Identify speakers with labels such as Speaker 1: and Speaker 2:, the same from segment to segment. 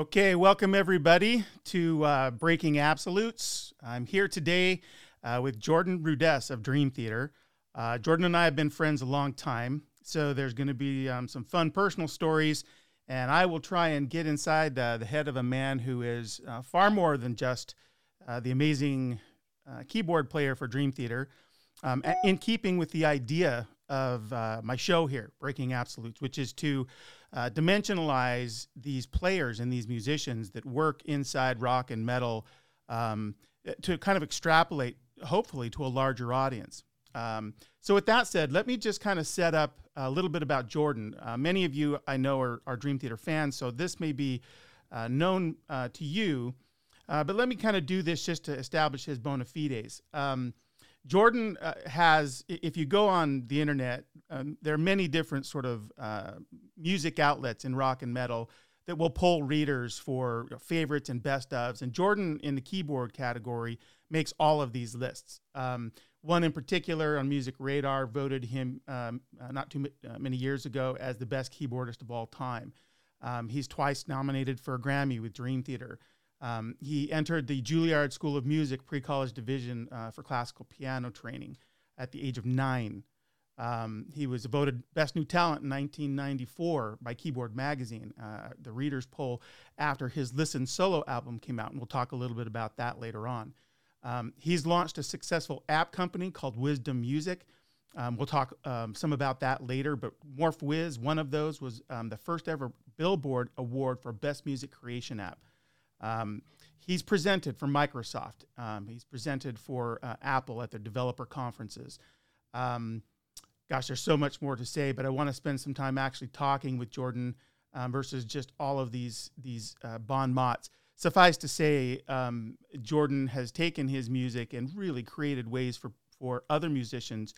Speaker 1: Okay, welcome everybody to uh, Breaking Absolutes. I'm here today uh, with Jordan Rudess of Dream Theater. Uh, Jordan and I have been friends a long time, so there's going to be um, some fun personal stories, and I will try and get inside the head of a man who is uh, far more than just uh, the amazing uh, keyboard player for Dream Theater. Um, in keeping with the idea of my show here, Breaking Absolutes, which is to uh, dimensionalize these players and these musicians that work inside rock and metal um, to kind of extrapolate, hopefully, to a larger audience. Um, so, with that said, let me just kind of set up a little bit about Jordan. Uh, many of you I know are, are, Dream Theater fans, so this may be uh, known uh, to you, uh, but let me kind of do this just to establish his bona fides. Um, Jordan uh, has, if you go on the internet, um, there are many different sort of uh, music outlets in rock and metal that will pull readers for favorites and best ofs. And Jordan, in the keyboard category, makes all of these lists. Um, one in particular on Music Radar voted him um, uh, not too uh, many years ago as the best keyboardist of all time. Um, he's twice nominated for a Grammy with Dream Theater. Um, he entered the Juilliard School of Music pre college division uh, for classical piano training at the age of nine. Um, he was voted Best New Talent in 1994 by Keyboard Magazine, uh, the readers' poll after his Listen solo album came out, and we'll talk a little bit about that later on. Um, he's launched a successful app company called Wizdom Music. Um, we'll talk um, some about that later, but Morph MorphWiz, one of those, was um, the first ever Billboard Award for Best Music Creation App. Um, he's presented for Microsoft. He's presented for uh, Apple at their developer conferences. Um, gosh, there's so much more to say, but I want to spend some time actually talking with Jordan um, versus just all of these these uh, bon mots. Suffice to say, um, Jordan has taken his music and really created ways for for other musicians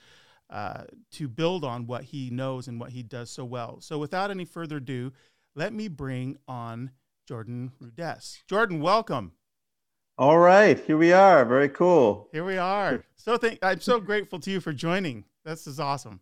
Speaker 1: uh, to build on what he knows and what he does so well. So, without any further ado, let me bring on Jordan Rudess. Jordan, welcome.
Speaker 2: All right, here we are. Very cool.
Speaker 1: Here we are. So thank, I'm so grateful to you for joining. This is awesome.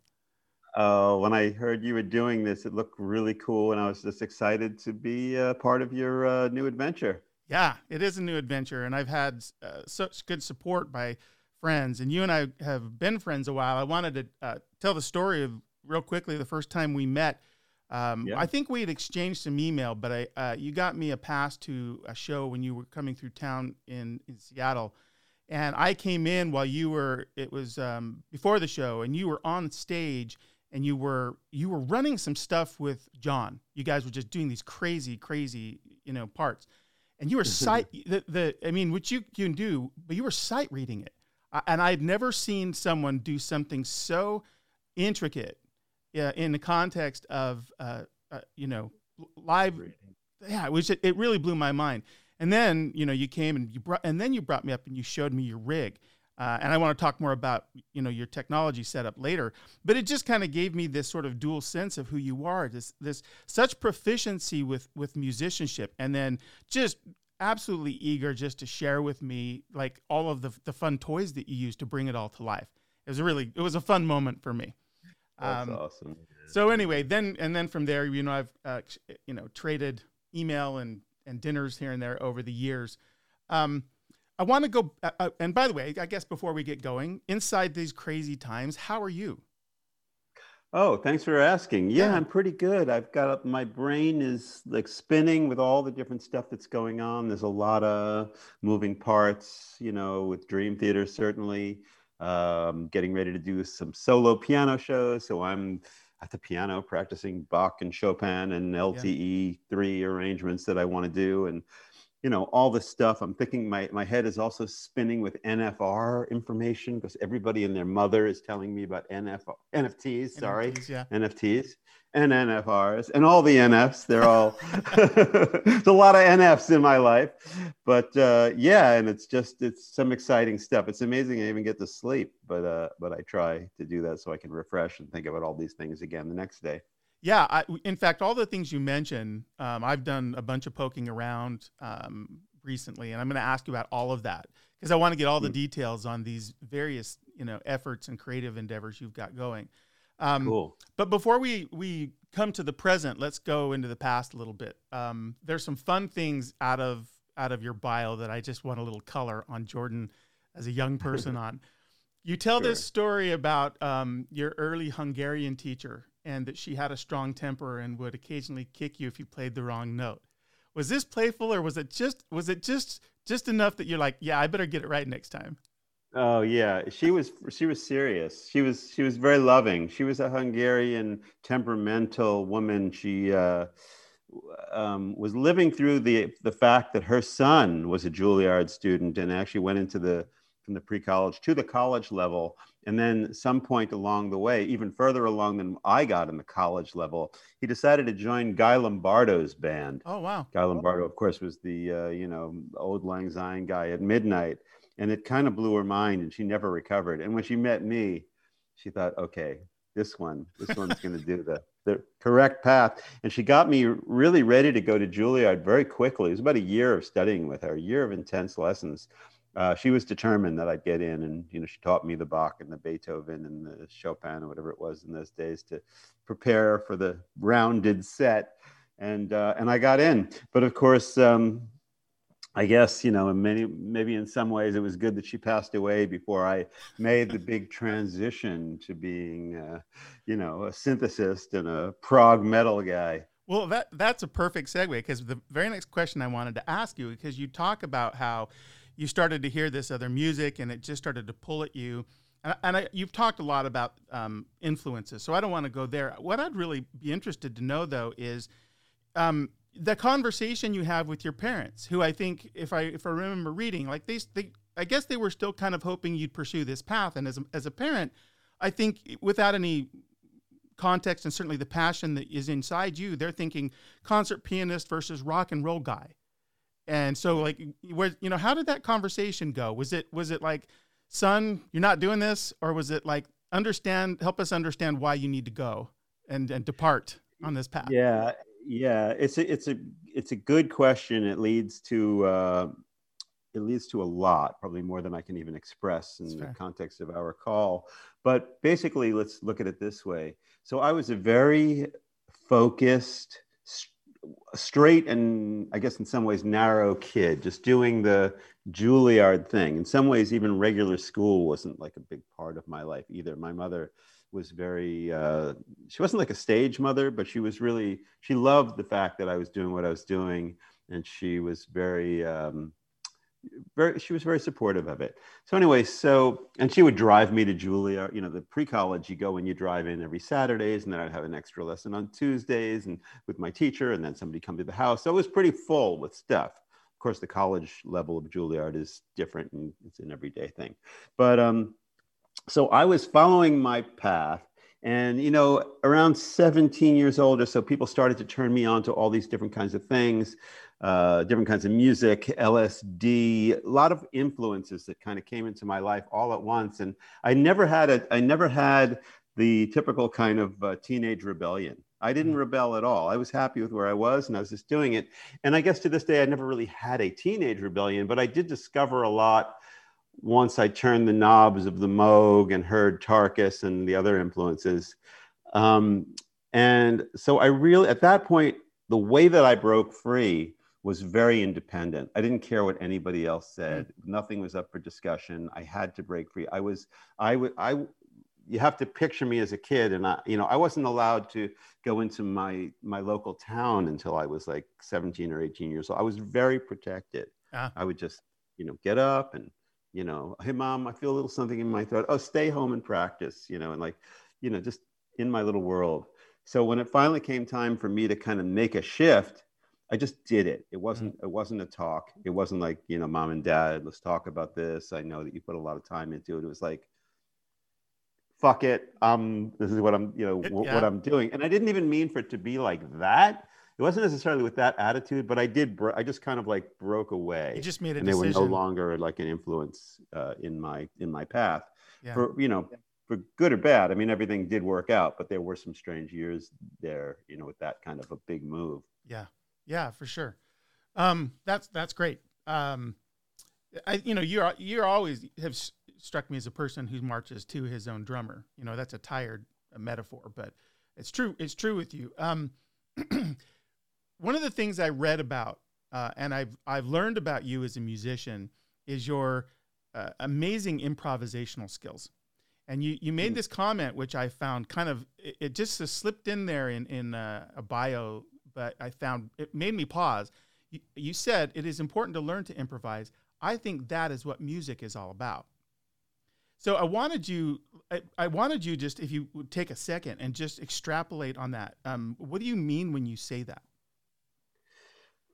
Speaker 2: Uh, when I heard you were doing this, it looked really cool, and I was just excited to be uh, part of your uh, new adventure.
Speaker 1: Yeah, it is a new adventure, and I've had uh, such good support by friends. And you and I have been friends a while. I wanted to uh, tell the story of real quickly the first time we met. Um, yeah. I think we had exchanged some email, but I uh, you got me a pass to a show when you were coming through town in, in Seattle, and I came in while you were. It was um, before the show, and you were on stage, and you were you were running some stuff with John. You guys were just doing these crazy, crazy, you know, parts, and you were sight the, the I mean, which you can do, but you were sight reading it, and I'd never seen someone do something so intricate yeah, in the context of uh, uh, you know live. Yeah, it was it really blew my mind. And then you know you came and you brought and then you brought me up and you showed me your rig. Uh, and I want to talk more about you know your technology setup later. But it just kind of gave me this sort of dual sense of who you are. This this such proficiency with with musicianship, and then just absolutely eager just to share with me like all of the the fun toys that you use to bring it all to life. It was really it was a fun moment for me.
Speaker 2: That's um, awesome.
Speaker 1: So anyway, then and then from there, you know, I've uh, you know traded email and and dinners here and there over the years. Um, I want to go. Uh, uh, and by the way, I guess before we get going, inside these crazy times, how are you?
Speaker 2: Oh, thanks for asking. Yeah, yeah, I'm pretty good. I've got my brain is like spinning with all the different stuff that's going on. There's a lot of moving parts, you know, with Dream Theater certainly um, getting ready to do some solo piano shows. So I'm at the piano practicing Bach and Chopin and LTE three arrangements that I want to do. And you know all this stuff i'm thinking my, my head is also spinning with nfr information because everybody and their mother is telling me about NF, nfts sorry NFTs, yeah. nfts and nfrs and all the nfs they're all there's a lot of nfs in my life but uh, yeah and it's just it's some exciting stuff it's amazing i even get to sleep but uh, but i try to do that so i can refresh and think about all these things again the next day
Speaker 1: yeah, I, in fact, all the things you mentioned, um, I've done a bunch of poking around um, recently, and I'm going to ask you about all of that because I want to get all the mm. details on these various, you know, efforts and creative endeavors you've got going. Um,
Speaker 2: cool.
Speaker 1: But before we we come to the present, let's go into the past a little bit. Um, there's some fun things out of out of your bio that I just want a little color on Jordan as a young person on. You tell
Speaker 2: Sure.
Speaker 1: this story about um, your early Hungarian teacher and that she had a strong temper and would occasionally kick you if you played the wrong note. Was this playful or was it just was it just just enough that you're like, yeah, I better get it right next time?
Speaker 2: Oh yeah, she was she was serious. She was she was very loving. She was a Hungarian temperamental woman. She uh, um, was living through the the fact that her son was a Juilliard student and actually went into the from the pre-college to the college level. And then some point along the way, even further along than I got in the college level, he decided to join Guy Lombardo's band.
Speaker 1: Oh wow.
Speaker 2: Guy Lombardo, of course, was the uh, you know Auld Lang Syne guy at midnight, and it kind of blew her mind, and she never recovered. And when she met me, she thought, okay, this one, this one's going to do the the correct path. And she got me really ready to go to Juilliard very quickly. It was about a year of studying with her, a year of intense lessons. Uh, she was determined that I'd get in, and you know, she taught me the Bach and the Beethoven and the Chopin or whatever it was in those days to prepare for the rounded set and uh, and I got in. But of course, um, I guess you know, in many maybe in some ways, it was good that she passed away before I made the big transition to being, uh, you know, a synthesist and a prog metal guy.
Speaker 1: Well, that that's a perfect segue because the very next question I wanted to ask you because you talk about how you started to hear this other music and it just started to pull at you, and, and I, you've talked a lot about um, influences, so I don't want to go there. What I'd really be interested to know though is um, the conversation you have with your parents, who I think, if I if I remember reading, like they, they I guess they were still kind of hoping you'd pursue this path, and as a, as a parent, I think without any context and certainly the passion that is inside you, they're thinking concert pianist versus rock and roll guy. And so like where you know, how did that conversation go? Was it was it like, son, you're not doing this? Or was it like understand help us understand why you need to go and, and depart on this path?
Speaker 2: Yeah, yeah. It's a it's a it's a good question. It leads to uh, it leads to a lot, probably more than I can even express in
Speaker 1: That's
Speaker 2: the
Speaker 1: fair.
Speaker 2: context of our call. But basically, let's look at it this way. So I was a very focused, straight, and I guess in some ways narrow kid, just doing the Juilliard thing. In some ways, even regular school wasn't like a big part of my life either. My mother was very uh, she wasn't like a stage mother but she was really she loved the fact that i was doing what i was doing and she was very um, very she was very supportive of it. So anyway so and she would drive me to julia you know the pre-college you go and you drive in every saturdays and then i'd have an extra lesson on tuesdays and with my teacher and then somebody come to the house. So it was pretty full with stuff. Of course the college level of juilliard is different and it's an everyday thing. But um so I was following my path. And, you know, around 17 years old or so, people started to turn me on to all these different kinds of things, uh, different kinds of music, LSD, a lot of influences that kind of came into my life all at once. And I never had a, I never had the typical kind of uh, teenage rebellion. I didn't rebel at all. I was happy with where I was and I was just doing it. And I guess to this day, I never really had a teenage rebellion, but I did discover a lot once I turned the knobs of the Moog and heard Tarkus and the other influences. Um, and so I really, at that point, the way that I broke free was very independent. I didn't care what anybody else said. Nothing was up for discussion. I had to break free. I was, I would, I, you have to picture me as a kid and I, you know, I wasn't allowed to go into my, my local town until I was like 17 or 18 years old. I was very protected.
Speaker 1: Ah.
Speaker 2: I would just, you know, get up and you know, hey mom, I feel a little something in my throat. Oh, stay home and practice, you know, and like, you know, just in my little world. So when it finally came time for me to kind of make a shift, I just did it. It wasn't it wasn't a talk. It wasn't like, you know, mom and dad, let's talk about this. I know that you put a lot of time into it. It was like, fuck it. Um, this is what I'm, you know,
Speaker 1: It-
Speaker 2: wh-
Speaker 1: yeah.
Speaker 2: what I'm doing. And I didn't even mean for it to be like that. It wasn't necessarily with that attitude, but I did. Bro- I just kind of like broke away
Speaker 1: You just made a
Speaker 2: and they were no longer like an influence uh, in my in my path
Speaker 1: Yeah.
Speaker 2: for you know for good or bad i mean everything did work out but there were some strange years there you know with that kind of a big move
Speaker 1: Yeah, yeah, for sure. Um, that's that's great. Um, I, you know, you're you're always have s- struck me as a person who marches to his own drummer. You know, that's a tired a metaphor, but it's true. It's true with you. Um, one of the things I read about uh, and I've I've learned about you as a musician is your uh, amazing improvisational skills. And you, you made hmm. this comment, which I found kind of it, it just slipped in there in in uh, a bio, but I found it made me pause. You, you said it is important to learn to improvise. I think that is what music is all about. So I wanted you, I, I, wanted you just if you would take a second and just extrapolate on that. Um, what do you mean when you say that?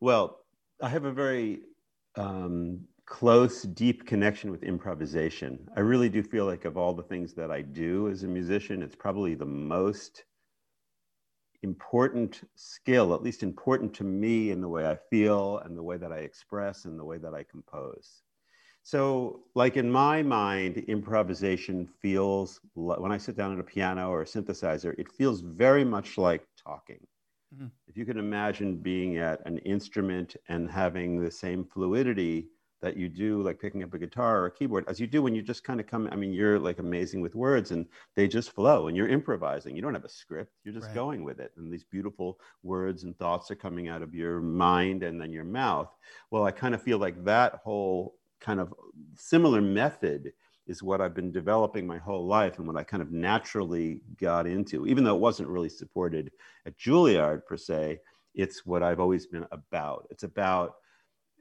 Speaker 2: Well, I have a very um, close, deep connection with improvisation. I really do feel like of all the things that I do as a musician, it's probably the most important skill, at least important to me in the way I feel and the way that I express and the way that I compose. So, like in my mind, improvisation feels when I sit down at a piano or a synthesizer, it feels very much like talking. Mm-hmm. If you can imagine being at an instrument and having the same fluidity that you do, like picking up a guitar or a keyboard, as you do when you just kind of come, I mean, you're like amazing with words and they just flow and you're improvising. You don't have a script, you're just right. going with it. And these beautiful words and thoughts are coming out of your mind and then your mouth. Well, I kind of feel like that whole kind of similar method is what I've been developing my whole life and what I kind of naturally got into, even though it wasn't really supported at Juilliard per se. It's what I've always been about. It's about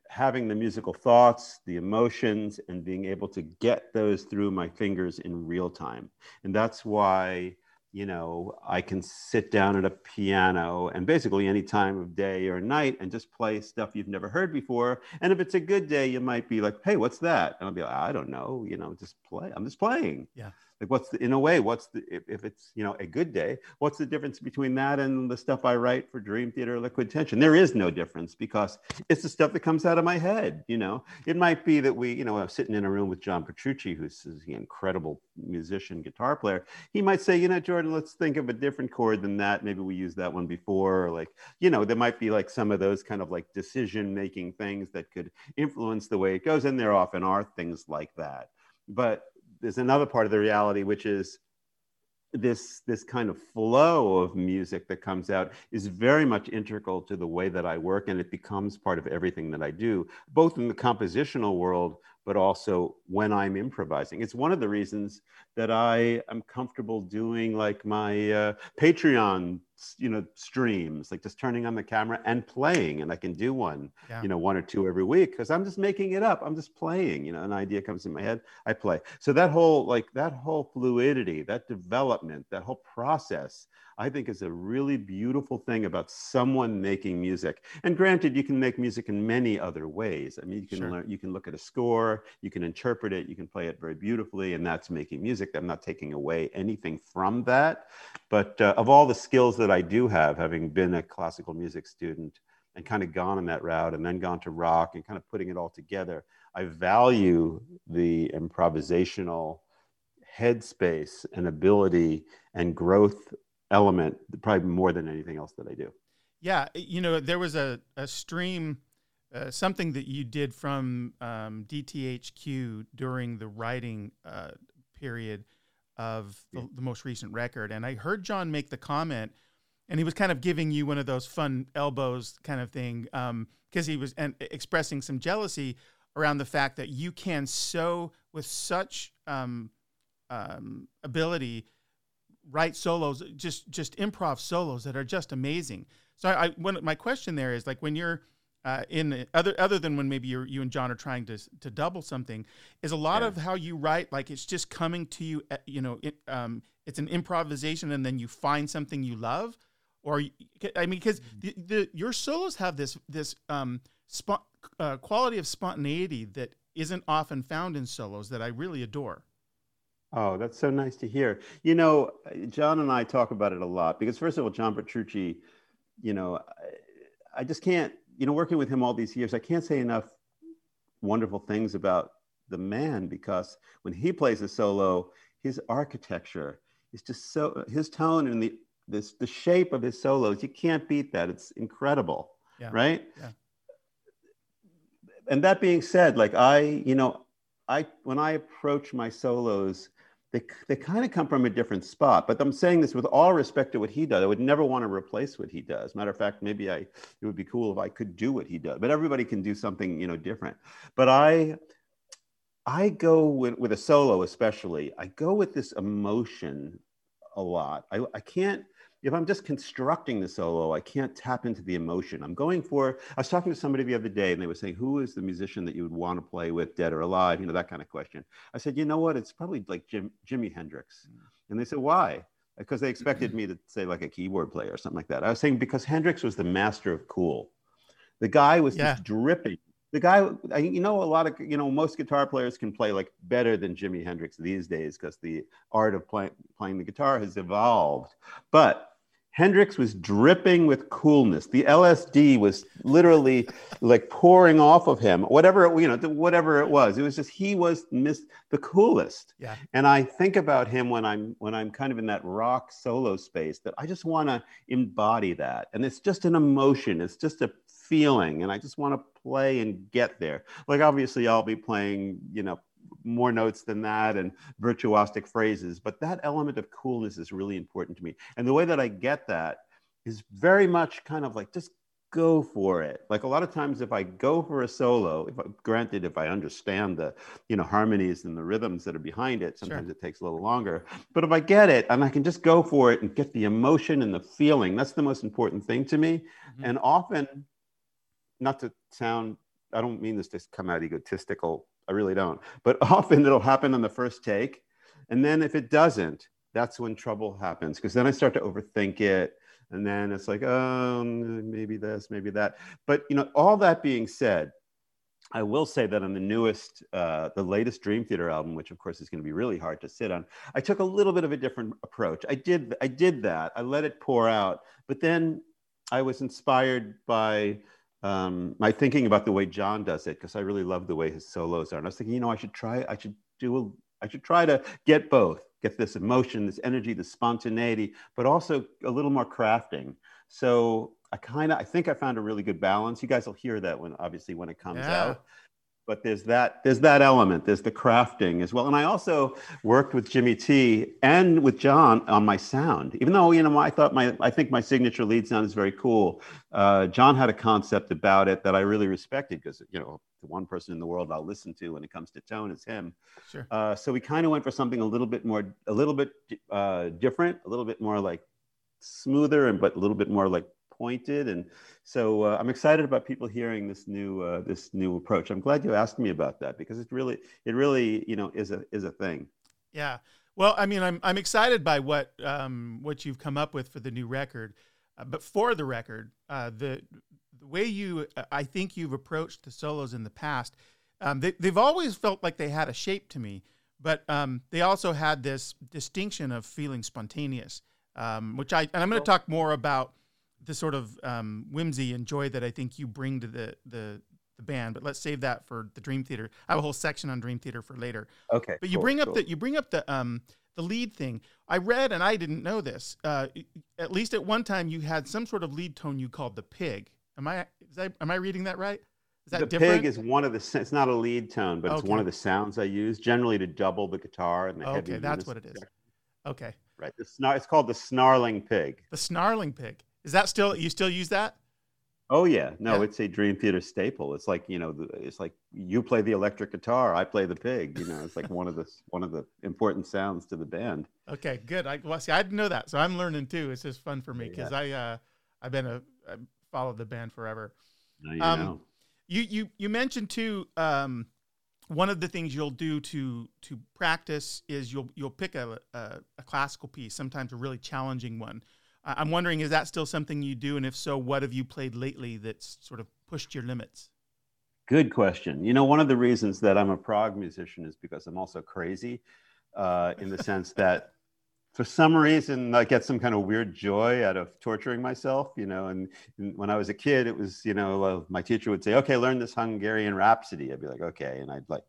Speaker 2: having the musical thoughts, the emotions, and being able to get those through my fingers in real time. And that's why you know, I can sit down at a piano and basically any time of day or night and just play stuff you've never heard before. And if it's a good day, you might be like, hey, what's that? And I'll be like, I don't know, you know, just play. I'm just playing.
Speaker 1: Yeah
Speaker 2: like what's the in a way what's the if, if it's you know a good day what's the difference between that and the stuff i write for dream theater liquid tension? There is no difference because it's the stuff that comes out of my head you know? It might be that we you know i'm sitting in a room with john petrucci who's an incredible musician guitar player. He might say you know jordan let's think of a different chord than that. Maybe we used that one before or like you know there might be like some of those kind of like decision making things that could influence the way it goes and there often are things like that. But there's another part of the reality, which is this this kind of flow of music that comes out is very much integral to the way that I work and it becomes part of everything that I do both in the compositional world but also when I'm improvising. It's one of the reasons that I am comfortable doing like my uh, Patreon, you know, streams, like just turning on the camera and playing. And I can do one, yeah. you know, one or two every week because I'm just making it up. I'm just playing, you know, an idea comes in my head, I play. So that whole, like that whole fluidity, that development, that whole process I think is a really beautiful thing about someone making music. And granted, you can make music in many other ways. I mean, you can sure. learn, you can look at a score, you can interpret it, you can play it very beautifully, and that's making music. I'm not taking away anything from that. But uh, of all the skills that I do have, having been a classical music student and kind of gone on that route and then gone to rock and kind of putting it all together, I value the improvisational headspace and ability and growth element probably more than anything else that I do.
Speaker 1: Yeah, you know, there was a, a stream, uh, something that you did from um, DTHQ during the writing uh, period of the, the, most recent record, and I heard John make the comment, and he was kind of giving you one of those fun elbows kind of thing, because um, he was and expressing some jealousy around the fact that you can so with such um, um ability write solos, just just improv solos that are just amazing. So I, I when my question there is like when you're uh, in other other than when maybe you you and John are trying to to double something, is a lot yeah. of how you write like it's just coming to you. At, you know, it, um, it's an improvisation, and then you find something you love, or I mean, because mm-hmm. the, the your solos have this this um, spo- uh, quality of spontaneity that isn't often found in solos that I really adore.
Speaker 2: Oh, that's so nice to hear. You know, John and I talk about it a lot because, first of all, John Petrucci, you know, I, I just can't, you know, working with him all these years, I can't say enough wonderful things about the man because when he plays a solo, his architecture is just so, his tone and the, this, the shape of his solos, you can't beat that. It's incredible. Yeah. Right. Yeah. And that being said, like I, you know, I, when I approach my solos, they, they kind of come from a different spot. But I'm saying this with all respect to what he does. I would never want to replace what he does. Matter of fact, maybe I it would be cool if I could do what he does. But everybody can do something you know different. But I I go with, with a solo, especially. I go with this emotion a lot. I, I can't if I'm just constructing the solo, I can't tap into the emotion. I'm going for, I was talking to somebody the other day and they were saying, who is the musician that you would want to play with, dead or alive? You know, that kind of question. I said, you know what? It's probably like Jim, Jimi Hendrix. Mm. And they said, why? Because they expected me to say like a keyboard player or something like that. I was saying because Hendrix was the master of cool. The guy was yeah. just dripping. The guy, you know, a lot of, you know, most guitar players can play like better than Jimi Hendrix these days because the art of play, playing the guitar has evolved. But Hendrix was dripping with coolness. The LSD was literally like pouring off of him. Whatever it, you know, whatever it was, it was just he was miss the coolest.
Speaker 1: Yeah.
Speaker 2: And I think about him when I'm when I'm kind of in that rock solo space that I just want to embody that. And it's just an emotion. It's just a feeling, and I just want to play and get there. Like obviously, I'll be playing, you know, more notes than that and virtuosic phrases. But that element of coolness is really important to me. And the way that I get that is very much kind of like just go for it. Like a lot of times, if I go for a solo, if I, granted, if I understand the you know harmonies and the rhythms that are behind it, sometimes sure. it takes a little longer. But if I get it and I can just go for it and get the emotion and the feeling, that's the most important thing to me. Mm-hmm. And often, not to sound, I don't mean this to come out egotistical I really don't. But often it'll happen on the first take. And then if it doesn't, that's when trouble happens because then I start to overthink it. And then it's like, oh, maybe this, maybe that. But, you know, all that being said, I will say that on the newest, uh, the latest Dream Theater album, which of course is going to be really hard to sit on, I took a little bit of a different approach. I did, I did that. I let it pour out, but then I was inspired by um, my thinking about the way John does it because I really love the way his solos are. And I was thinking, you know, I should try. I should do. A, I should try to get both. Get this emotion, this energy, this spontaneity, but also a little more crafting. So I kind of, I think I found a really good balance. You guys will hear that when, obviously, when it comes yeah. out but there's that there's that element there's the crafting as well. And i also worked with jimmy t and with john on my sound. Even though you know i thought my i think my signature lead sound is very cool uh, john had a concept about it that i really respected because you know the one person in the world i'll listen to when it comes to tone is him.
Speaker 1: Sure.
Speaker 2: Uh, so we kind of went for something a little bit more a little bit uh, different a little bit more like smoother and but a little bit more like pointed and so uh, i'm excited about people hearing this new uh, this new approach. I'm glad you asked me about that because it really it really you know is a is a thing.
Speaker 1: Yeah. Well i mean i'm, I'm excited by what um, what you've come up with for the new record. Uh, but for the record uh, the the way you i think you've approached the solos in the past um, they, they've always felt like they had a shape to me but um, they also had this distinction of feeling spontaneous um, which I and I'm going to talk more about the sort of um, whimsy and joy that I think you bring to the the the band, but let's save that for the Dream Theater. I have a whole section on Dream Theater for later.
Speaker 2: Okay.
Speaker 1: But you cool, bring up cool. the you bring up the um the lead thing. I read and I didn't know this. Uh, at least at one time you had some sort of lead tone you called the pig. Am I is that, am I reading that right? Is that
Speaker 2: the
Speaker 1: different?
Speaker 2: pig is one of the. It's not a lead tone, but okay. it's one of the sounds I use generally to double the guitar and the
Speaker 1: okay,
Speaker 2: heavy.
Speaker 1: Okay, that's what it is. Okay.
Speaker 2: Right. The snar- It's called the snarling pig.
Speaker 1: The snarling pig. Is that still you still use that?
Speaker 2: Oh yeah, no, yeah. it's a Dream Theater staple. It's like you know, it's like you play the electric guitar, I play the pig. You know, it's like one of the one of the important sounds to the band.
Speaker 1: Okay, good. I well, see, I didn't know that, so I'm learning too. It's just fun for me because yeah. I uh, I've been a I followed the band forever.
Speaker 2: Now you um, know.
Speaker 1: You you you mentioned too. Um, one of the things you'll do to to practice is you'll you'll pick a, a, a classical piece, sometimes a really challenging one. I'm wondering, is that still something you do? And if so, what have you played lately that's sort of pushed your limits?
Speaker 2: Good question. You know, one of the reasons that I'm a prog musician is because I'm also crazy uh, in the sense that for some reason I get some kind of weird joy out of torturing myself, you know. And, and when I was a kid, it was, you know, uh, my teacher would say, okay, learn this Hungarian Rhapsody. I'd be like, okay. And I'd like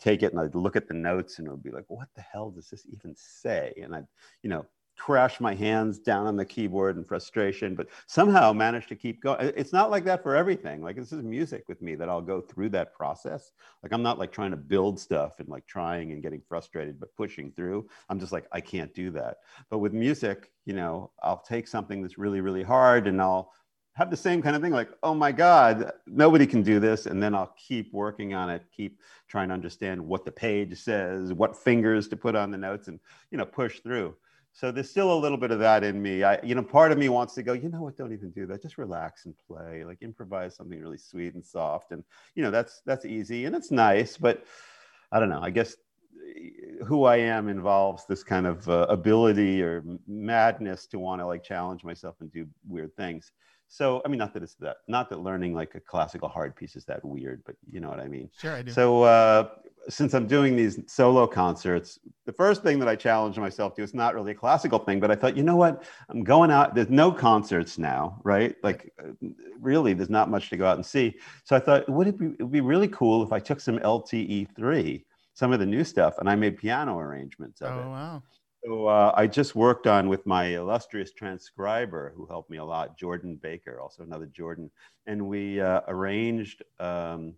Speaker 2: take it and I'd look at the notes and it would be like, what the hell does this even say? And I'd, you know, crash my hands down on the keyboard in frustration, but somehow managed to keep going. It's not like that for everything. Like this is music with me that I'll go through that process. Like I'm not like trying to build stuff and like trying and getting frustrated, but pushing through. I'm just like, I can't do that. But with music, you know, I'll take something that's really, really hard and I'll have the same kind of thing like oh my god nobody can do this and then i'll keep working on it keep trying to understand what the page says what fingers to put on the notes and you know push through so there's still a little bit of that in me i you know part of me wants to go you know what don't even do that just relax and play like improvise something really sweet and soft and you know that's that's easy and it's nice but i don't know i guess who I am involves this kind of uh, ability or madness to want to like challenge myself and do weird things. So, I mean, not that it's that, not that learning like a classical hard piece is that weird, but you know what I mean.
Speaker 1: Sure, I do.
Speaker 2: So, uh, since I'm doing these solo concerts, the first thing that I challenged myself to is not really a classical thing, but I thought, you know what? I'm going out. There's no concerts now, right? Like, really, there's not much to go out and see. So I thought, would it be, it would be really cool if I took some LTE3, some of the new stuff, and I made piano arrangements of
Speaker 1: oh,
Speaker 2: it.
Speaker 1: Oh, wow.
Speaker 2: So uh, I just worked on with my illustrious transcriber who helped me a lot, Jordan Baker, also another Jordan, and we uh, arranged um,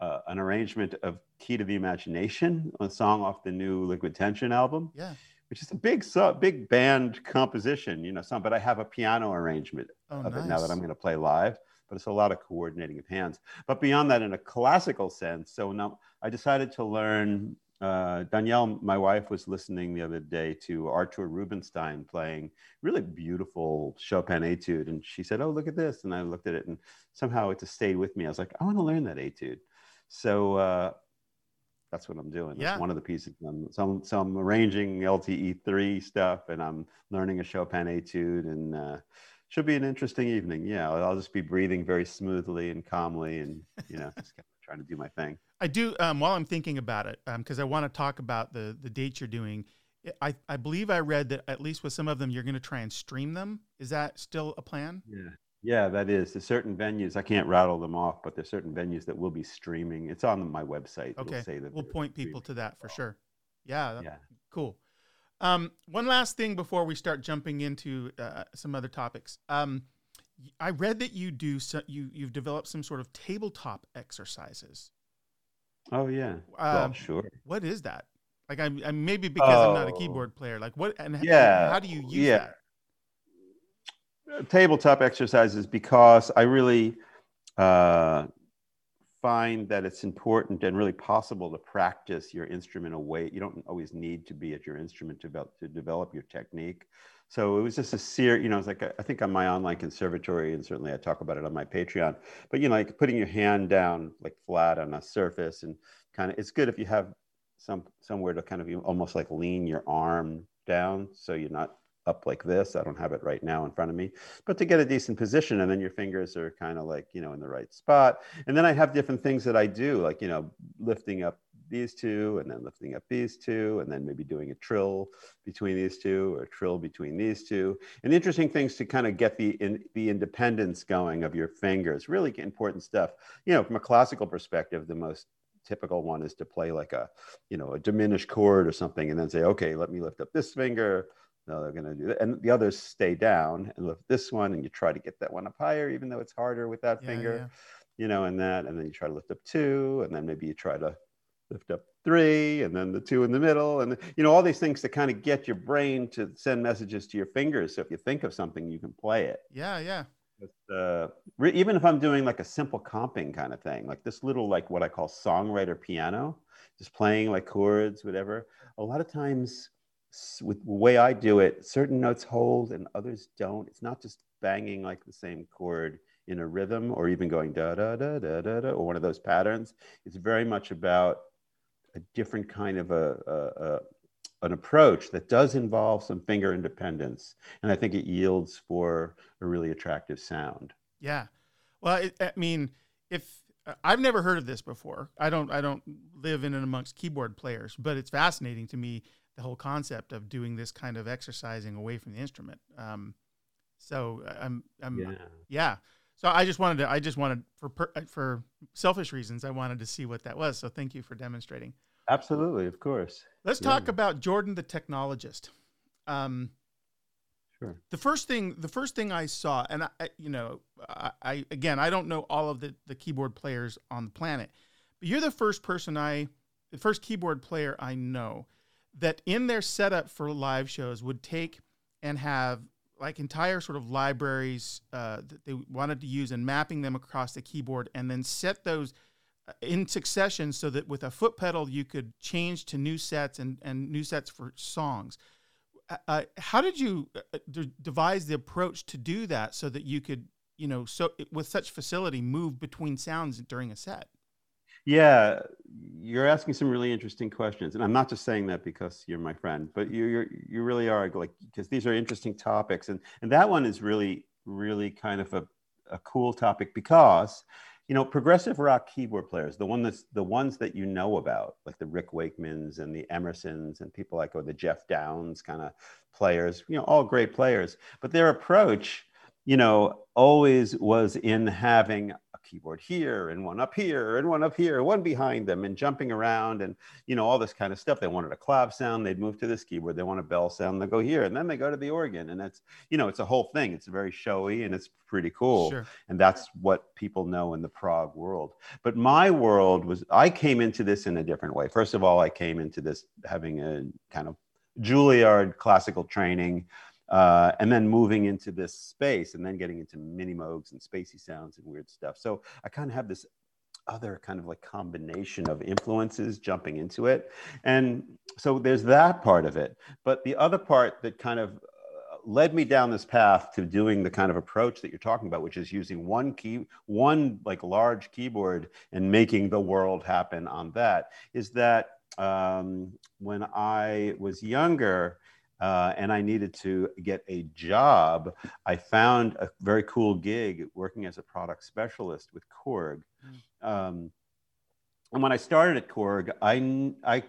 Speaker 2: uh, an arrangement of "Key to the Imagination," a song off the new Liquid Tension album.
Speaker 1: Yeah.
Speaker 2: Which is a big, big band composition, you know. Some, but I have a piano arrangement
Speaker 1: Oh,
Speaker 2: of
Speaker 1: nice.
Speaker 2: it now that I'm going to play live. But it's a lot of coordinating of hands. But beyond that, in a classical sense, so now I decided to learn uh, Danielle, my wife, was listening the other day to Artur Rubinstein playing really beautiful Chopin etude, and she said, "Oh, look at this!" And I looked at it, and somehow it just stayed with me. I was like, "I want to learn that etude." So uh, that's what I'm doing. That's
Speaker 1: Yeah.
Speaker 2: one of the pieces. I'm, so, I'm, so I'm arranging LTE three stuff, and I'm learning a Chopin etude, and uh, should be an interesting evening. Yeah, I'll, I'll just be breathing very smoothly and calmly, and you know, just kind of trying to do my thing.
Speaker 1: I do. Um, while I'm thinking about it, because I want to talk about the the dates you're doing. I I believe I read that at least with some of them, you're going to try and stream them. Is that still a plan?
Speaker 2: Yeah. Yeah, that is. There's certain venues, I can't rattle them off, but there's certain venues that will be streaming. It's on my website.
Speaker 1: Okay,
Speaker 2: say that
Speaker 1: we'll point people to that for sure. Yeah, that-
Speaker 2: Yeah.
Speaker 1: cool. Um, one last thing before we start jumping into uh, some other topics. Um, I read that you do so, you you've developed some sort of tabletop exercises.
Speaker 2: Oh, yeah. well,
Speaker 1: Um,
Speaker 2: sure.
Speaker 1: What is that? Like I'm, I'm maybe because I'm not a
Speaker 2: Oh.
Speaker 1: keyboard player. Like what and
Speaker 2: Yeah,
Speaker 1: how do you use
Speaker 2: yeah.
Speaker 1: that?
Speaker 2: Tabletop exercises because I really uh, find that it's important and really possible to practice your instrument away. You don't always need to be at your instrument to develop, to develop your technique. So it was just a series, you know, it's like I think on my online conservatory, and certainly I talk about it on my Patreon. But you know, like putting your hand down like flat on a surface, and kind of, it's good if you have some somewhere to kind of almost like lean your arm down, so you're not up like this. I don't have it right now in front of me, but to get a decent position, and then your fingers are kind of like you know in the right spot. And then I have different things that I do, like you know lifting up these two, and then lifting up these two, and then maybe doing a trill between these two, or a trill between these two. And interesting things to kind of get the in, the independence going of your fingers. Really important stuff. You know, from a classical perspective, the most typical one is to play like a you know a diminished chord or something and then say okay let me lift up this finger no they're going to do that and the others stay down and lift this one and you try to get that one up higher even though it's harder with that
Speaker 1: Yeah,
Speaker 2: finger
Speaker 1: yeah.
Speaker 2: you know and that and then you try to lift up two and then maybe you try to lift up three and then the two in the middle and you know all these things to kind of get your brain to send messages to your fingers so if you think of something you can play it
Speaker 1: Yeah, yeah.
Speaker 2: but, uh, re- even if I'm doing like a simple comping kind of thing, like this little like what I call songwriter piano, just playing like chords, whatever. A lot of times, with the way I do it, certain notes hold and others don't. It's not just banging like the same chord in a rhythm or even going da da da da da da or one of those patterns. It's very much about a different kind of a, a, a an approach that does involve some finger independence, and I think it yields for a really attractive sound.
Speaker 1: Yeah. Well, it, I mean, if uh, I've never heard of this before, I don't, I don't live in and amongst keyboard players, but it's fascinating to me the whole concept of doing this kind of exercising away from the instrument. Um, so I'm, I'm, yeah. So I just wanted to, I just wanted for per, uh, for selfish reasons, I wanted to see what that was. So thank you for demonstrating.
Speaker 2: absolutely, of course.
Speaker 1: Let's
Speaker 2: Yeah.
Speaker 1: talk about Jordan the technologist. Um, Sure. The first thing, the first thing I saw, and I, you know, I, I again, I don't know all of the the keyboard players on the planet, but you're the first person I, the first keyboard player I know that in their setup for live shows would take and have like entire sort of libraries uh, that they wanted to use and mapping them across the keyboard and then set those uh, in succession so that with a foot pedal you could change to new sets and, and new sets for songs uh, uh, how did you uh, d- devise the approach to do that so that you could, you know, so with such facility move between sounds during a set?
Speaker 2: Yeah, you're asking some really interesting questions, and I'm not just saying that because you're my friend, but you you you really are like because these are interesting topics, and and that one is really really kind of a a cool topic because you know, progressive rock keyboard players, the one that's the ones that you know about, like the Rick Wakemans and the Emersons and people like or the Geoff Downes kind of players, you know, all great players. But their approach, you know, always was in having keyboard here and one up here and one up here, one behind them and jumping around and, you know, all this kind of stuff. They wanted a clav sound, they'd move to this keyboard. They want a bell sound, they go here. And then they go to the organ. And that's, you know, it's a whole thing. It's very showy and it's pretty cool. Sure. And that's what people know in the prog world. But my world was, I came into this in a different way. First of all, I came into this having a kind of Juilliard classical training uh, and then moving into this space and then getting into mini moogs and spacey sounds and weird stuff. So I kind of have this other kind of like combination of influences jumping into it. And so there's that part of it. But the other part that kind of uh, led me down this path to doing the kind of approach that you're talking about, which is using one key, one like large keyboard and making the world happen on that, is that um, when I was younger, uh, and I needed to get a job, I found a very cool gig working as a product specialist with Korg. Mm. Um, and when I started at Korg, I, I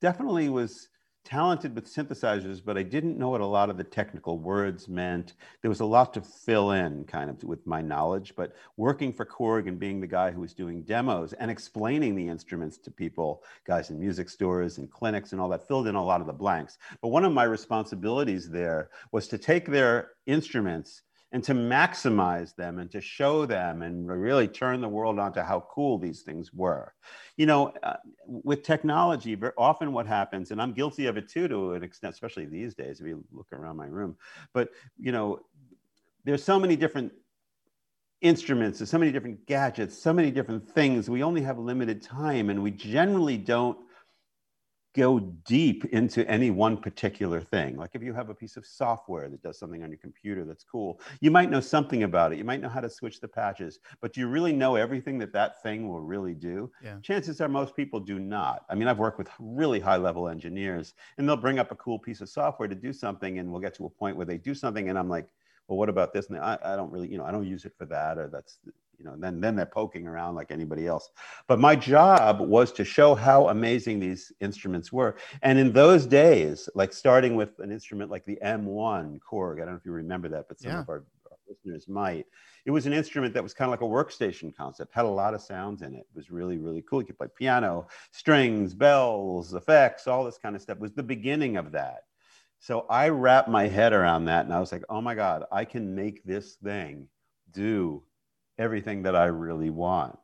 Speaker 2: definitely was talented with synthesizers, but I didn't know what a lot of the technical words meant. There was a lot to fill in kind of with my knowledge, but working for Korg and being the guy who was doing demos and explaining the instruments to people, guys in music stores and clinics and all that filled in a lot of the blanks. But one of my responsibilities there was to take their instruments and to maximize them and to show them and really turn the world onto how cool these things were. You know, uh, with technology, often what happens, and I'm guilty of it too to an extent, especially these days, if you look around my room, but you know, there's so many different instruments, there's so many different gadgets, so many different things. We only have limited time and we generally don't go deep into any one particular thing. Like if you have a piece of software that does something on your computer that's cool, you might know something about it. You might know how to switch the patches, but do you really know everything that that thing will really do? Yeah. Chances are most people do not. I mean, I've worked with really high level engineers and they'll bring up a cool piece of software to do something and we'll get to a point where they do something and I'm like, well, what about this? And I, I don't really, you know, I don't use it for that or that's, you know, then then they're poking around like anybody else. But my job was to show how amazing these instruments were. And in those days, like starting with an instrument like the M1 Korg, I don't know if you remember that, but some yeah. of our, our listeners might. It was an instrument that was kind of like a workstation concept, had a lot of sounds in it. It was really, really cool. You could play piano, strings, bells, effects, all this kind of stuff. It was the beginning of that. So I wrapped my head around that and I was like, oh my God, I can make this thing do everything that I really want.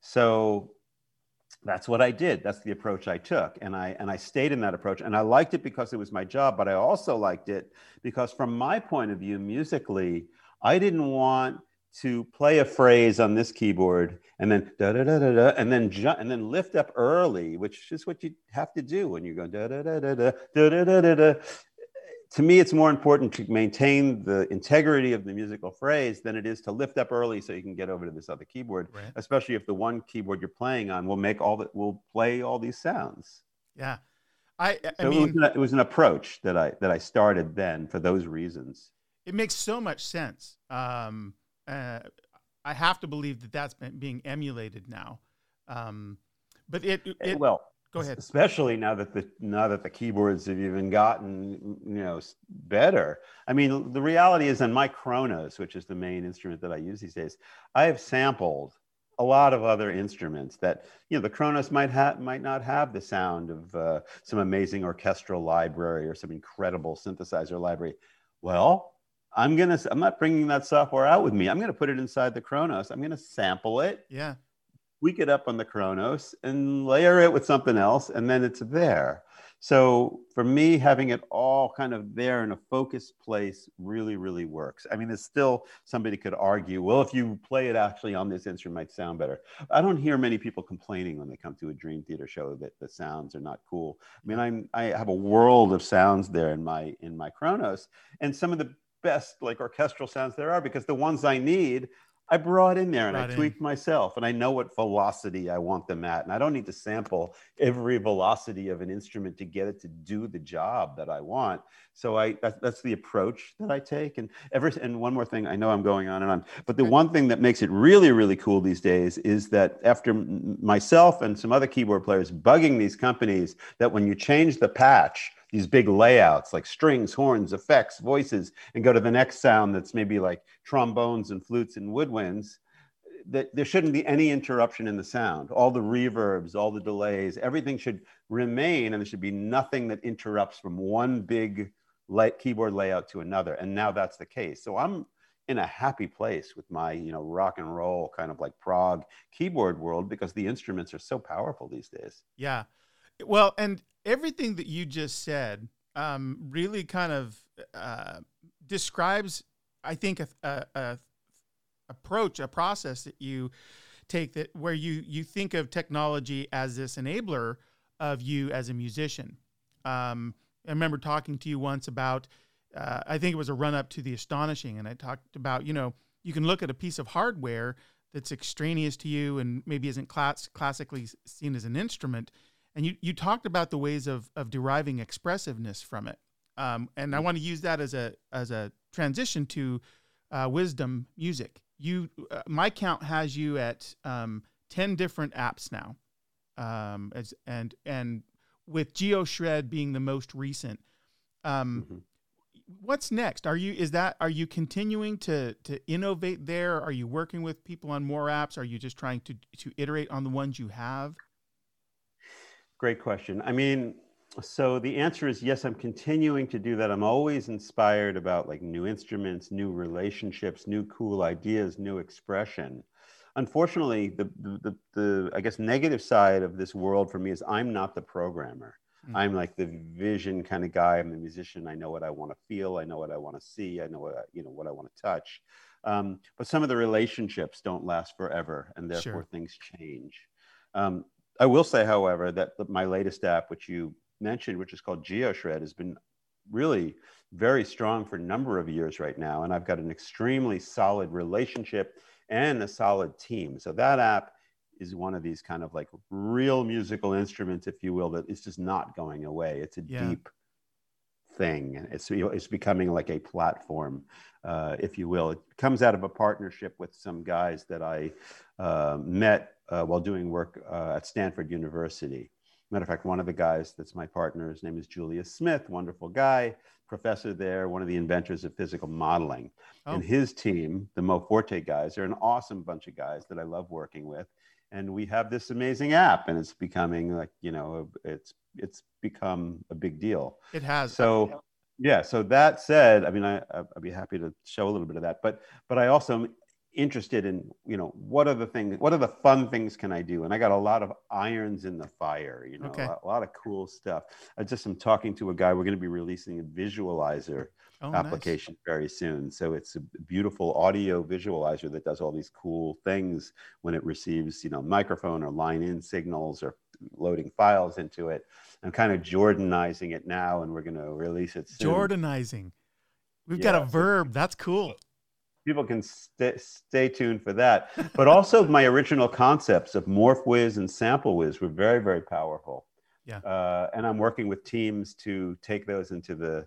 Speaker 2: So that's what I did. That's the approach I took. And I and I stayed in that approach. And I liked it because it was my job, but I also liked it because from my point of view, musically, I didn't want to play a phrase on this keyboard and then da da da da da and then jump and then lift up early, which is what you have to do when you go da da da da da da da da da to me, it's more important to maintain the integrity of the musical phrase than it is to lift up early so you can get over to this other keyboard, right. especially if the one keyboard you're playing on will make all that will play all these sounds.
Speaker 1: Yeah. I, I
Speaker 2: so
Speaker 1: mean,
Speaker 2: it was, an, it was, an, approach that I, that I started then for those reasons.
Speaker 1: It makes so much sense. Um, uh, I have to believe that that's being emulated now. Um, but it, it,
Speaker 2: well,
Speaker 1: Go ahead.
Speaker 2: Especially now that the now that the keyboards have even gotten you know better. I mean, the reality is, on my Kronos, which is the main instrument that I use these days, I have sampled a lot of other instruments that you know the Kronos might have might not have the sound of uh, some amazing orchestral library or some incredible synthesizer library. Well, I'm gonna. I'm not bringing that software out with me. I'm gonna put it inside the Kronos. I'm gonna sample it.
Speaker 1: Yeah.
Speaker 2: Tweak get up on the Kronos and layer it with something else, and then it's there. So for me, having it all kind of there in a focused place really, really works. I mean, there's still somebody could argue, well, if you play it actually on this instrument, it might sound better. I don't hear many people complaining when they come to a Dream Theater show that the sounds are not cool. I mean, I'm I have a world of sounds there in my in my Kronos, and some of the best like orchestral sounds there are because the ones I need I brought in there and I tweaked in. myself and I know what velocity I want them at. And I don't need to sample every velocity of an instrument to get it to do the job that I want. So I that, that's the approach that I take. And ever and one more thing, I know I'm going on and on, but the one thing that makes it really, really cool these days is that after myself and some other keyboard players bugging these companies that when you change the patch, these big layouts like strings, horns, effects, voices, and go to the next sound that's maybe like trombones and flutes and woodwinds, that there shouldn't be any interruption in the sound. All the reverbs, all the delays, everything should remain, and there should be nothing that interrupts from one big keyboard layout to another. And now that's the case. So I'm in a happy place with my, you know, rock and roll kind of like prog keyboard world because the instruments are so powerful these days.
Speaker 1: Yeah. Well, and everything that you just said um, really kind of uh, describes, I think, a, a, a, approach, a process that you take that where you you think of technology as this enabler of you as a musician. Um, I remember talking to you once about, uh, I think it was a run up to the astonishing, and I talked about, you know, you can look at a piece of hardware that's extraneous to you and maybe isn't class- classically seen as an instrument, and you, you talked about the ways of, of deriving expressiveness from it. Um, and I want to use that as a, as a transition to uh, Wizdom Music. You, uh, my count has you at um, 10 different apps now. Um, as, and, and with GeoShred being the most recent, um, mm-hmm. what's next? Are you, is that, are you continuing to, to innovate there? Are you working with people on more apps? Are you just trying to, to iterate on the ones you have?
Speaker 2: Great question. I mean, so the answer is yes, I'm continuing to do that. I'm always inspired about like new instruments, new relationships, new cool ideas, new expression. Unfortunately, the, the, the, the I guess negative side of this world for me is I'm not the programmer. Mm-hmm. I'm like the vision kind of guy. I'm the musician. I know what I want to feel. I know what I want to see. I know what I, you know what I want to touch. Um, but some of the relationships don't last forever, and therefore sure. things change. Um, I will say, however, that my latest app, which you mentioned, which is called GeoShred, has been really very strong for a number of years right now. And I've got an extremely solid relationship and a solid team. So that app is one of these kind of like real musical instruments, if you will, that is just not going away. It's a yeah. deep thing. It's it's becoming like a platform, uh, if you will. It comes out of a partnership with some guys that I uh, met uh, while doing work uh, at Stanford University. Matter of fact, one of the guys that's my partner, his name is Julius Smith, wonderful guy, professor there, one of the inventors of physical modeling. Oh. And his team, the MoForte guys, are an awesome bunch of guys that I love working with. And we have this amazing app, and it's becoming like you know, it's it's become a big deal.
Speaker 1: It has.
Speaker 2: So yeah. So that said, I mean, I I'd be happy to show a little bit of that, but but I also interested in you know what are the things what are the fun things can i do and i got a lot of irons in the fire you know okay. a, lot, a, lot, of cool stuff i just am talking to a guy we're going to be releasing a visualizer oh, application nice. very soon so it's a beautiful audio visualizer that does all these cool things when it receives you know microphone or line in signals or loading files into it i'm kind of jordanizing it now and we're going to release it soon.
Speaker 1: jordanizing we've yeah. got a verb that's cool
Speaker 2: people can st- stay tuned for that. But also, my original concepts of MorphWiz and SampleWiz were very, very powerful.
Speaker 1: Yeah.
Speaker 2: Uh, and I'm working with teams to take those into the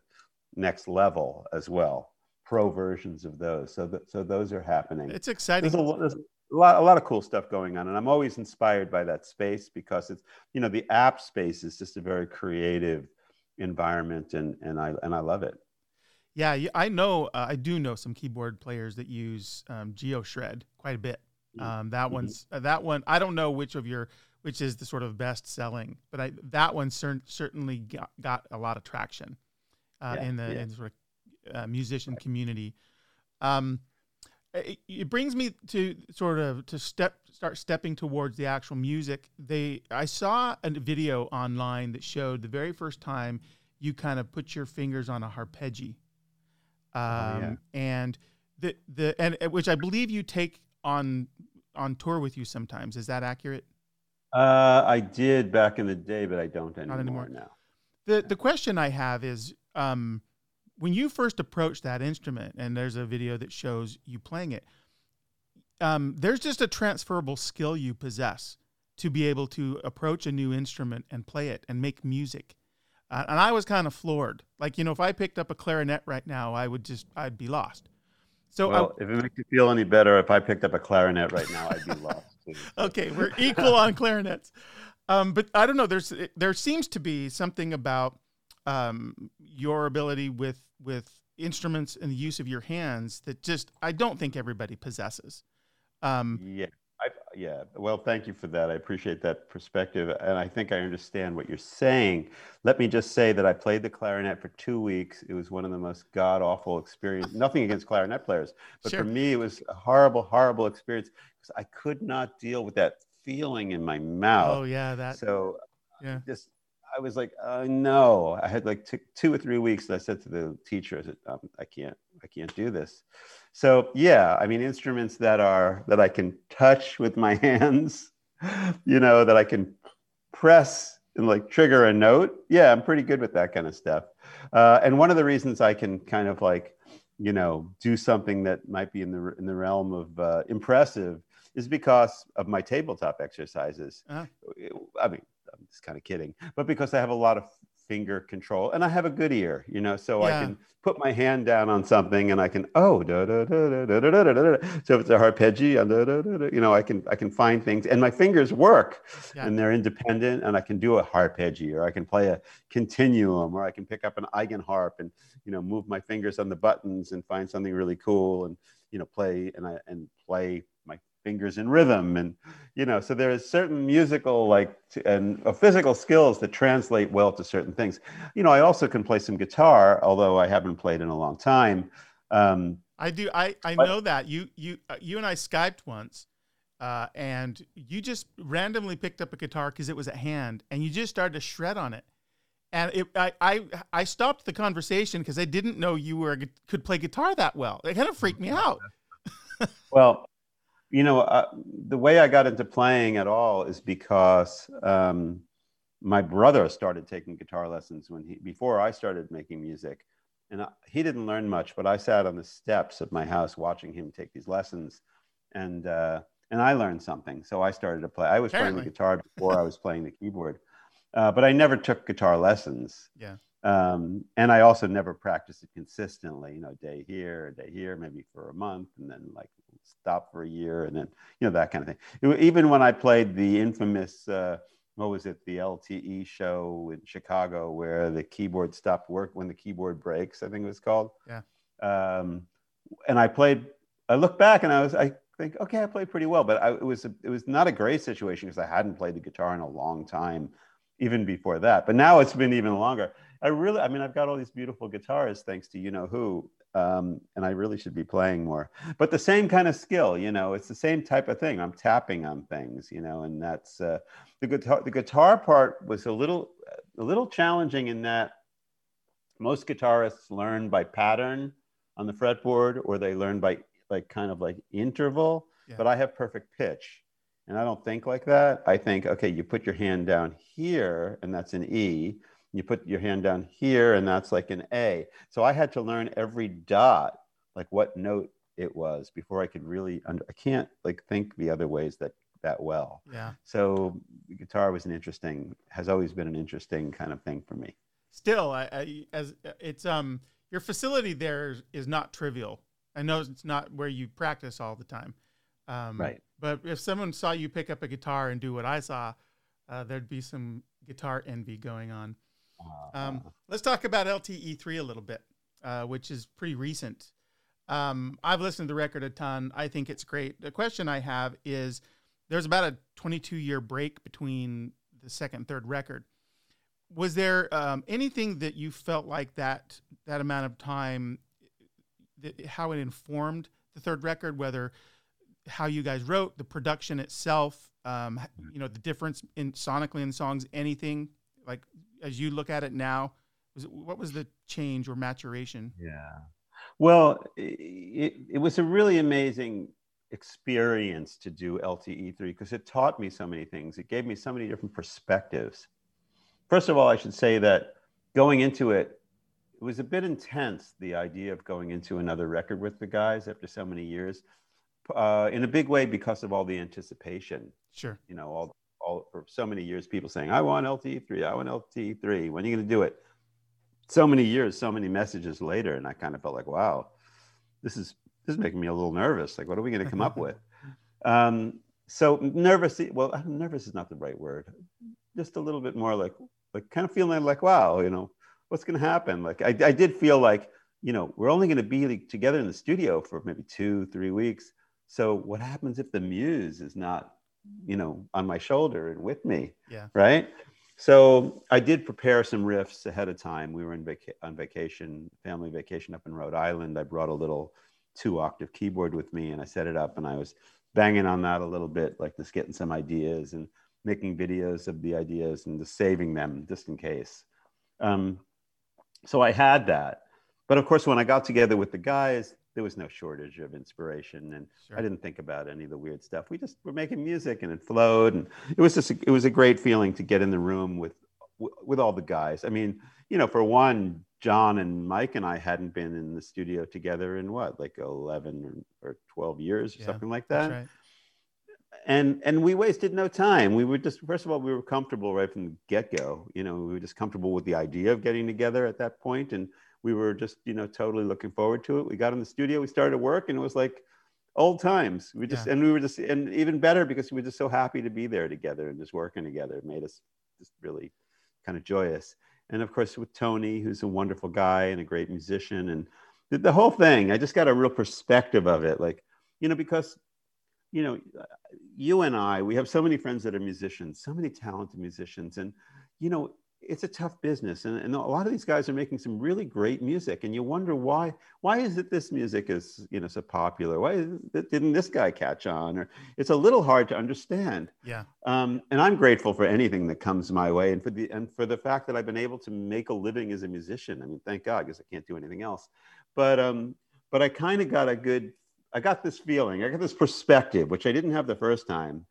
Speaker 2: next level as well, pro versions of those. So, th- so those are happening.
Speaker 1: It's exciting.
Speaker 2: There's a, there's a lot, a lot of cool stuff going on, and I'm always inspired by that space because it's, you know, the app space is just a very creative environment, and and I and I love it.
Speaker 1: Yeah, I know. Uh, I do know some keyboard players that use um, GeoShred quite a bit. Mm-hmm. Um, that mm-hmm. one's uh, that one. I don't know which of your which is the sort of best selling, but I, that one cer- certainly got, got, a lot of traction uh, yeah, in the yeah. in sort uh, musician community. Um, it, it, brings me to sort of to step start stepping towards the actual music. They I saw a video online that showed the very first time you kind of put your fingers on a harpejji, um, oh, yeah. Um, and the the and which I believe you take on on tour with you sometimes. Is that accurate?
Speaker 2: Uh, I did back in the day, but I don't anymore, Not anymore. now.
Speaker 1: The the question I have is um, when you first approach that instrument, and there's a video that shows you playing it. Um, there's just a transferable skill you possess to be able to approach a new instrument and play it and make music. Uh, and I was kind of floored. Like, you know, if I picked up a clarinet right now, I would just, I'd be lost.
Speaker 2: So, well, I, if it makes you feel any better, if I picked up a clarinet right now, I'd be lost. Too.
Speaker 1: okay, we're equal on clarinets. Um, but I don't know. There's there seems to be something about um, your ability with with instruments and the use of your hands that just I don't think everybody possesses.
Speaker 2: Um, yeah, I, yeah. Well, thank you for that. I appreciate that perspective, and I think I understand what you're saying. Let me just say that I played the clarinet for two weeks. It was one of the most god awful experience. Nothing against clarinet players, but sure. for me, it was a horrible, horrible experience because I could not deal with that feeling in my mouth.
Speaker 1: Oh yeah, that.
Speaker 2: So yeah, just I was like, oh, no. I had like t- two or three weeks, and I said to the teacher, I said, um, I can't, I can't do this. So yeah, I mean, instruments that are that I can touch with my hands, you know, that I can press and like trigger a note. Yeah, I'm pretty good with that kind of stuff. Uh, and one of the reasons I can kind of like, you know, do something that might be in the in the realm of uh, impressive is because of my tabletop exercises. Uh-huh. I mean, I'm just kind of kidding, but because I have a lot of finger control and I have a good ear, you know, so yeah. I can put my hand down on something and I can oh da da da da da da da da. So if it's a harpejji, da, da, da, da, you know, I can I can find things and my fingers work yeah. and they're independent and I can do a harpejji or I can play a continuum or I can pick up an eigenharp and you know move my fingers on the buttons and find something really cool and you know play and I and play fingers in rhythm. And you know so there is certain musical like and uh, physical skills that translate well to certain things. You know i also can play some guitar although i haven't played in a long time. Um,
Speaker 1: i do i i but, know that. You you uh, you and i skyped once uh, and you just randomly picked up a guitar because it was at hand and you just started to shred on it. And it, I, I I stopped the conversation because I didn't know you were could play guitar that well. It kind of freaked me out.
Speaker 2: well, you know, uh, the way I got into playing at all is because um, my brother started taking guitar lessons when he before I started making music, and I, he didn't learn much. But I sat on the steps of my house watching him take these lessons, and uh, and I learned something. So I started to play. I was Apparently. playing the guitar before I was playing the keyboard, uh, but I never took guitar lessons.
Speaker 1: Yeah.
Speaker 2: Um, and I also never practiced it consistently, you know, day here, day here, maybe for a month, and then like stop for a year, and then you know that kind of thing. It, even when I played the infamous, uh, what was it, the LTE show in Chicago, where the keyboard stopped work when the keyboard breaks, I think it was called.
Speaker 1: Yeah.
Speaker 2: Um, and I played. I look back and I was, I think, okay, I played pretty well, but I, it was, a, it was not a great situation because I hadn't played the guitar in a long time, even before that. But now it's been even longer. I really, I mean, I've got all these beautiful guitars thanks to you know who, um, and I really should be playing more. But the same kind of skill, you know, it's the same type of thing. I'm tapping on things, you know, and that's uh, the guitar. The guitar part was a little, a little challenging in that most guitarists learn by pattern on the fretboard, or they learn by like kind of like interval. Yeah. But I have perfect pitch. And I don't think like that. I think, okay, you put your hand down here, and that's an E you put your hand down here and that's like an A. So I had to learn every dot, like what note it was before I could really, under, I can't like think the other ways that, that well.
Speaker 1: Yeah.
Speaker 2: So guitar was an interesting, has always been an interesting kind of thing for me.
Speaker 1: Still, I, I as it's, um, your facility there is, not trivial. I know it's not where you practice all the time.
Speaker 2: Um, right.
Speaker 1: But if someone saw you pick up a guitar and do what I saw, uh, there'd be some guitar envy going on. Um, let's talk about LTE3 a little bit, uh, which is pretty recent. Um, I've listened to the record a ton. I think it's great. The question I have is there's about a 22 year break between the second and third record. Was there um, anything that you felt like that that amount of time th- how it informed the third record, whether how you guys wrote the production itself, um, you know, the difference in sonically in songs, anything like as you look at it now, was it, what was the change or maturation?
Speaker 2: Yeah. Well, it, it was a really amazing experience to do LTE3 because it taught me so many things. It gave me so many different perspectives. First of all, I should say that going into it, it was a bit intense, the idea of going into another record with the guys after so many years, uh, in a big way because of all the anticipation.
Speaker 1: Sure.
Speaker 2: You know, all, all for so many years, people saying, I want LTE3, I want LTE3. When are you going to do it? So many years, so many messages later. And I kind of felt like, wow, this is, this is making me a little nervous. Like, what are we going to come up with? Um, so nervous, well, nervous is not the right word. Just a little bit more like, like kind of feeling like, wow, you know, what's going to happen? Like I, I did feel like, you know, we're only going to be together in the studio for maybe two, three weeks. So what happens if the muse is not, you know, on my shoulder and with me?
Speaker 1: Yeah.
Speaker 2: Right. So I did prepare some riffs ahead of time. We were in on vacation, family vacation up in Rhode Island. I brought a little two octave keyboard with me and I set it up and I was banging on that a little bit, like just getting some ideas and making videos of the ideas and just saving them just in case. Um, so I had that. But of course, when I got together with the guys, there was no shortage of inspiration, and sure. I didn't think about any of the weird stuff. We just were making music, and it flowed, and it was just a, it was a great feeling to get in the room with with all the guys. I mean, you know, for one, John and Mike and I hadn't been in the studio together in what, like eleven or, or twelve years or yeah, something like that. Right and and we wasted no time we were just first of all we were comfortable right from the get-go you know we were just comfortable with the idea of getting together at that point and we were just you know totally looking forward to it. We got in the studio we started work and it was like old times. We just yeah. and we were just and even better because we were just so happy to be there together and just working together. It made us just really kind of joyous. And of course with tony who's a wonderful guy and a great musician and the, the whole thing i just got a real perspective of it. Like you know because you know, you and I, we have so many friends that are musicians, so many talented musicians, and you know, it's a tough business, and, and a lot of these guys are making some really great music, and you wonder why. Why is it this music is you know so popular? Why it, didn't this guy catch on? Or it's a little hard to understand.
Speaker 1: Yeah.
Speaker 2: Um, and I'm grateful for anything that comes my way, and for the and for the fact that I've been able to make a living as a musician. I mean, thank God, because I can't do anything else. But um, but I kind of got a good I got this feeling, I got this perspective, which I didn't have the first time,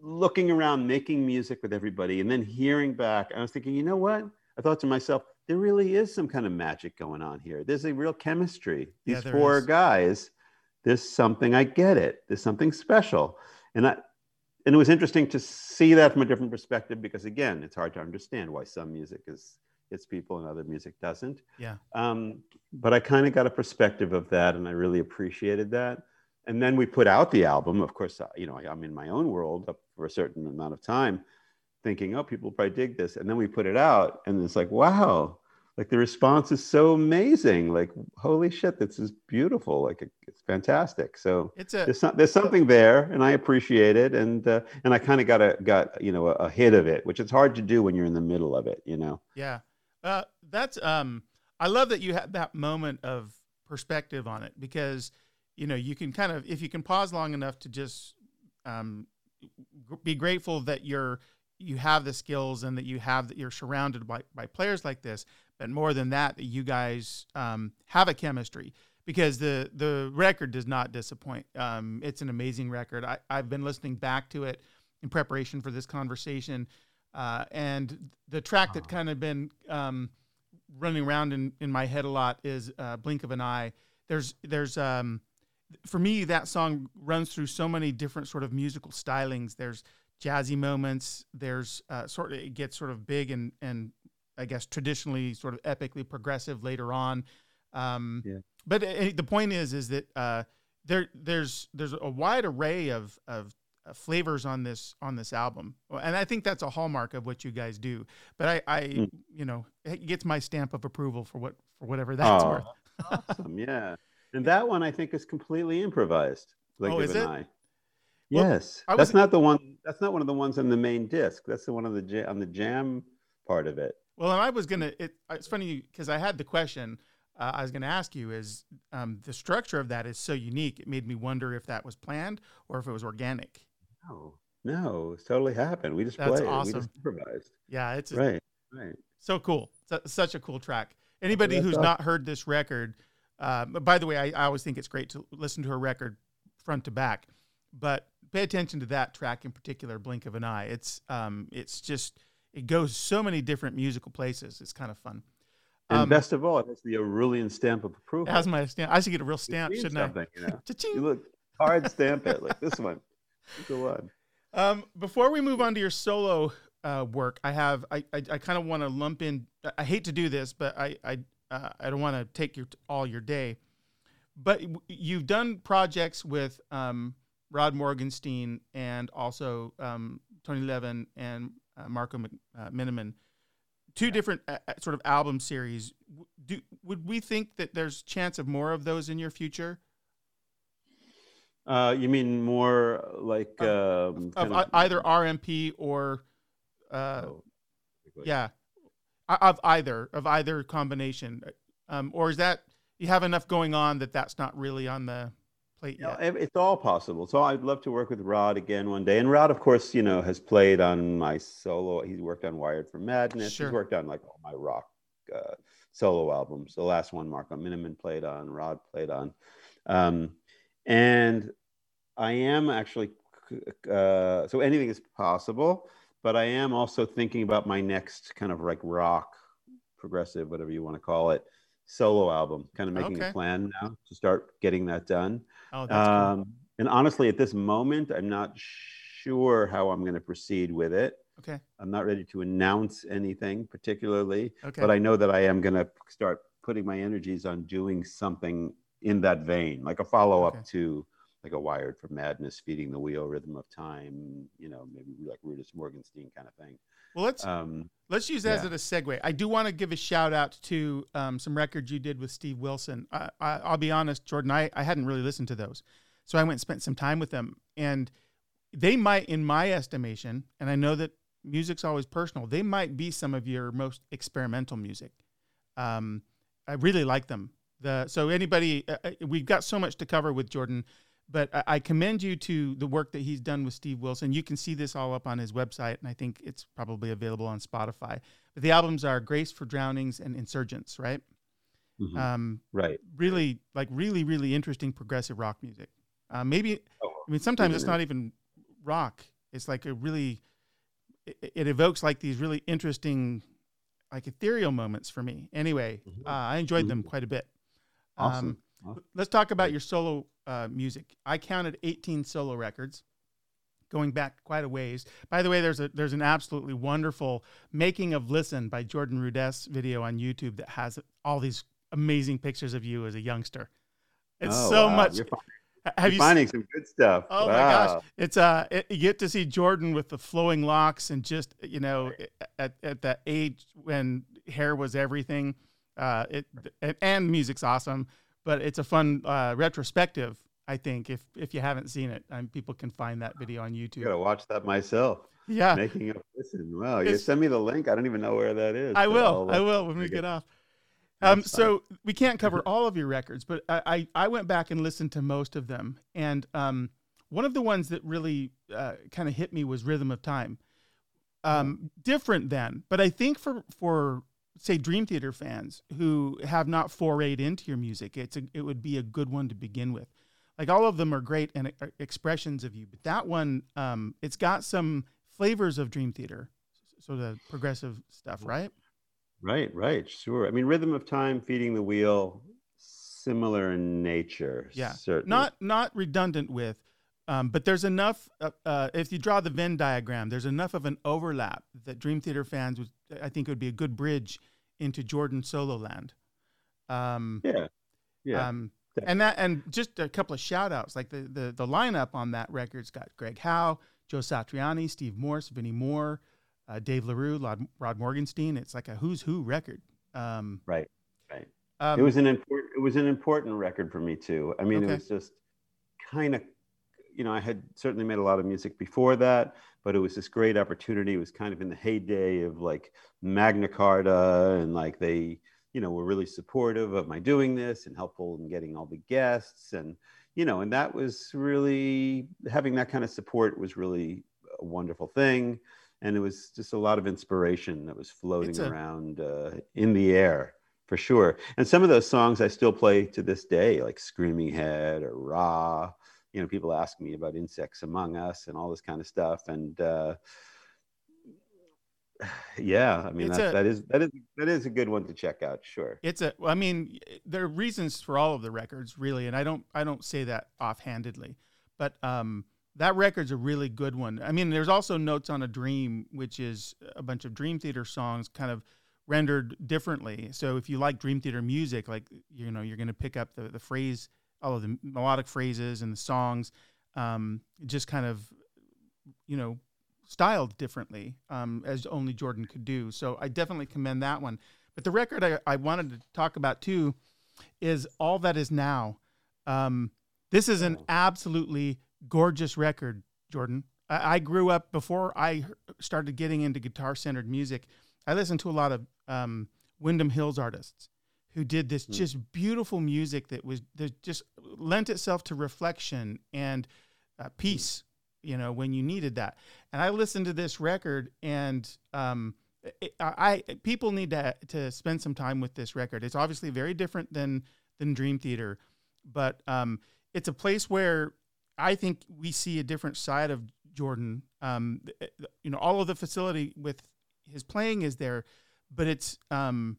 Speaker 2: looking around, making music with everybody, and then hearing back. I was thinking, you know what? I thought to myself, there really is some kind of magic going on here. There's a real chemistry. These yeah, four is. guys, there's something, I get it. There's something special. And I, and it was interesting to see that from a different perspective because again, it's hard to understand why some music is hits people and other music doesn't.
Speaker 1: Yeah.
Speaker 2: Um, but I kind of got a perspective of that, and I really appreciated that. And then we put out the album. Of course, uh, you know, I'm in my own world up for a certain amount of time, thinking, "Oh, people probably dig this." And then we put it out, and it's like, "Wow!" Like the response is so amazing. Like, holy shit, this is beautiful. Like, it's fantastic. So
Speaker 1: it's a,
Speaker 2: there's, some, there's something there, and I appreciate it. And uh, and I kind of got a got you know a, a hit of it, which is hard to do when you're in the middle of it. You know.
Speaker 1: Yeah. Uh, that's um, I love that you had that moment of perspective on it because you know you can kind of if you can pause long enough to just um, be grateful that you're you have the skills and that you have that you're surrounded by, by players like this but more than that that you guys um, have a chemistry. Because the the record does not disappoint. Um, it's an amazing record. I, i've been listening back to it in preparation for this conversation uh, and the track that kind of been um, running around in, in my head a lot is uh, "Blink of an Eye." There's there's um, for me that song runs through so many different sort of musical stylings. There's jazzy moments. There's uh, sort of it gets sort of big and and I guess traditionally sort of epically progressive later on. Um, yeah. But uh, the point is is that uh, there there's there's a wide array of of uh, flavors on this on this album, and I think that's a hallmark of what you guys do. But I, I mm. you know, it gets my stamp of approval for what for whatever that's oh, worth.
Speaker 2: awesome, yeah. And that one I think is completely improvised.
Speaker 1: Like oh, is it? Eye.
Speaker 2: Yes, well, that's not the one. That's not one of the ones on the main disc. That's the one on the on the jam part of it.
Speaker 1: Well, and I was gonna. It, it's funny because I had the question uh, I was going to ask you is um, the structure of that is so unique. It made me wonder if that was planned or if it was organic.
Speaker 2: No, no, it's totally happened. We just
Speaker 1: That's
Speaker 2: played.
Speaker 1: awesome.
Speaker 2: We just improvised.
Speaker 1: Yeah, it's
Speaker 2: Right, right.
Speaker 1: so cool. Su- such a cool track. Anybody who's
Speaker 2: awesome.
Speaker 1: not heard this record, uh, by the way, I, I always think it's great to listen to a record front to back, but pay attention to that track in particular, "Blink of an Eye." It's um, it's just it goes so many different musical places. It's kind of fun.
Speaker 2: And
Speaker 1: Um,
Speaker 2: best of all, it has the Orullian stamp of approval.
Speaker 1: It has my stamp. I should get a real stamp, shouldn't
Speaker 2: something, You know,
Speaker 1: I?
Speaker 2: You look hard stamp it like this one. The one.
Speaker 1: Um, before we move on to your solo uh, work, I have I I, I kind of want to lump in. I hate to do this, but I I uh, I don't want to take your all your day. But you've done projects with um, Rod Morgenstein and also um, Tony Levin and uh, Marco Mc- uh, Minnemann. Two different uh, uh, sort of album series. Do would we think that there's chance of more of those in your future?
Speaker 2: Uh, you mean more like um,
Speaker 1: Of ei- either RMP or uh,
Speaker 2: oh,
Speaker 1: Yeah, of either of either combination, um, or is that you have enough going on that that's not really on the plate yet?
Speaker 2: it's all possible. So I'd love to work with Rod again one day. And Rod, of course, you know, has played on my solo. He's worked on Wired for Madness.
Speaker 1: Sure.
Speaker 2: He's worked on like all my rock uh, solo albums. The last one, Marco Minnemann played on. Rod played on. Um, and I am actually. Uh, so anything is possible, but I am also thinking about my next kind of like rock, progressive, whatever you want to call it, solo album. Kind of making
Speaker 1: Okay.
Speaker 2: a plan now to start getting that done.
Speaker 1: Oh, that's cool.
Speaker 2: Um, and honestly, at this moment, I'm not sure how I'm going to proceed with it.
Speaker 1: Okay,
Speaker 2: I'm not ready to announce anything particularly,
Speaker 1: okay,
Speaker 2: but I know that I am going to start putting my energies on doing something in that vein, like a follow up
Speaker 1: Okay.
Speaker 2: to like a Wired for Madness, Feeding the Wheel, Rhythm of Time, you know, maybe like Rudess Morgenstein kind of thing.
Speaker 1: well let's
Speaker 2: Um,
Speaker 1: let's use that
Speaker 2: yeah.
Speaker 1: as a segue. I do want to give a shout out to um, some records you did with Steve Wilson. I, I, I'll be honest, Jordan, I, I hadn't really listened to those, so I went and spent some time with them, and they might, in my estimation, and I know that music's always personal, they might be some of your most experimental music. Um, I really like them. The so anybody, uh, uh, we've got so much to cover with Jordan, but I, I commend you to the work that he's done with Steve Wilson. You can see this all up on his website, and I think it's probably available on Spotify. But the albums are "Grace for Drownings" and "Insurgentes," right?
Speaker 2: mhm.
Speaker 1: Um,
Speaker 2: right.
Speaker 1: really, like really, really interesting progressive rock music. Uh, maybe
Speaker 2: Oh,
Speaker 1: I mean, sometimes it's not even rock. It's like a really, it, it evokes like these really interesting, like ethereal moments for me. Anyway,
Speaker 2: Mhm.
Speaker 1: uh, I enjoyed them
Speaker 2: Mhm.
Speaker 1: quite a bit.
Speaker 2: awesome.
Speaker 1: Um,
Speaker 2: Awesome.
Speaker 1: let's talk about your solo uh, music. I counted 18 solo records, going back quite a ways. By the way, there's a there's an absolutely wonderful making of "Listen" by Jordan Rudess video on YouTube that has all these amazing pictures of you as a youngster. It's
Speaker 2: Oh,
Speaker 1: so
Speaker 2: wow.
Speaker 1: much.
Speaker 2: You're,
Speaker 1: Have
Speaker 2: you're
Speaker 1: you
Speaker 2: finding some good stuff.
Speaker 1: Oh my gosh, it's uh, it, you get to see Jordan with the flowing locks and just you know at at that age when hair was everything. Uh, it and, and music's awesome, but it's a fun uh, retrospective. I think if if you haven't seen it, um, people can find that video on
Speaker 2: I
Speaker 1: YouTube.
Speaker 2: gotta watch that myself.
Speaker 1: Yeah,
Speaker 2: Making up listen. Wow, you send me the link. I don't even know where that is.
Speaker 1: I will.
Speaker 2: I'll,
Speaker 1: I will when we get
Speaker 2: it.
Speaker 1: off. Um, so we can't cover all of your records, but I, I, I went back and listened to most of them. And um, one of the ones that really uh, kind of hit me was Rhythm of Time. Um, different then, but I think for, for say Dream Theater fans who have not forayed into your music, it's a, it would be a good one to begin with. Like all of them are great and uh, expressions of you, but that one, um, it's got some flavors of Dream Theater, sort of progressive stuff, right?
Speaker 2: Right, right, sure. I mean, Rhythm of Time, Feeding the Wheel, similar in nature.
Speaker 1: Yeah.
Speaker 2: certainly.
Speaker 1: not not redundant with um, but there's enough uh, uh, if you draw the venn diagram there's enough of an overlap that dream theater fans would i think it would be a good bridge into jordan solo land um,
Speaker 2: Yeah, yeah.
Speaker 1: um, and that and just a couple of shout outs like the, the the lineup on that record's got greg howe joe satriani steve morse vinnie moore uh, dave larue rod, rod morgenstein it's like a who's who record um,
Speaker 2: right, right.
Speaker 1: um,
Speaker 2: it was an important. It was an important record for me too. I mean,
Speaker 1: Okay.
Speaker 2: it was just kind of, you know, I had certainly made a lot of music before that, but it was this great opportunity. It was kind of in the heyday of like Magna Carta and like they, you know, were really supportive of my doing this and helpful in getting all the guests. And, you know, and that was really having that kind of support was really a wonderful thing. And it was just a lot of inspiration that was floating a- around uh, in the air for sure. And some of those songs I still play to this day, like Screaming Head or Raw. You know, people ask me about Insects Among Us and all this kind of stuff. And, uh, yeah i mean that, a, that is that is that is a good one to check out sure.
Speaker 1: It's a i mean there are reasons for all of the records really and i don't i don't say that offhandedly. But um that record's a really good one. I mean there's also notes on a dream which is a bunch of dream theater songs kind of rendered differently. So if you like dream theater music like you know you're going to pick up the the phrase all of the melodic phrases and the songs um just kind of you know styled differently, um, as only Jordan could do. So I definitely commend that one. But the record I, I wanted to talk about too is All That Is Now. Um, this is an absolutely gorgeous record, Jordan. I, I, grew up before I started getting into guitar centered music. I listened to a lot of um, Windham Hills artists who did this mm. just beautiful music that was that just lent itself to reflection and uh, peace you know, when you needed that. And I listened to this record and, um, it, I, I people need to to spend some time with this record. It's obviously very different than than Dream Theater, but um, it's a place where I think we see a different side of Jordan. Um, you know, all of the facility with his playing is there, but it's um,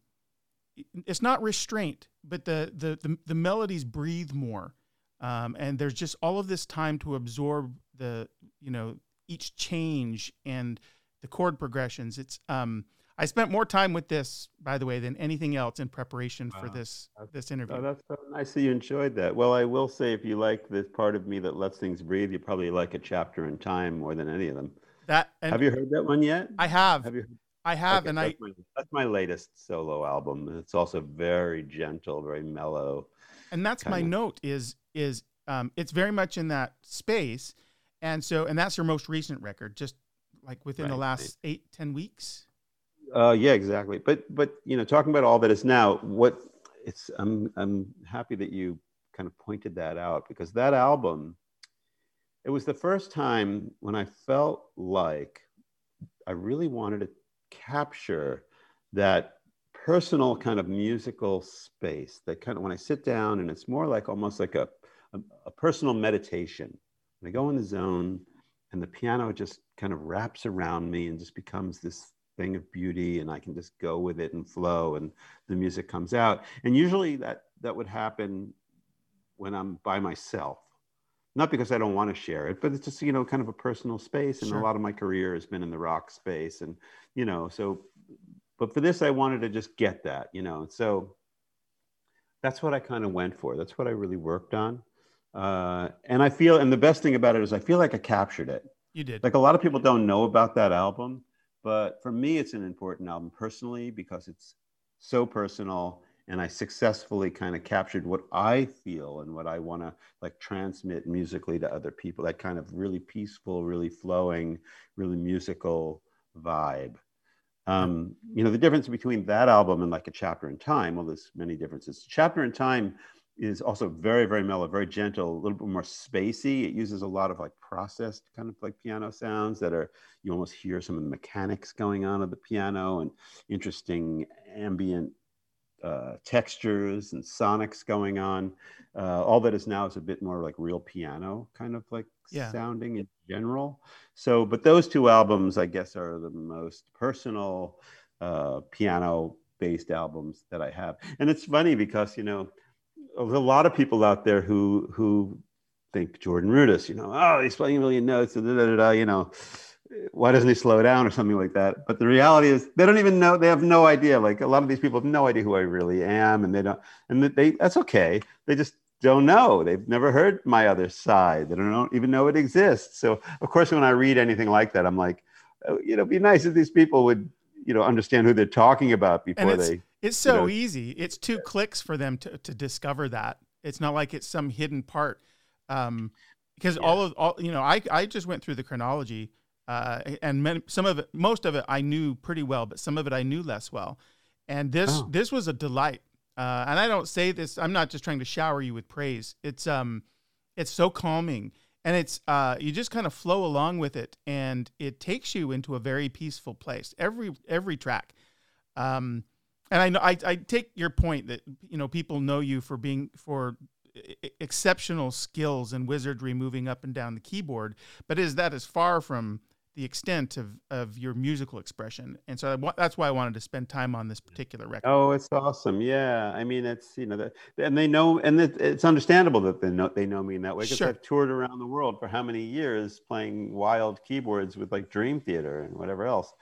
Speaker 1: it's not restraint, but the the the, the melodies breathe more. Um, and there's just all of this time to absorb the you know each change and the chord progressions. It's um i spent more time with this by the way than anything else in preparation for this this interview.
Speaker 2: oh, that's so nice that you enjoyed that. Well i will say if you like this part of me that lets things breathe you probably like a chapter in time more than any of them.
Speaker 1: That
Speaker 2: have you heard that one yet?
Speaker 1: I have. Have you I have, okay, and
Speaker 2: that's
Speaker 1: I
Speaker 2: my, that's my latest solo album. It's also very gentle, very mellow.
Speaker 1: And that's my of. note is is um, it's very much in that space, and so and that's your most recent record, just like within right. the last eight ten weeks.
Speaker 2: Uh, yeah, exactly. But but you know, talking about all that is now, what it's I'm I'm happy that you kind of pointed that out because that album, it was the first time when I felt like I really wanted to capture that personal kind of musical space that kind of when I sit down and it's more like almost like a a, a personal meditation. I go in the zone and the piano just kind of wraps around me and just becomes this thing of beauty and I can just go with it and flow and the music comes out. And usually that that would happen when I'm by myself. Not because I don't want to share it, but it's just, you know, kind of a personal space. And sure. a lot of my career has been in the rock space. And, you know, so but for this I wanted to just get that, you know. So that's what I kind of went for. That's what I really worked on. Uh, and I feel, and the best thing about it is I feel like I captured it.
Speaker 1: You did.
Speaker 2: Like a lot of people don't know about that album, but for me, it's an important album personally because it's so personal and I successfully kind of captured what I feel and what I want to like transmit musically to other people. That kind of really peaceful, really flowing, really musical vibe. Um, you know, the difference between that album and like a chapter in time, well, there's many differences. Chapter in time is also very, very mellow, very gentle, a little bit more spacey. It uses a lot of like processed kind of like piano sounds that are, you almost hear some of the mechanics going on of the piano and interesting ambient uh, textures and sonics going on. Uh, all that is now is a bit more like real piano kind of like yeah. sounding in general. So, but those two albums, I guess, are the most personal uh, piano based albums that I have. And it's funny because, you know, there's a lot of people out there who who think Jordan Rudess, you know, oh, he's playing a million notes, da, da, da, da, you know, why doesn't he slow down or something like that? But the reality is, they don't even know. They have no idea. Like a lot of these people have no idea who I really am, and they don't. And they that's okay. They just don't know. They've never heard my other side. They don't even know it exists. So of course, when I read anything like that, I'm like, oh, you know, it'd be nice if these people would, you know, understand who they're talking about before they
Speaker 1: it's so you know, easy. It's two clicks for them to, to discover that. It's not like it's some hidden part. Um, because yeah. all of all you know, I I just went through the chronology, uh, and many, some of it, most of it, I knew pretty well, but some of it I knew less well. and this oh. this was a delight. Uh, and I don't say this. I'm not just trying to shower you with praise. It's um, it's so calming, and it's uh, you just kind of flow along with it, and it takes you into a very peaceful place. Every every track, um, and I know I, I take your point that you know people know you for being for exceptional skills and wizardry moving up and down the keyboard, but is that as far from the extent of, of your musical expression. And so that's why I wanted to spend time on this particular record.
Speaker 2: Oh, it's awesome. Yeah. I mean, it's, you know, the, and they know, and it's understandable that they know, they know me in that way because sure. I've toured around the world for how many years playing wild keyboards with like Dream Theater and whatever else,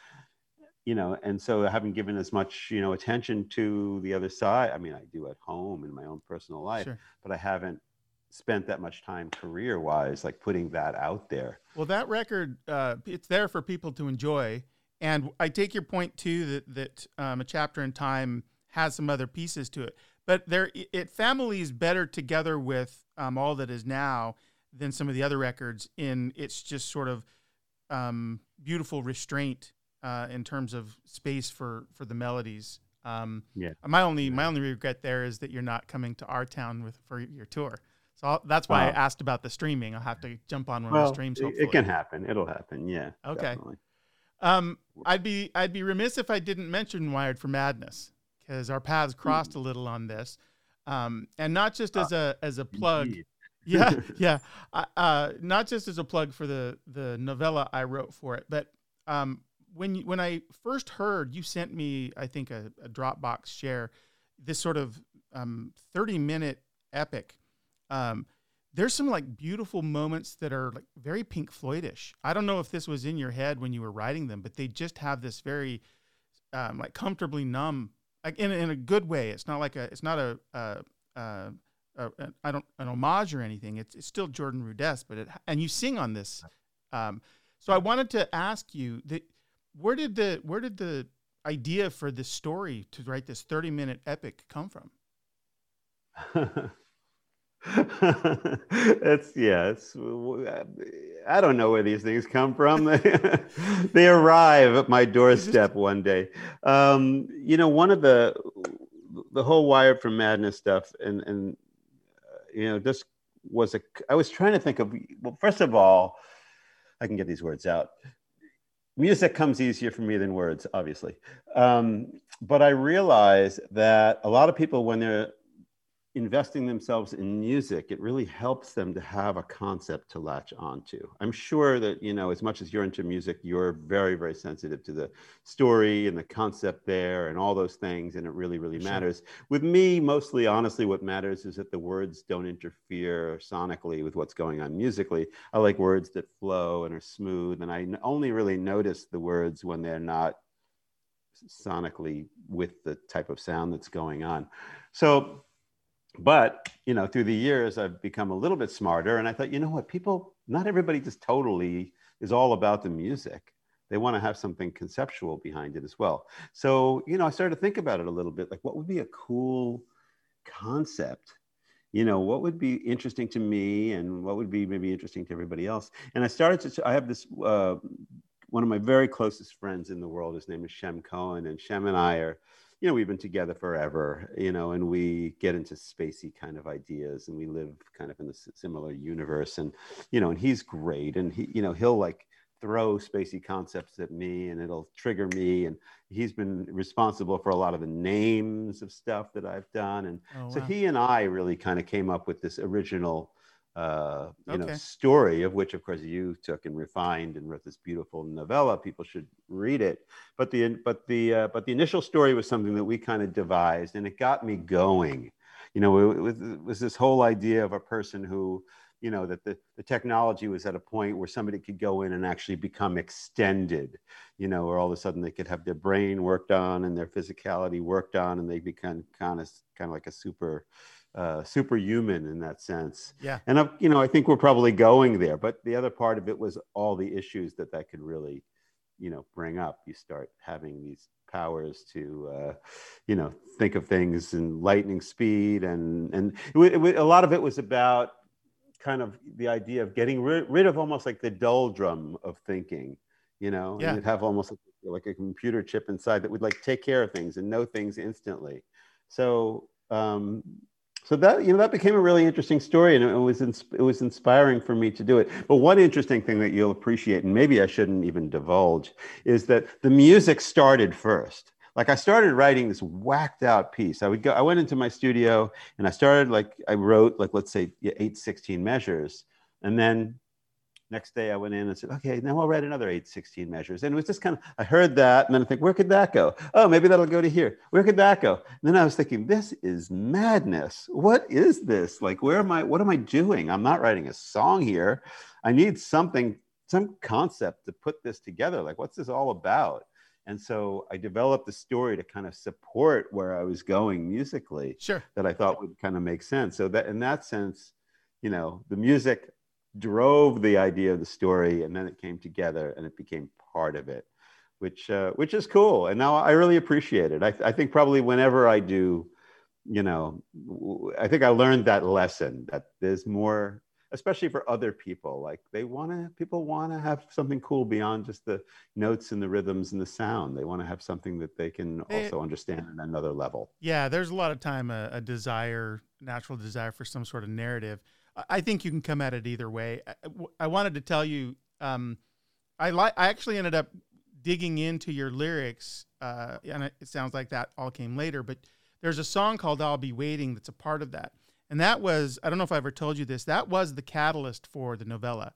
Speaker 2: you know, and so I haven't given as much, you know, attention to the other side. I mean, I do at home in my own personal life, sure. but I haven't spent that much time career wise, like putting that out there.
Speaker 1: Well, that record, uh, it's there for people to enjoy. And I take your point too that that um, a chapter in time has some other pieces to it, but there it families better together with um, all that is now than some of the other records in its just sort of um, beautiful restraint uh, in terms of space for for the melodies. Um, yeah. My only my only regret there is that you're not coming to our town with for your tour. So I'll, that's why uh, I asked about the streaming. I'll have to jump on one well, of the streams. Hopefully.
Speaker 2: It can happen. It'll happen. Yeah.
Speaker 1: Okay. Definitely. Um, I'd be I'd be remiss if I didn't mention Wired for Madness because our paths hmm. crossed mm. a little on this, um, and not just as uh, a as a plug. yeah, yeah. Uh, not just as a plug for the the novella I wrote for it, but um, when you, when I first heard you sent me, I think a, a Dropbox share, this sort of um, thirty minute epic um, there's some like beautiful moments that are like very Pink Floydish. I don't know if this was in your head when you were writing them, but they just have this very um, like comfortably numb, like in, in a good way. It's not like a, it's not a, a, a, a I don't an homage or anything. It's, it's still Jordan Rudess, but it and you sing on this. Um, so I wanted to ask you that where did the where did the idea for this story to write this 30 minute epic come from?
Speaker 2: it's yeah it's i don't know where these things come from. They arrive at my doorstep one day. Um, you know one of the the whole wired for madness stuff and and uh, you know this was a i was trying to think of well first of all i can get these words out. Music comes easier for me than words obviously. Um, but i realize that a lot of people when they're investing themselves in music, it really helps them to have a concept to latch onto. I'm sure that, you know, as much as you're into music, you're very, very sensitive to the story and the concept there and all those things. And it really, really sure. matters. With me, mostly, honestly, what matters is that the words don't interfere sonically with what's going on musically. I like words that flow and are smooth. And I only really notice the words when they're not sonically with the type of sound that's going on. So but you know through the years i've become a little bit smarter and i thought you know what? People not everybody just totally is all about the music. They want to have something conceptual behind it as well. So you know i started to think about it a little bit like what would be a cool concept? You know what would be interesting to me and what would be maybe interesting to everybody else? And i started to i have this uh, one of my very closest friends in the world. His name is shem cohen and shem and i are you know, we've been together forever, you know, and we get into spacey kind of ideas and we live kind of in a similar universe. And, you know, and he's great. And he, you know, he'll like throw spacey concepts at me and it'll trigger me. And he's been responsible for a lot of the names of stuff that I've done. And oh, wow. so he and I really kind of came up with this original uh, you okay. know, story of which, of course, you took and refined and wrote this beautiful novella. People should read it. But the but the uh, but the initial story was something that we kind of devised, and it got me going. You know, it, it, it was this whole idea of a person who, you know, that the, the technology was at a point where somebody could go in and actually become extended, you know, where all of a sudden they could have their brain worked on and their physicality worked on, and they become kind of kind of like a super uh, superhuman in that sense.
Speaker 1: Yeah.
Speaker 2: And uh, you know, I think we're probably going there. But the other part of it was all the issues that that could really, you know, bring up. You start having these powers to, uh, you know, think of things in lightning speed, and and it, it, a lot of it was about kind of the idea of getting rid, rid of almost like the doldrum of thinking. You know,
Speaker 1: yeah.
Speaker 2: and you'd have almost like like a computer chip inside that would like take care of things and know things instantly. So um, so that you know that became a really interesting story, and it was it was inspiring for me to do it. But one interesting thing that you'll appreciate, and maybe I shouldn't even divulge, is that the music started first. Like I started writing this whacked out piece. I would go. I went into my studio and I started like I wrote like let's say eight sixteen measures, and then Next day I went in and said, okay, now I'll write another 816 measures. And it was just kind of, I heard that and then I think, where could that go? Oh, maybe that'll go to here. Where could that go? And then I was thinking, this is madness. What is this? Like, where am I? What am I doing? I'm not writing a song here. I need something, some concept to put this together. Like, what's this all about? And so I developed a story to kind of support where I was going musically.
Speaker 1: Sure.
Speaker 2: That I thought would kind of make sense. So that in that sense, you know, the music drove the idea of the story and then it came together and it became part of it which uh, which is cool. And now i really appreciate it. I, I think probably whenever i do you know i think i learned that lesson that there's more especially for other people like they want to people want to have something cool beyond just the notes and the rhythms and the sound. They want to have something that they can also understand at another level.
Speaker 1: Yeah there's a lot of time a, a desire natural desire for some sort of narrative I think you can come at it either way. I, I wanted to tell you, um, I like. I actually ended up digging into your lyrics, uh, and it, it sounds like that all came later. But there's a song called "I'll Be Waiting" that's a part of that, and that was. I don't know if I ever told you this. That was the catalyst for the novella,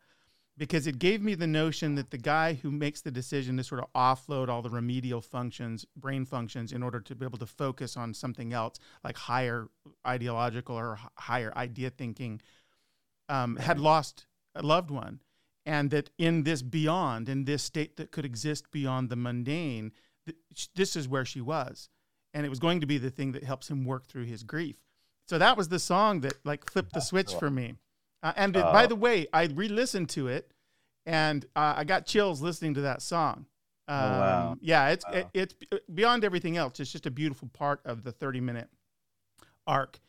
Speaker 1: because it gave me the notion that the guy who makes the decision to sort of offload all the remedial functions, brain functions, in order to be able to focus on something else, like higher ideological or higher idea thinking um, had lost a loved one, and that in this beyond, in this state that could exist beyond the mundane, th- this is where she was, and it was going to be the thing that helps him work through his grief. So that was the song that like flipped the switch for me. Uh, and uh, by the way, I re-listened to it, and uh, I got chills listening to that song. Um, oh, wow. Yeah, it's wow. it, it's beyond everything else. It's just a beautiful part of the thirty-minute arc.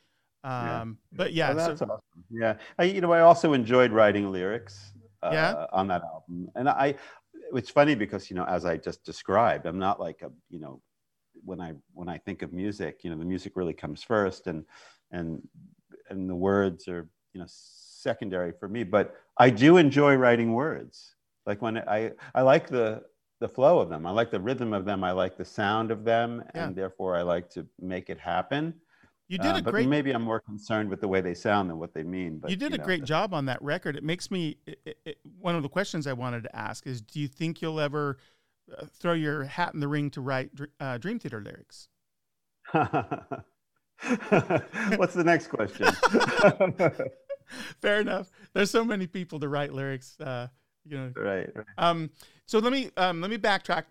Speaker 1: Um, yeah. But yeah,
Speaker 2: well, that's so, awesome. Yeah, I, you know, I also enjoyed writing lyrics. Uh,
Speaker 1: yeah.
Speaker 2: on that album, and I, it's funny because you know, as I just described, I'm not like a you know, when I when I think of music, you know, the music really comes first, and and and the words are you know secondary for me. But I do enjoy writing words. Like when I I like the the flow of them. I like the rhythm of them. I like the sound of them, yeah. and therefore I like to make it happen.
Speaker 1: You did uh, a great.
Speaker 2: Maybe I'm more concerned with the way they sound than what they mean. But
Speaker 1: you did
Speaker 2: you
Speaker 1: a
Speaker 2: know,
Speaker 1: great job on that record. It makes me. It, it, one of the questions I wanted to ask is: Do you think you'll ever uh, throw your hat in the ring to write uh, Dream Theater lyrics?
Speaker 2: What's the next question?
Speaker 1: Fair enough. There's so many people to write lyrics. Uh, you know.
Speaker 2: Right. right.
Speaker 1: Um, so let me um, let me backtrack,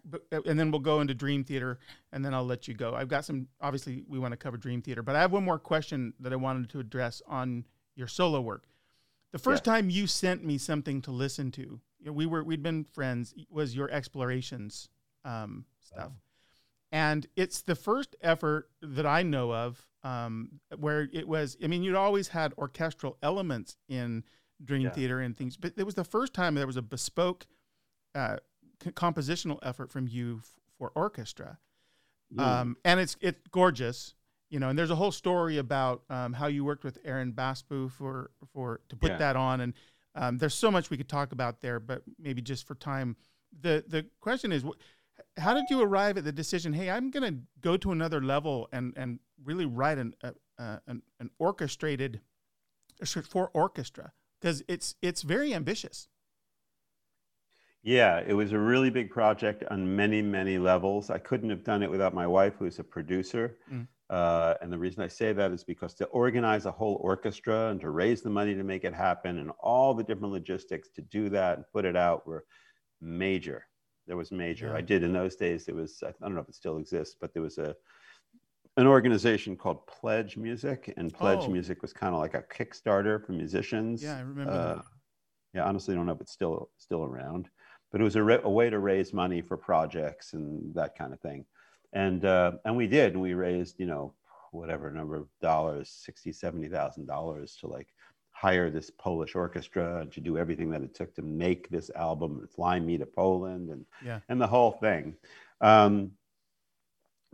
Speaker 1: and then we'll go into Dream Theater, and then I'll let you go. I've got some. Obviously, we want to cover Dream Theater, but I have one more question that I wanted to address on your solo work. The first yeah. time you sent me something to listen to, you know, we were we'd been friends. Was your explorations um, stuff, and it's the first effort that I know of um, where it was. I mean, you'd always had orchestral elements in Dream yeah. Theater and things, but it was the first time there was a bespoke uh, compositional effort from you f- for orchestra. Mm. Um, and it's it's gorgeous, you know. And there's a whole story about um, how you worked with Aaron Başbuğ for for to put yeah. that on, and um, there's so much we could talk about there, but maybe just for time. The the question is, how did you arrive at the decision? Hey, I'm going to go to another level and and really write an uh, an, an orchestrated for orchestra because it's it's very ambitious.
Speaker 2: Yeah, it was a really big project on many, many levels. I couldn't have done it without my wife, who's a producer. Mm. Uh, and the reason I say that is because to organize a whole orchestra and to raise the money to make it happen and all the different logistics to do that and put it out were major. There was major. Yeah. I did in those days. It was I don't know if it still exists, but there was a an organization called Pledge Music, and Pledge oh. Music was kind of like a Kickstarter for musicians.
Speaker 1: Yeah, I remember. Uh,
Speaker 2: yeah, honestly, I don't know if it's still still around but it was a, re- a, way to raise money for projects and that kind of thing. And, uh, and we did, and we raised, you know, whatever number of dollars, 60, $70,000 to like hire this Polish orchestra and to do everything that it took to make this album and fly me to Poland and
Speaker 1: Yeah.
Speaker 2: and the whole thing. Um,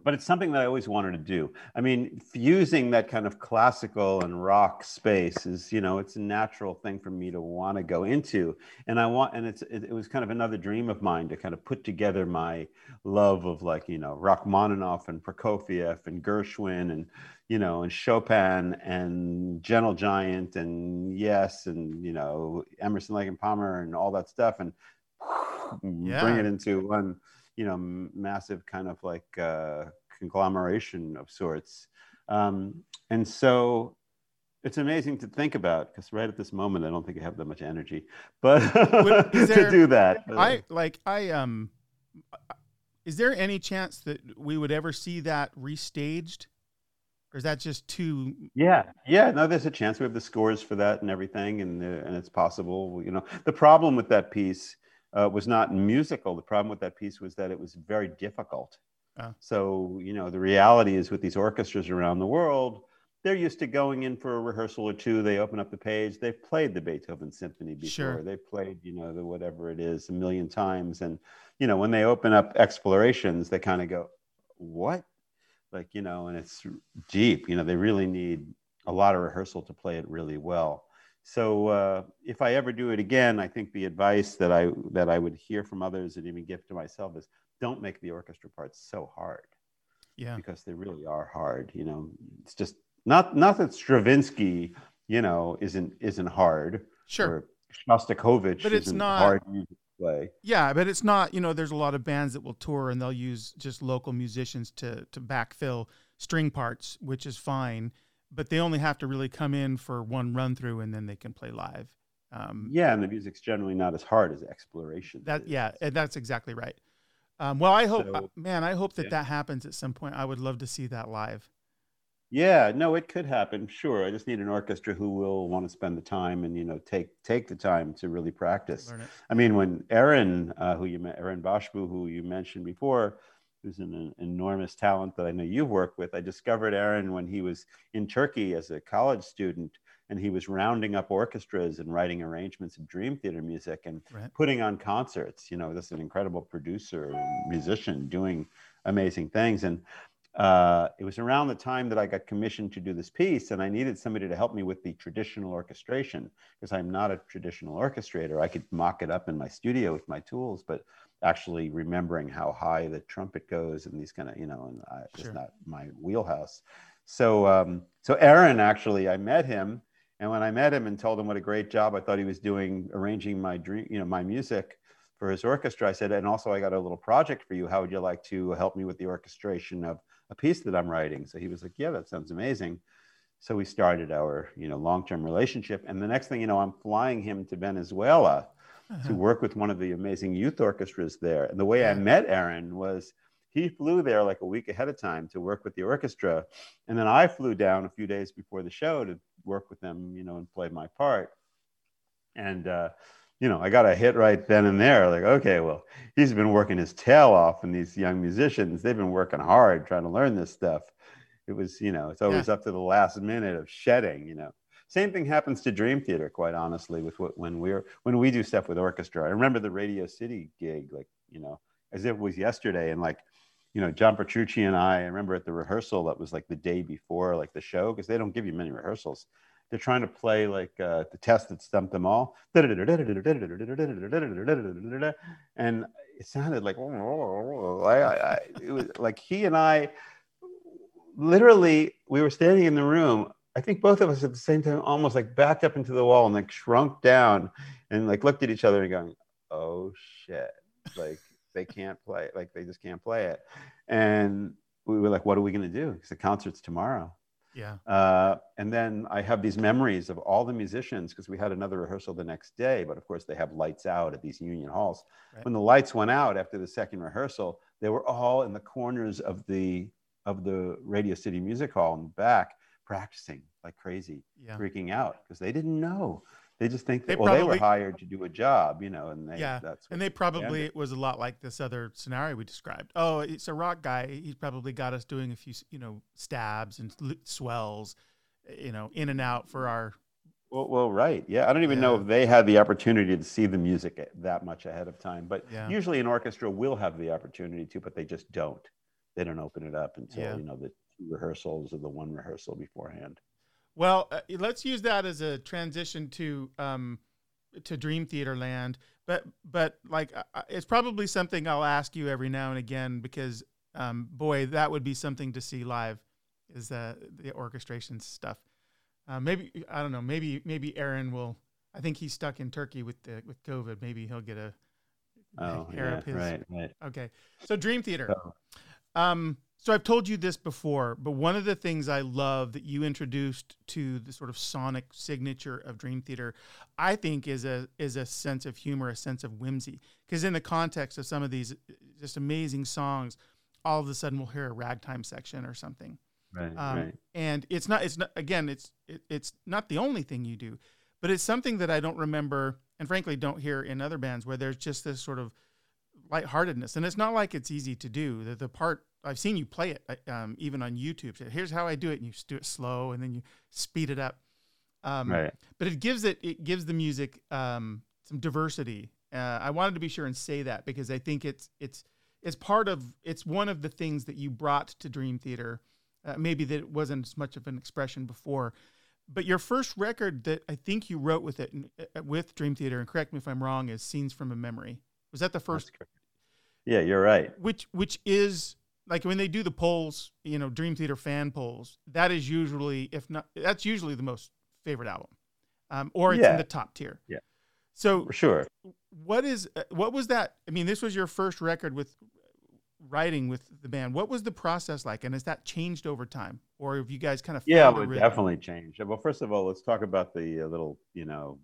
Speaker 2: but it's something that I always wanted to do. I mean, fusing that kind of classical and rock space is, you know, it's a natural thing for me to want to go into. And I want, and it's, it, it was kind of another dream of mine to kind of put together my love of like, you know, Rachmaninoff and Prokofiev and Gershwin and, you know, and Chopin and Gentle Giant and Yes and, you know, Emerson, Lake and Palmer and all that stuff and bring it into one you know massive kind of like uh, conglomeration of sorts um, and so it's amazing to think about because right at this moment i don't think i have that much energy but
Speaker 1: there-
Speaker 2: to do that
Speaker 1: I like I um is there any chance that we would ever see that restaged? Or is that just too
Speaker 2: Yeah, yeah. No, there's a chance we have the scores for that and everything, and uh, and it's possible. You know, the problem with that piece uh, was not musical. The problem with that piece was that it was very difficult.
Speaker 1: Oh.
Speaker 2: So you know, the reality is with these orchestras around the world, they're used to going in for a rehearsal or two. They open up the page. They've played the Beethoven Symphony before.
Speaker 1: Sure.
Speaker 2: They've played, you know, the whatever it is a million times, and you know, when they open up explorations, they kind of go, "What?" like you know and it's deep you know they really need a lot of rehearsal to play it really well so uh, if i ever do it again i think the advice that i that i would hear from others and even give to myself is don't make the orchestra parts so hard
Speaker 1: yeah.
Speaker 2: because they really are hard you know it's just not not that stravinsky you know isn't isn't hard
Speaker 1: Sure.
Speaker 2: or shostakovich
Speaker 1: But it's
Speaker 2: isn't
Speaker 1: not-
Speaker 2: hard music to play
Speaker 1: Yeah, but it's not, you know, there's a lot of bands that will tour and they'll use just local musicians to to backfill string parts, which is fine, but they only have to really come in for one run through and then they can play live. Um,
Speaker 2: yeah and the music's generally not as hard as exploration
Speaker 1: That
Speaker 2: is.
Speaker 1: yeah, and that's exactly right. Um, well, I hope,
Speaker 2: So-
Speaker 1: uh, man, I hope that
Speaker 2: yeah.
Speaker 1: that happens at some point. I would love to see that live.
Speaker 2: Yeah, no, it could happen. Sure, I just need an orchestra who will want to spend the time and you know take take the time to really practice. I mean, when Aaron, uh, who you met, Aaron Başbuğ, who you mentioned before, who's an, an enormous talent that I know you've worked with. I discovered Aaron when he was in Turkey as a college student, and he was rounding up orchestras and writing arrangements of Dream Theater music and
Speaker 1: Right.
Speaker 2: putting on concerts. You know, this is an incredible producer, and musician, doing amazing things. And uh, it was around the time that I got commissioned to do this piece, and I needed somebody to help me with the traditional orchestration because I'm not a traditional orchestrator. I could mock it up in my studio with my tools, but actually remembering how high the trumpet goes and these kind of, you know, and I,
Speaker 1: Sure.
Speaker 2: it's not my wheelhouse. So, um, so Aaron actually, I met him, and when I met him and told him what a great job I thought he was doing arranging my dream, you know, my music for his orchestra, I said, and also I got a little project for you. How would you like to help me with the orchestration of a piece that I'm writing? So he was like, yeah, that sounds amazing. So we started our, you know, long-term relationship. And the next thing you know, I'm flying him to Venezuela
Speaker 1: Uh-huh.
Speaker 2: to work with one of the amazing youth orchestras there. And the way I met Aaron was he flew there like a week ahead of time to work with the orchestra. And then I flew down a few days before the show to work with them, you know, and play my part. And, uh, you know, I got a hit right then and there. Like, okay, well, he's been working his tail off, and these young musicians, they've been working hard trying to learn this stuff. It was, you know, it's always up to the last minute of shedding, you know. Same thing happens to Dream Theater, quite honestly, with what when we're when we do stuff with orchestra. I remember the Radio City gig, like, you know, as if it was yesterday. And like, you know, John Petrucci and I, I remember at the rehearsal that was like the day before like the show, because they don't give you many rehearsals they're trying to play like uh, the test that stumped them all. And it sounded like, I, I, it was like he and I literally, we were standing in the room. I think both of us at the same time almost like backed up into the wall and like shrunk down and like looked at each other and going, oh shit. Like they can't play, like they just can't play it. And we were like, what are we going to do? Because the concert's tomorrow.
Speaker 1: Yeah.
Speaker 2: Uh, and then I have these memories of all the musicians because we had another rehearsal the next day. But of course, they have lights out at these union halls.
Speaker 1: Right.
Speaker 2: When the lights went out after the second rehearsal, they were all in the corners of the of the Radio City Music Hall in the back practicing like crazy,
Speaker 1: Yeah.
Speaker 2: freaking out because they didn't know. They just think
Speaker 1: They
Speaker 2: that, well, they were hired to do a job, you know, and they,
Speaker 1: Yeah,
Speaker 2: that's
Speaker 1: And they probably it was a lot like this other scenario we described. Oh, it's a rock guy. He's probably got us doing a few, you know, stabs and swells, you know, in and out for our
Speaker 2: Well, well, right. Yeah. I don't even
Speaker 1: Yeah.
Speaker 2: know if they had the opportunity to see the music eh, that much ahead of time. But
Speaker 1: Yeah.
Speaker 2: usually an orchestra will have the opportunity to, but they just don't. They don't open it up until,
Speaker 1: Yeah.
Speaker 2: you know, the two rehearsals or the one rehearsal beforehand.
Speaker 1: Well, uh, let's use that as a transition to um, to Dream Theater Land. But but like uh, uh, it's probably something I'll ask you every now and again because um, boy, that would be something to see live. Is the the orchestration stuff? Uh, maybe I don't know. Maybe maybe Aaron will. I think he's stuck in Turkey with the with COVID. Maybe he'll get a
Speaker 2: Oh, yeah,
Speaker 1: his.
Speaker 2: right, right.
Speaker 1: Okay, so Dream Theater.
Speaker 2: So,
Speaker 1: Um, so I've told you this before, but one of the things I love that you introduced to the sort of sonic signature of Dream Theater, I think, is a is a sense of humor, a sense of whimsy. Because in the context of some of these just amazing songs, all of a sudden we'll hear a ragtime section or something.
Speaker 2: right,
Speaker 1: Um,
Speaker 2: right.
Speaker 1: And it's not it's not again it's it, it's not the only thing you do, but it's something that I don't remember and frankly don't hear in other bands where there's just this sort of lightheartedness. And it's not like it's easy to do. The, the part I've seen you play it uh, um, even on YouTube. So here's how I do it, and you do it slow, and then you speed it up. Um,
Speaker 2: Right.
Speaker 1: But it gives it it gives the music um, some diversity. Uh, I wanted to be sure and say that because I think it's it's it's part of it's one of the things that you brought to Dream Theater. Uh, maybe that it wasn't as much of an expression before, but your first record that I think you wrote with it uh, with Dream Theater, and correct me if I'm wrong, is "Scenes from a Memory." Was that the first
Speaker 2: Yeah, you're right.
Speaker 1: which which is like when they do the polls, you know, Dream Theater fan polls. That is usually, if not, that's usually the most favorite album, um, or it's in the top tier.
Speaker 2: Yeah.
Speaker 1: So
Speaker 2: For sure.
Speaker 1: what is uh, what was that? I mean, this was your first record with writing with the band. What was the process like, and has that changed over time, or have you guys kind of
Speaker 2: Yeah,
Speaker 1: found a
Speaker 2: well, it definitely changed. Well, first of all, let's talk about the uh, little, you know,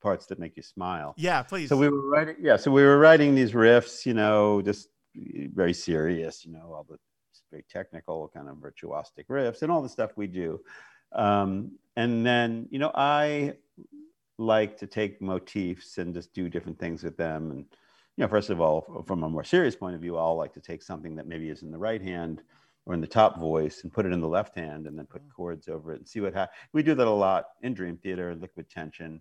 Speaker 2: parts that make you smile.
Speaker 1: Yeah, please.
Speaker 2: So we were writing, yeah. So we were writing these riffs, you know, just very serious, you know, all the very technical kind of virtuosic riffs and all the stuff we do. Um, and then, you know, I like to take motifs and just do different things with them. And, you know, first of all, from a more serious point of view, I'll like to take something that maybe is in the right hand or in the top voice and put it in the left hand and then put chords over it and see what happens. We do that a lot in Dream Theater, Liquid Tension.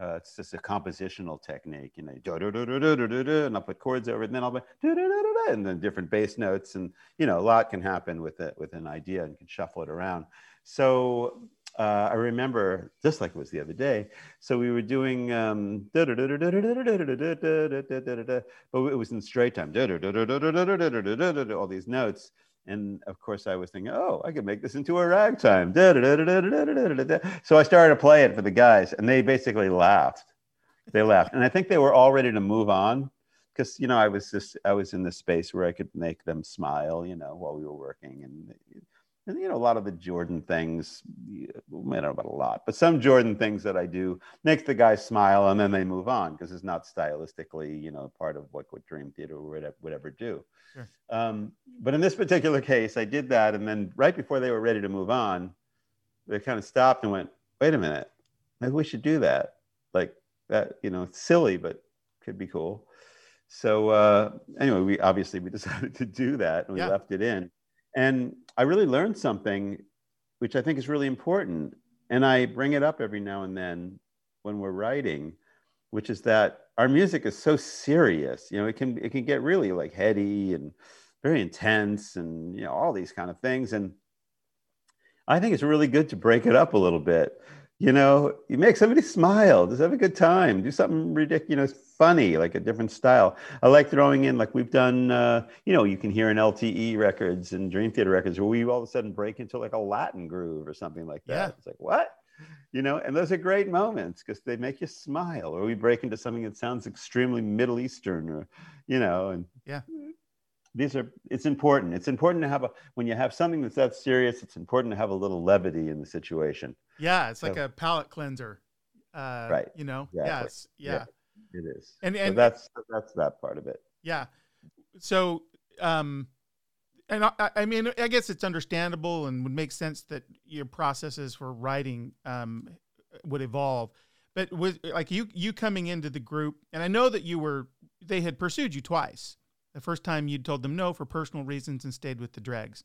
Speaker 2: Uh, it's just a compositional technique, you know, and I'll put chords over it, and then I'll do-do-do-do-do, and then different bass notes, and you know, a lot can happen with it with an idea, and can shuffle it around. So uh, I remember, just like it was the other day. So we were doing, um, but it was in straight time, all these notes. And of course, I was thinking, oh, I could make this into a ragtime. So I started to play it for the guys, and they basically laughed. They laughed, and I think they were all ready to move on because you know I was just I was in this space where I could make them smile, you know, while we were working, and and you know a lot of the Jordan things. I don't know about a lot, but some Jordan things that I do makes the guys smile, and then they move on because it's not stylistically, you know, part of what, what Dream Theater would ever, would ever do.
Speaker 1: Sure.
Speaker 2: Um, but in this particular case, I did that, and then right before they were ready to move on, they kind of stopped and went, "Wait a minute, maybe we should do that." Like that, you know, it's silly, but could be cool. So uh, anyway, we obviously we decided to do that, and we
Speaker 1: Yeah.
Speaker 2: left it in. And I really learned something, which I think is really important, and I bring it up every now and then when we're writing, which is that our music is so serious. You know, it can it can get really like heady and very intense, and you know all these kind of things. And I think it's really good to break it up a little bit. You know, you make somebody smile, just have a good time, do something ridiculous, funny, like a different style. I like throwing in, like we've done, uh, you know, you can hear in LTE records and Dream Theater records where we all of a sudden break into like a Latin groove or something like that.
Speaker 1: Yeah.
Speaker 2: It's like, what? You know, and those are great moments because they make you smile. Or we break into something that sounds extremely Middle Eastern or, you know, and
Speaker 1: Yeah.
Speaker 2: these are it's important it's important to have a when you have something that's that serious it's important to have a little levity in the situation
Speaker 1: yeah, it's like
Speaker 2: So-
Speaker 1: a palate cleanser. Uh,
Speaker 2: Right.
Speaker 1: You know.
Speaker 2: Exactly.
Speaker 1: Yes. Yeah.
Speaker 2: Yeah. It is
Speaker 1: And
Speaker 2: So
Speaker 1: and
Speaker 2: that's that's that part of it
Speaker 1: Yeah. So, um, and I, I mean, I guess it's understandable and would make sense that your processes for writing um, would evolve. But with like you, you coming into the group, and I know that you were, they had pursued you twice. The first time you'd told them no for personal reasons and stayed with the dregs.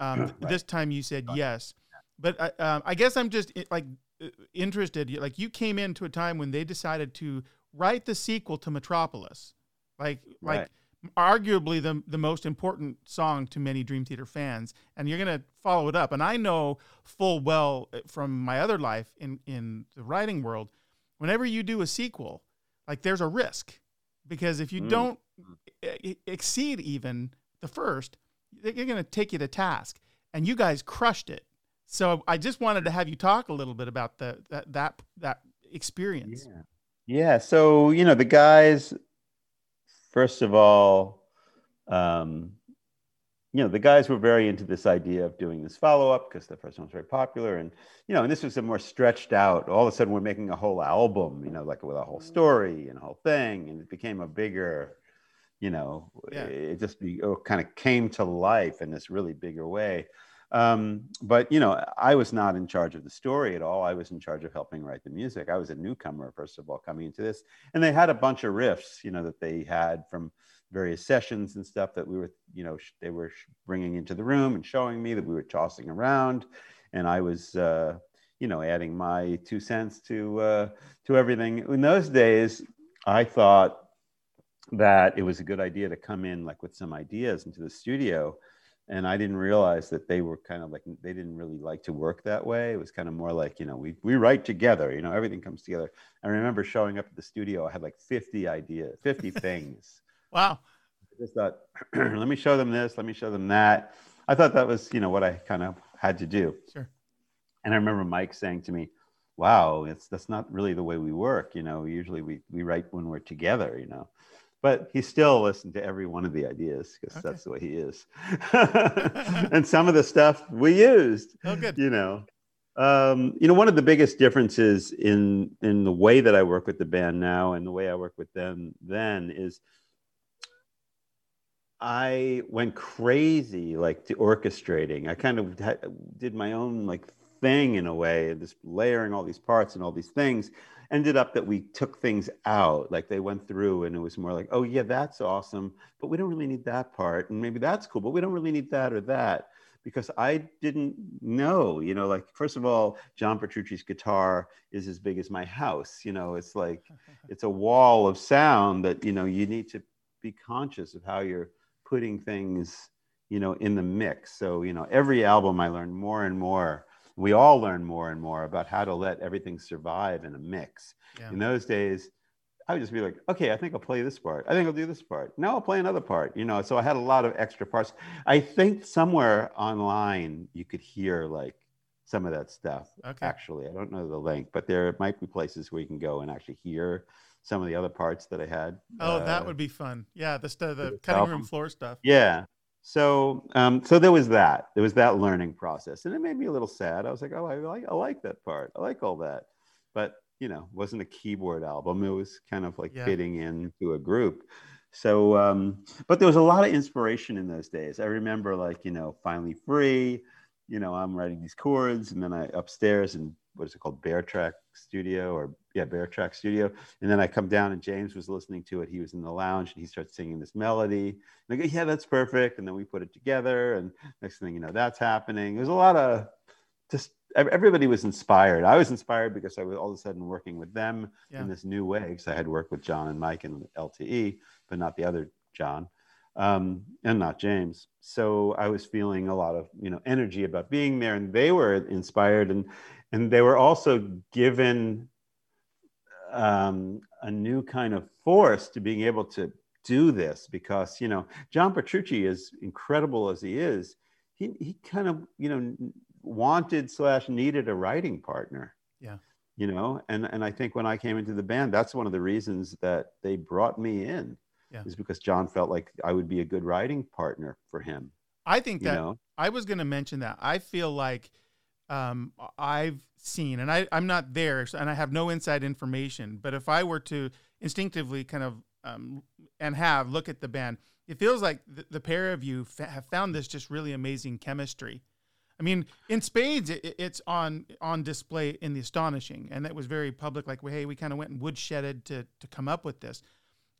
Speaker 1: Um,
Speaker 2: Right.
Speaker 1: This time you said yes. But I, um, I guess I'm just like uh, interested. Like you came into a time when they decided to write the sequel to Metropolis, like right. like arguably the the most important song to many Dream Theater fans, and you're gonna follow it up. And I know full well uh, from my other life in in the writing world, whenever you do a sequel, like there's a risk because if you mm. don't exceed even the first, they're gonna take you to task. And you guys crushed it. So I just wanted to have you talk a little bit about the that that that experience.
Speaker 2: Yeah. Yeah. So you know the guys first of all, um, you know, the guys were very into this idea of doing this follow up because the first one was very popular. And, you know, and this was a more stretched out, all of a sudden we're making a whole album, you know, like with a whole story and a whole thing. And it became a bigger, you know, yeah. it just be, it kind of came to life in this really bigger way. Um, but you know, I was not in charge of the story at all. I was in charge of helping write the music. I was a newcomer, first of all, coming into this, and they had a bunch of riffs, you know, that they had from various sessions and stuff that we were, you know, they were bringing into the room and showing me that we were tossing around, and I was, uh, you know, adding my two cents to uh, to everything. In those days, I thought that it was a good idea to come in like with some ideas into the studio and I didn't realize that they were kind of like they didn't really like to work that way. It was kind of more like you know we we write together. You know everything comes together. I remember showing up at the studio. I had like 50 ideas, 50 things.
Speaker 1: Wow.
Speaker 2: I just thought, let me show them this. Let me show them that. I thought that was you know what I kind of had to do.
Speaker 1: Sure.
Speaker 2: And I remember Mike saying to me, "Wow, it's that's not really the way we work. You know, usually we we write when we're together. You know." But he still listened to every one of the ideas because okay. that's the way he is. and some of the stuff we used.
Speaker 1: Oh, good.
Speaker 2: You know, um, you know, one of the biggest differences in in the way that I work with the band now and the way I work with them then is I went crazy like to orchestrating. I kind of did my own like thing in a way, just layering all these parts and all these things ended up that we took things out like they went through and it was more like oh yeah that's awesome but we don't really need that part and maybe that's cool but we don't really need that or that because i didn't know you know like first of all john petrucci's guitar is as big as my house you know it's like it's a wall of sound that you know you need to be conscious of how you're putting things you know in the mix so you know every album i learned more and more we all learn more and more about how to let everything survive in a mix. Yeah. In those days, I would just be like, okay, I think I'll play this part. I think I'll do this part. Now I'll play another part. You know, so I had a lot of extra parts. I think somewhere online you could hear like some of that stuff. Okay. Actually, I don't know the link, but there might be places where you can go and actually hear some of the other parts that I had.
Speaker 1: Oh, uh, that would be fun. Yeah, the the cutting album. room floor stuff.
Speaker 2: Yeah, so um, so there was that. There was that learning process. And it made me a little sad. I was like oh i like i like that part. I like all that. But you know wasn't a keyboard album. It was kind of like yeah. fitting into a group. So um, but there was a lot of inspiration in those days. I remember like you know finally free you know i'm writing these chords and then i upstairs and what is it called? Bear track studio or yeah bear track studio. And then i come down and james was listening to it. He was in the lounge and he starts singing this melody. And i go yeah that's perfect. And then we put it together. And next thing you know that's happening. There's a lot of just everybody was inspired. I was inspired because i was all of a sudden working with them yeah. in this new way because i had worked with john and mike and lte but not the other john um, and not James. So I was feeling a lot of you know energy about being there, and they were inspired. And and they were also given um, a new kind of force to being able to do this because you know John Petrucci, is incredible as he is, he he kind of you know wanted slash needed a writing partner.
Speaker 1: Yeah.
Speaker 2: You know, and and I think when I came into the band, that's one of the reasons that they brought me in. Yeah. Is because John felt like I would be a good writing partner for him.
Speaker 1: I think that you know? I was going to mention that. I feel like um, I've seen, and I, I'm not there, and I have no inside information. But if I were to instinctively kind of um, and have look at the band, it feels like the, the pair of you fa- have found this just really amazing chemistry. I mean, in spades, it, it's on on display in the astonishing, and that was very public. Like, hey, we kind of went and woodshedded to to come up with this.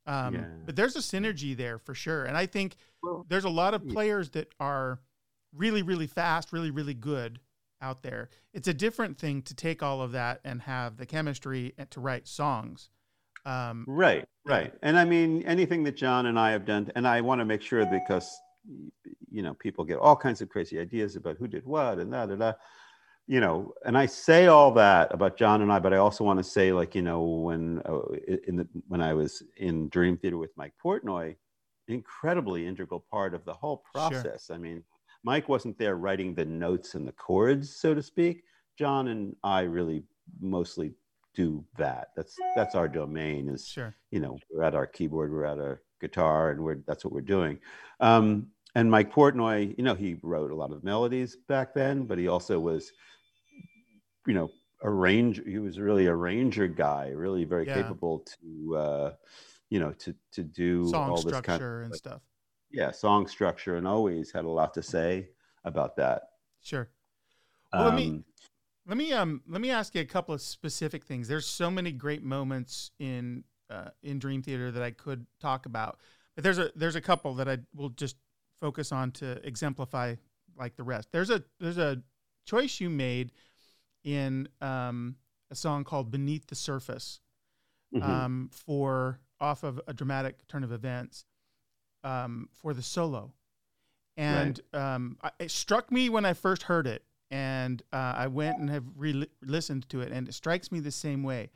Speaker 1: Um, yeah. But there's a synergy there for sure, and I think well, there's a lot of players that are really, really fast, really, really good, out there. It's a different thing to take all of that and have the chemistry to write songs.
Speaker 2: Um, right, right. And I mean, anything that John and I have done, and I want to make sure because, you know, people get all kinds of crazy ideas about who did what and da da da. You know, and I say all that about John and I, but I also want to say, like, you know, when uh, in the when I was in Dream Theater with Mike Portnoy, incredibly integral part of the whole process. Sure. I mean, Mike wasn't there writing the notes and the chords, so to speak. John and I really mostly do that. That's that's our domain. Is
Speaker 1: sure.
Speaker 2: you know we're at our keyboard, we're at our guitar, and we're that's what we're doing. Um, and Mike Portnoy, you know, he wrote a lot of melodies back then, but he also was, you know, arrange. He was really a ranger guy, really very yeah. capable to, uh, you know, to to do
Speaker 1: song
Speaker 2: all
Speaker 1: this
Speaker 2: kind
Speaker 1: of and stuff
Speaker 2: yeah, song structure, and always had a lot to say about that.
Speaker 1: Sure. Well, um, let me um, let me um let me ask you a couple of specific things. There's so many great moments in uh, in Dream Theater that I could talk about, but there's a there's a couple that I will just focus on to exemplify like the rest. There's a there's a choice you made in um, a song called "Beneath the Surface" mm-hmm. um, for off of a dramatic turn of events um, for the solo, and right. um, it struck me when I first heard it, and uh, I went and have re- listened to it, and it strikes me the same way.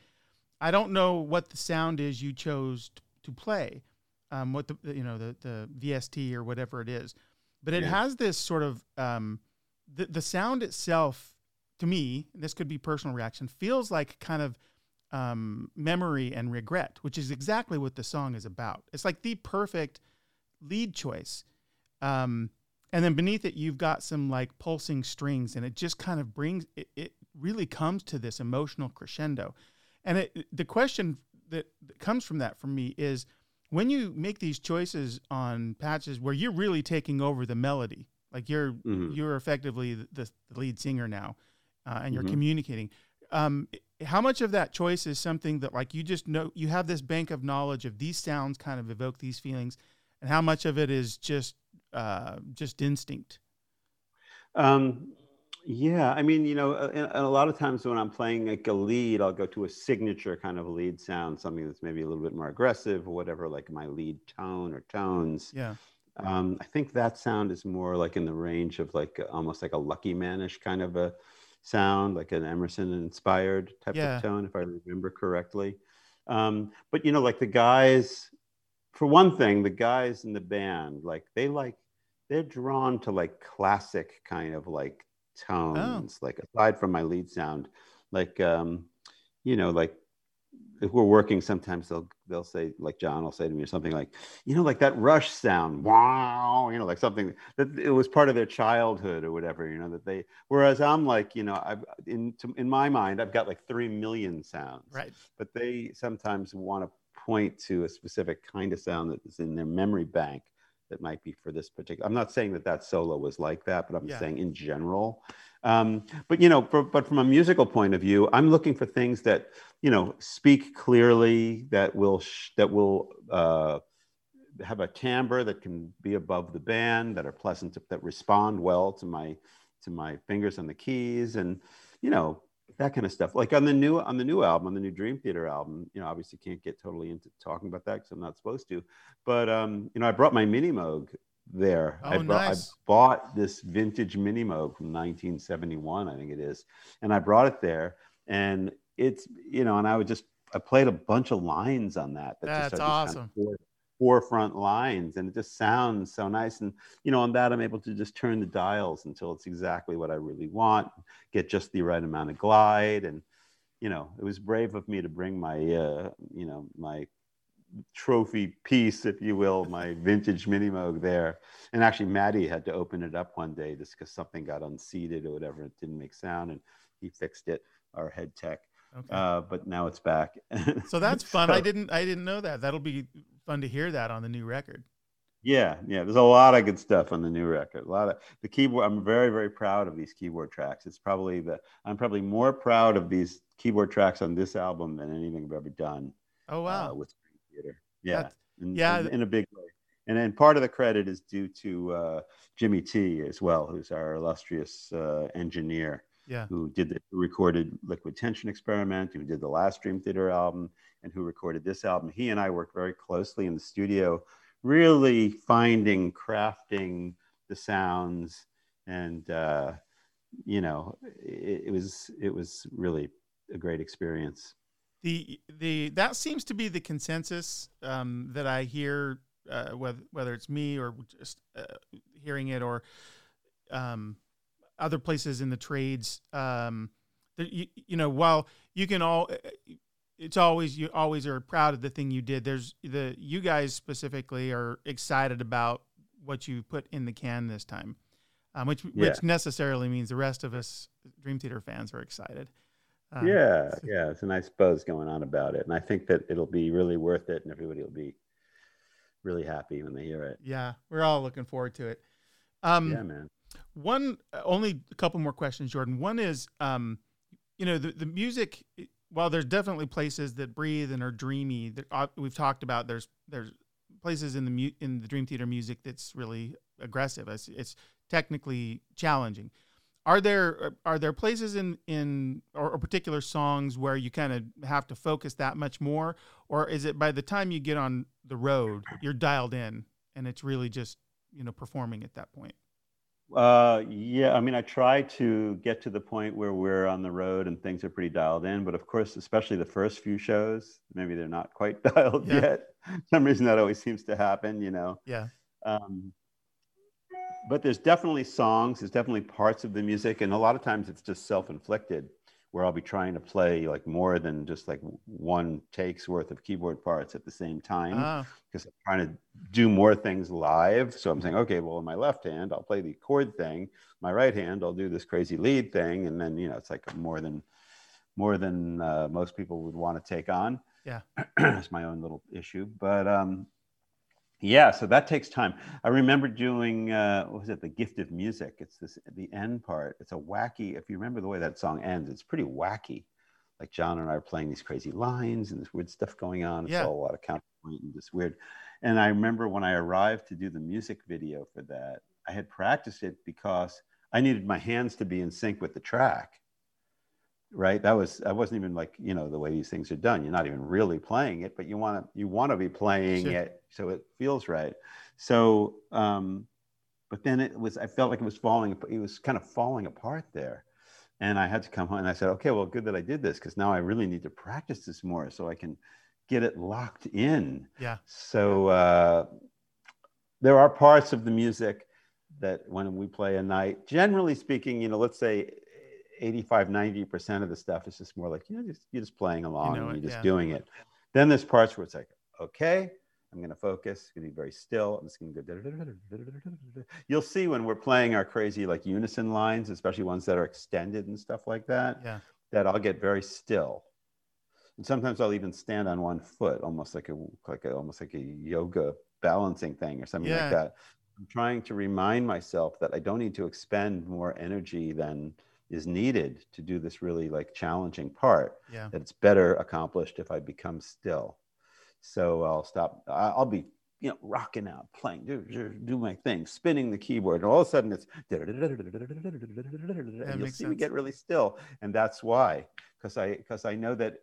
Speaker 1: I don't know what the sound is you chose t- to play, um, what the you know the the VST or whatever it is, but it yeah. has this sort of um, the the sound itself to me. This could be personal reaction. Feels like kind of um, memory and regret, which is exactly what the song is about. It's like the perfect lead choice. Um, and then beneath it, you've got some like pulsing strings, and it just kind of brings it, it really comes to this emotional crescendo. And it, the question that, that comes from that for me is when you make these choices on patches where you're really taking over the melody, like you're mm-hmm. you're effectively the, the, lead singer now, uh, and you're mm-hmm. communicating. Um, how much of that choice is something that like you just know you have this bank of knowledge of these sounds kind of evoke these feelings and how much of it is just uh, just instinct?
Speaker 2: Um, yeah, I mean, you know, uh, a, a, lot of times when I'm playing like a lead, I'll go to a signature kind of lead sound, something that's maybe a little bit more aggressive or whatever, like my lead tone or tones.
Speaker 1: Yeah.
Speaker 2: Um, I think that sound is more like in the range of like almost like a Lucky Manish kind of a sound, like an Emerson inspired type yeah. of tone, if I remember correctly. Um, but you know, like the guys for one thing, the guys in the band, like they like they're drawn to like classic kind of like tones, oh. like aside from my lead sound, like um, you know, like if we're working, sometimes they'll they'll say like John will say to me or something like, you know, like that Rush sound, wow, you know, like something that it was part of their childhood or whatever, you know, that they. Whereas I'm like, you know, I've in in my mind, I've got like three million sounds,
Speaker 1: right?
Speaker 2: But they sometimes want to point to a specific kind of sound that is in their memory bank that might be for this particular. I'm not saying that that solo was like that, but I'm yeah. saying in general. Um, but you know, for, but from a musical point of view, I'm looking for things that you know speak clearly, that will sh- that will uh, have a timbre that can be above the band, that are pleasant, to, that respond well to my to my fingers on the keys, and you know, that kind of stuff. Like on the new on the new album, on the new Dream Theater album, you know, obviously can't get totally into talking about that because I'm not supposed to. But um, you know, I brought my Mini Moog there.
Speaker 1: Oh,
Speaker 2: I,
Speaker 1: brought, nice.
Speaker 2: I bought this vintage Mini Moog from 1971, I think it is, and I brought it there, and it's you know, and I would just I played a bunch of lines on that.
Speaker 1: that That's just, awesome.
Speaker 2: Kind of forefront lines and it just sounds so nice and you know on that i'm able to just turn the dials until it's exactly what i really want get just the right amount of glide and you know it was brave of me to bring my uh, you know my trophy piece if you will my vintage mini moog there and actually maddie had to open it up one day just because something got unseated or whatever it didn't make sound and he fixed it our head tech Okay. Uh, but now it's back.
Speaker 1: so that's fun. so, I didn't I didn't know that. That'll be fun to hear that on the new record.
Speaker 2: Yeah, yeah. There's a lot of good stuff on the new record. A lot of the keyboard. I'm very, very proud of these keyboard tracks. It's probably the I'm probably more proud of these keyboard tracks on this album than anything I've ever done.
Speaker 1: Oh wow!
Speaker 2: Uh, with Theater, yeah, yeah, in, in, a big way. And then part of the credit is due to uh, Jimmy T as well, who's our illustrious uh, engineer.
Speaker 1: Yeah.
Speaker 2: who did the, who recorded Liquid Tension Experiment, who did the last Dream Theater album, and who recorded this album. He and I worked very closely in the studio, really finding, crafting the sounds, and uh, you know, it, it was it was really a great experience.
Speaker 1: The the that seems to be the consensus um, that I hear, uh, whether whether it's me or just uh, hearing it or um, other places in the trades. Um, that you, you know, while you can all, it's always you always are proud of the thing you did. There's the you guys specifically are excited about what you put in the can this time, um, which
Speaker 2: Yeah.
Speaker 1: which necessarily means the rest of us Dream Theater fans are excited. Um,
Speaker 2: yeah, yeah, it's a nice buzz going on about it, and I think that it'll be really worth it, and everybody will be really happy when they hear it.
Speaker 1: yeah, we're all looking forward to it. Um,
Speaker 2: yeah, man.
Speaker 1: One, uh, only a couple more questions, Jordan. One is, um, you know, the, the music. While there's definitely places that breathe and are dreamy, uh, we've talked about. There's there's places in the mu- in the Dream Theater music that's really aggressive. It's, it's technically challenging. Are there are there places in in or, or particular songs where you kind of have to focus that much more, or is it by the time you get on the road, you're dialed in and it's really just you know performing at that point?
Speaker 2: Uh, yeah, I mean, I try to get to the point where we're on the road and things are pretty dialed in, but of course, especially the first few shows, maybe they're not quite dialed
Speaker 1: Yeah.
Speaker 2: yet. For some reason that always seems to happen, you know.
Speaker 1: Yeah.
Speaker 2: Um, but there's definitely songs, there's definitely parts of the music, and a lot of times it's just self-inflicted, where I'll be trying to play like more than just like one take's worth of keyboard parts at the same time
Speaker 1: Ah,
Speaker 2: because I'm trying to do more things live. So I'm saying, okay, well, in my left hand, I'll play the chord thing. My right hand, I'll do this crazy lead thing, and then you know, it's like more than more than uh, most people would want to take on.
Speaker 1: Yeah.
Speaker 2: it's my own little issue, but um, yeah, so that takes time. I remember doing uh, what was it, the gift of music? It's this the end part. It's a wacky. If you remember the way that song ends, it's pretty wacky. Like John and I are playing these crazy lines and this weird stuff going on. It's
Speaker 1: Yeah.
Speaker 2: all a lot of counterpoint and just weird. And I remember when I arrived to do the music video for that, I had practiced it because I needed my hands to be in sync with the track. Right. That was I wasn't even like, you know, the way these things are done. You're not even really playing it, but you want to you want to be playing
Speaker 1: Sure.
Speaker 2: it so it feels right. So um but then it was I felt like it was falling it was kind of falling apart there. And I had to come home and I said, okay, well, good that I did this because now I really need to practice this more so I can get it locked in.
Speaker 1: yeah.
Speaker 2: So uh, there are parts of the music that when we play a night, generally speaking, you know, let's say 85, 90% of the stuff is just more like, you know, just, you're just playing along
Speaker 1: know
Speaker 2: and you're just
Speaker 1: yeah.
Speaker 2: doing it. Then there's parts where it's like, okay, I'm going to focus. It's going to be very still. I'm just going to go. You'll see when we're playing our crazy like unison lines, especially ones that are extended and stuff like that
Speaker 1: Yeah.
Speaker 2: that I'll get very still. And sometimes I'll even stand on one foot, almost like a like a, almost like a yoga balancing thing or something
Speaker 1: Yeah.
Speaker 2: like that. I'm trying to remind myself that I don't need to expend more energy than is needed to do this really like challenging part.
Speaker 1: Yeah.
Speaker 2: That it's better accomplished if I become still. So I'll stop. I'll be you know rocking out, playing, do do, do my thing, spinning the keyboard, and all of a sudden it's and you'll see me get really still, and that's why because I because I know that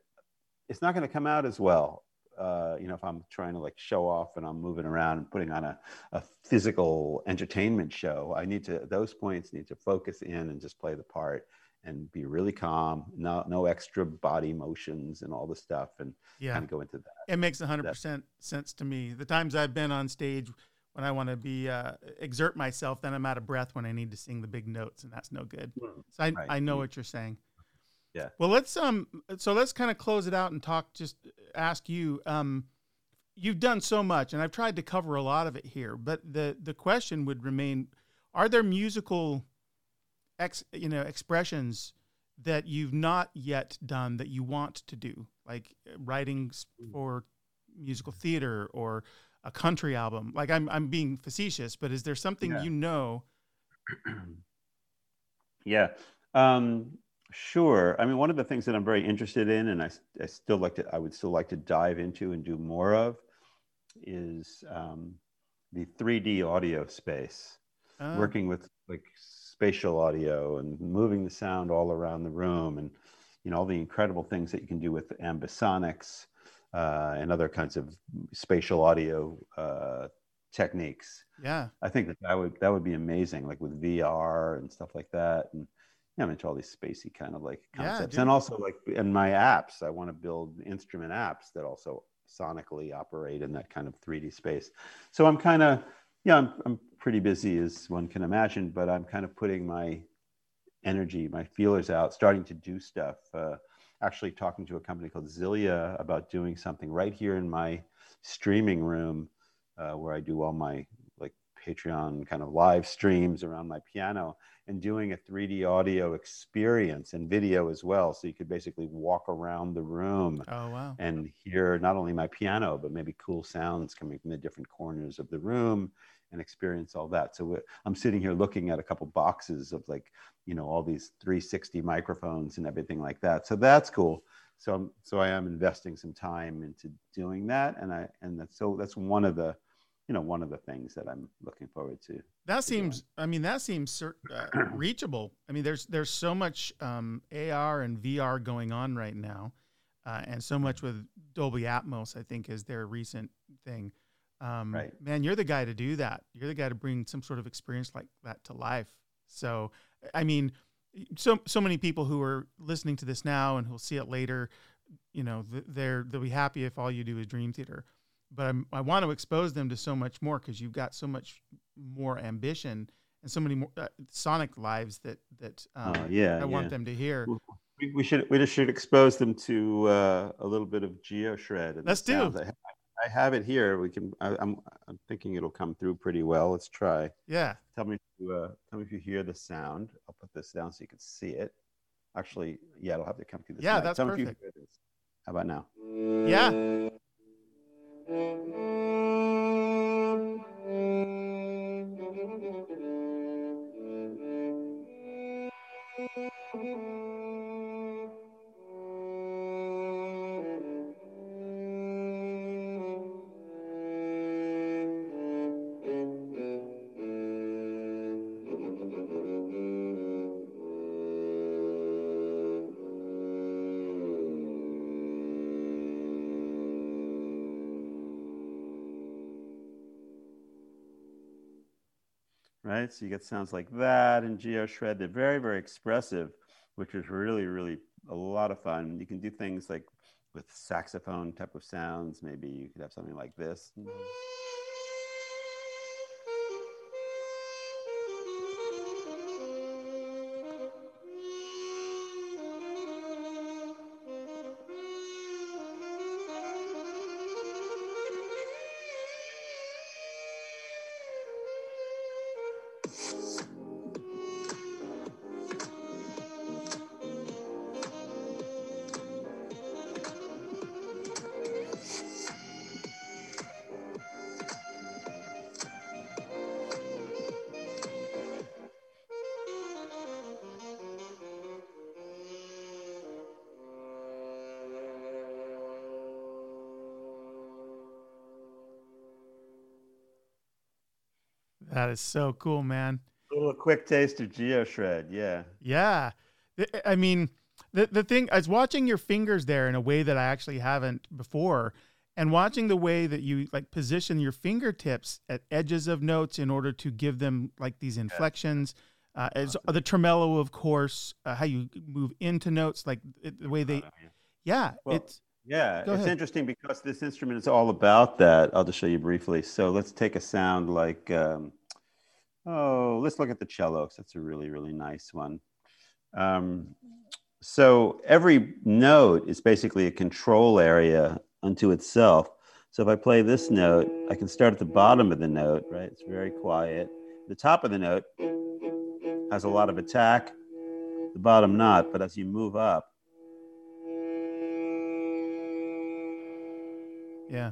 Speaker 2: it's not going to come out as well. Uh, you know, if I'm trying to like show off and I'm moving around and putting on a, a physical entertainment show, I need to those points need to focus in and just play the part and be really calm. No no extra body motions and all the stuff, and
Speaker 1: Yeah.
Speaker 2: kind of go into that.
Speaker 1: It makes 100% sense to me. The times I've been on stage when I want to be uh, exert myself, then I'm out of breath when I need to sing the big notes, and that's no good. So I,
Speaker 2: Right.
Speaker 1: I know what you're saying.
Speaker 2: Yeah.
Speaker 1: Well, let's um. So let's kind of close it out and talk. Just ask you. Um, you've done so much, and I've tried to cover a lot of it here. But the the question would remain: Are there musical, ex you know expressions that you've not yet done that you want to do, like uh, writing for musical theater or a country album? Like I'm I'm being facetious, but is there something
Speaker 2: Yeah.
Speaker 1: you know?
Speaker 2: Yeah, um, sure. I mean, one of the things that I'm very interested in, and I, I still like to, I would still like to dive into and do more of, is um, the 3D audio space.
Speaker 1: Uh,
Speaker 2: Working with like spatial audio and moving the sound all around the room and you know all the incredible things that you can do with ambisonics uh, and other kinds of spatial audio uh, techniques.
Speaker 1: Yeah,
Speaker 2: I think that that would that would be amazing, like with VR and stuff like that. And yeah, I'm into all these spacey kind of like concepts, yeah, and also like in my apps, I want to build instrument apps that also sonically operate in that kind of 3D space. So I'm kind of yeah, I'm I'm pretty busy as one can imagine, but I'm kind of putting my energy, my feelers out, starting to do stuff. Uh, actually talking to a company called Zylia about doing something right here in my streaming room uh, where I do all my like Patreon kind of live streams around my piano and doing a 3D audio experience and video as well. So you could basically walk around the room
Speaker 1: oh, wow.
Speaker 2: and hear not only my piano, but maybe cool sounds coming from the different corners of the room and experience all that. So uh, I'm sitting here looking at a couple boxes of like, you know, all these 360 microphones and everything like that. So that's cool. So I'm, so I am investing some time into doing that, and I and that's so that's one of the, you know, one of the things that I'm looking forward to.
Speaker 1: That seems. I mean, that seems uh, reachable. I mean, there's there's so much um, AR and VR going on right now, uh, and so much with Dolby Atmos. I think is their recent thing. Um, right. Man, you're the guy to do that. You're the guy to bring some sort of experience like that to life. So, I mean, so so many people who are listening to this now and who'll see it later, you know, they're they'll be happy if all you do is Dream Theater. But I'm, I want to expose them to so much more because you've got so much more ambition and so many more uh, sonic lives that that um, uh, yeah, I want them to hear.
Speaker 2: We, we, should we just should expose them to uh, a little bit of GeoShred.
Speaker 1: Let's do.
Speaker 2: I have it here. We can. I, am I'm, I'm thinking it'll come through pretty well. Let's try.
Speaker 1: Yeah.
Speaker 2: Tell me. If you, uh, tell me if you hear the sound. I'll put this down so you can see it. Actually, yeah, it'll have to come through this.
Speaker 1: Yeah, mic. that's tell perfect.
Speaker 2: How about now?
Speaker 1: Yeah.
Speaker 2: thank you right? So you get sounds like that and GeoShred. They're very, very expressive, which is really, really a lot of fun. You can do things like with saxophone type of sounds. Maybe you could have something like this. That is so cool, man. A little quick taste of GeoShred, yeah.
Speaker 1: Yeah. I mean, the the thing I was watching your fingers there in a way that I actually haven't before, and watching the way that you like position your fingertips at edges of notes in order to give them like these inflections. Uh, as the tremolo, of course, uh, how you move into notes, like it, the way they, yeah, well, it's
Speaker 2: yeah, it's interesting because this instrument is all about that. I'll just show you briefly. So let's take a sound like. Um, Oh, let's look at the cello. That's a really, really nice one. Um, so every note is basically a control area unto itself. So if I play this note, I can start at the bottom of the note, right? It's very quiet. The top of the note has a lot of attack, the bottom not, but as you move up.
Speaker 1: Yeah.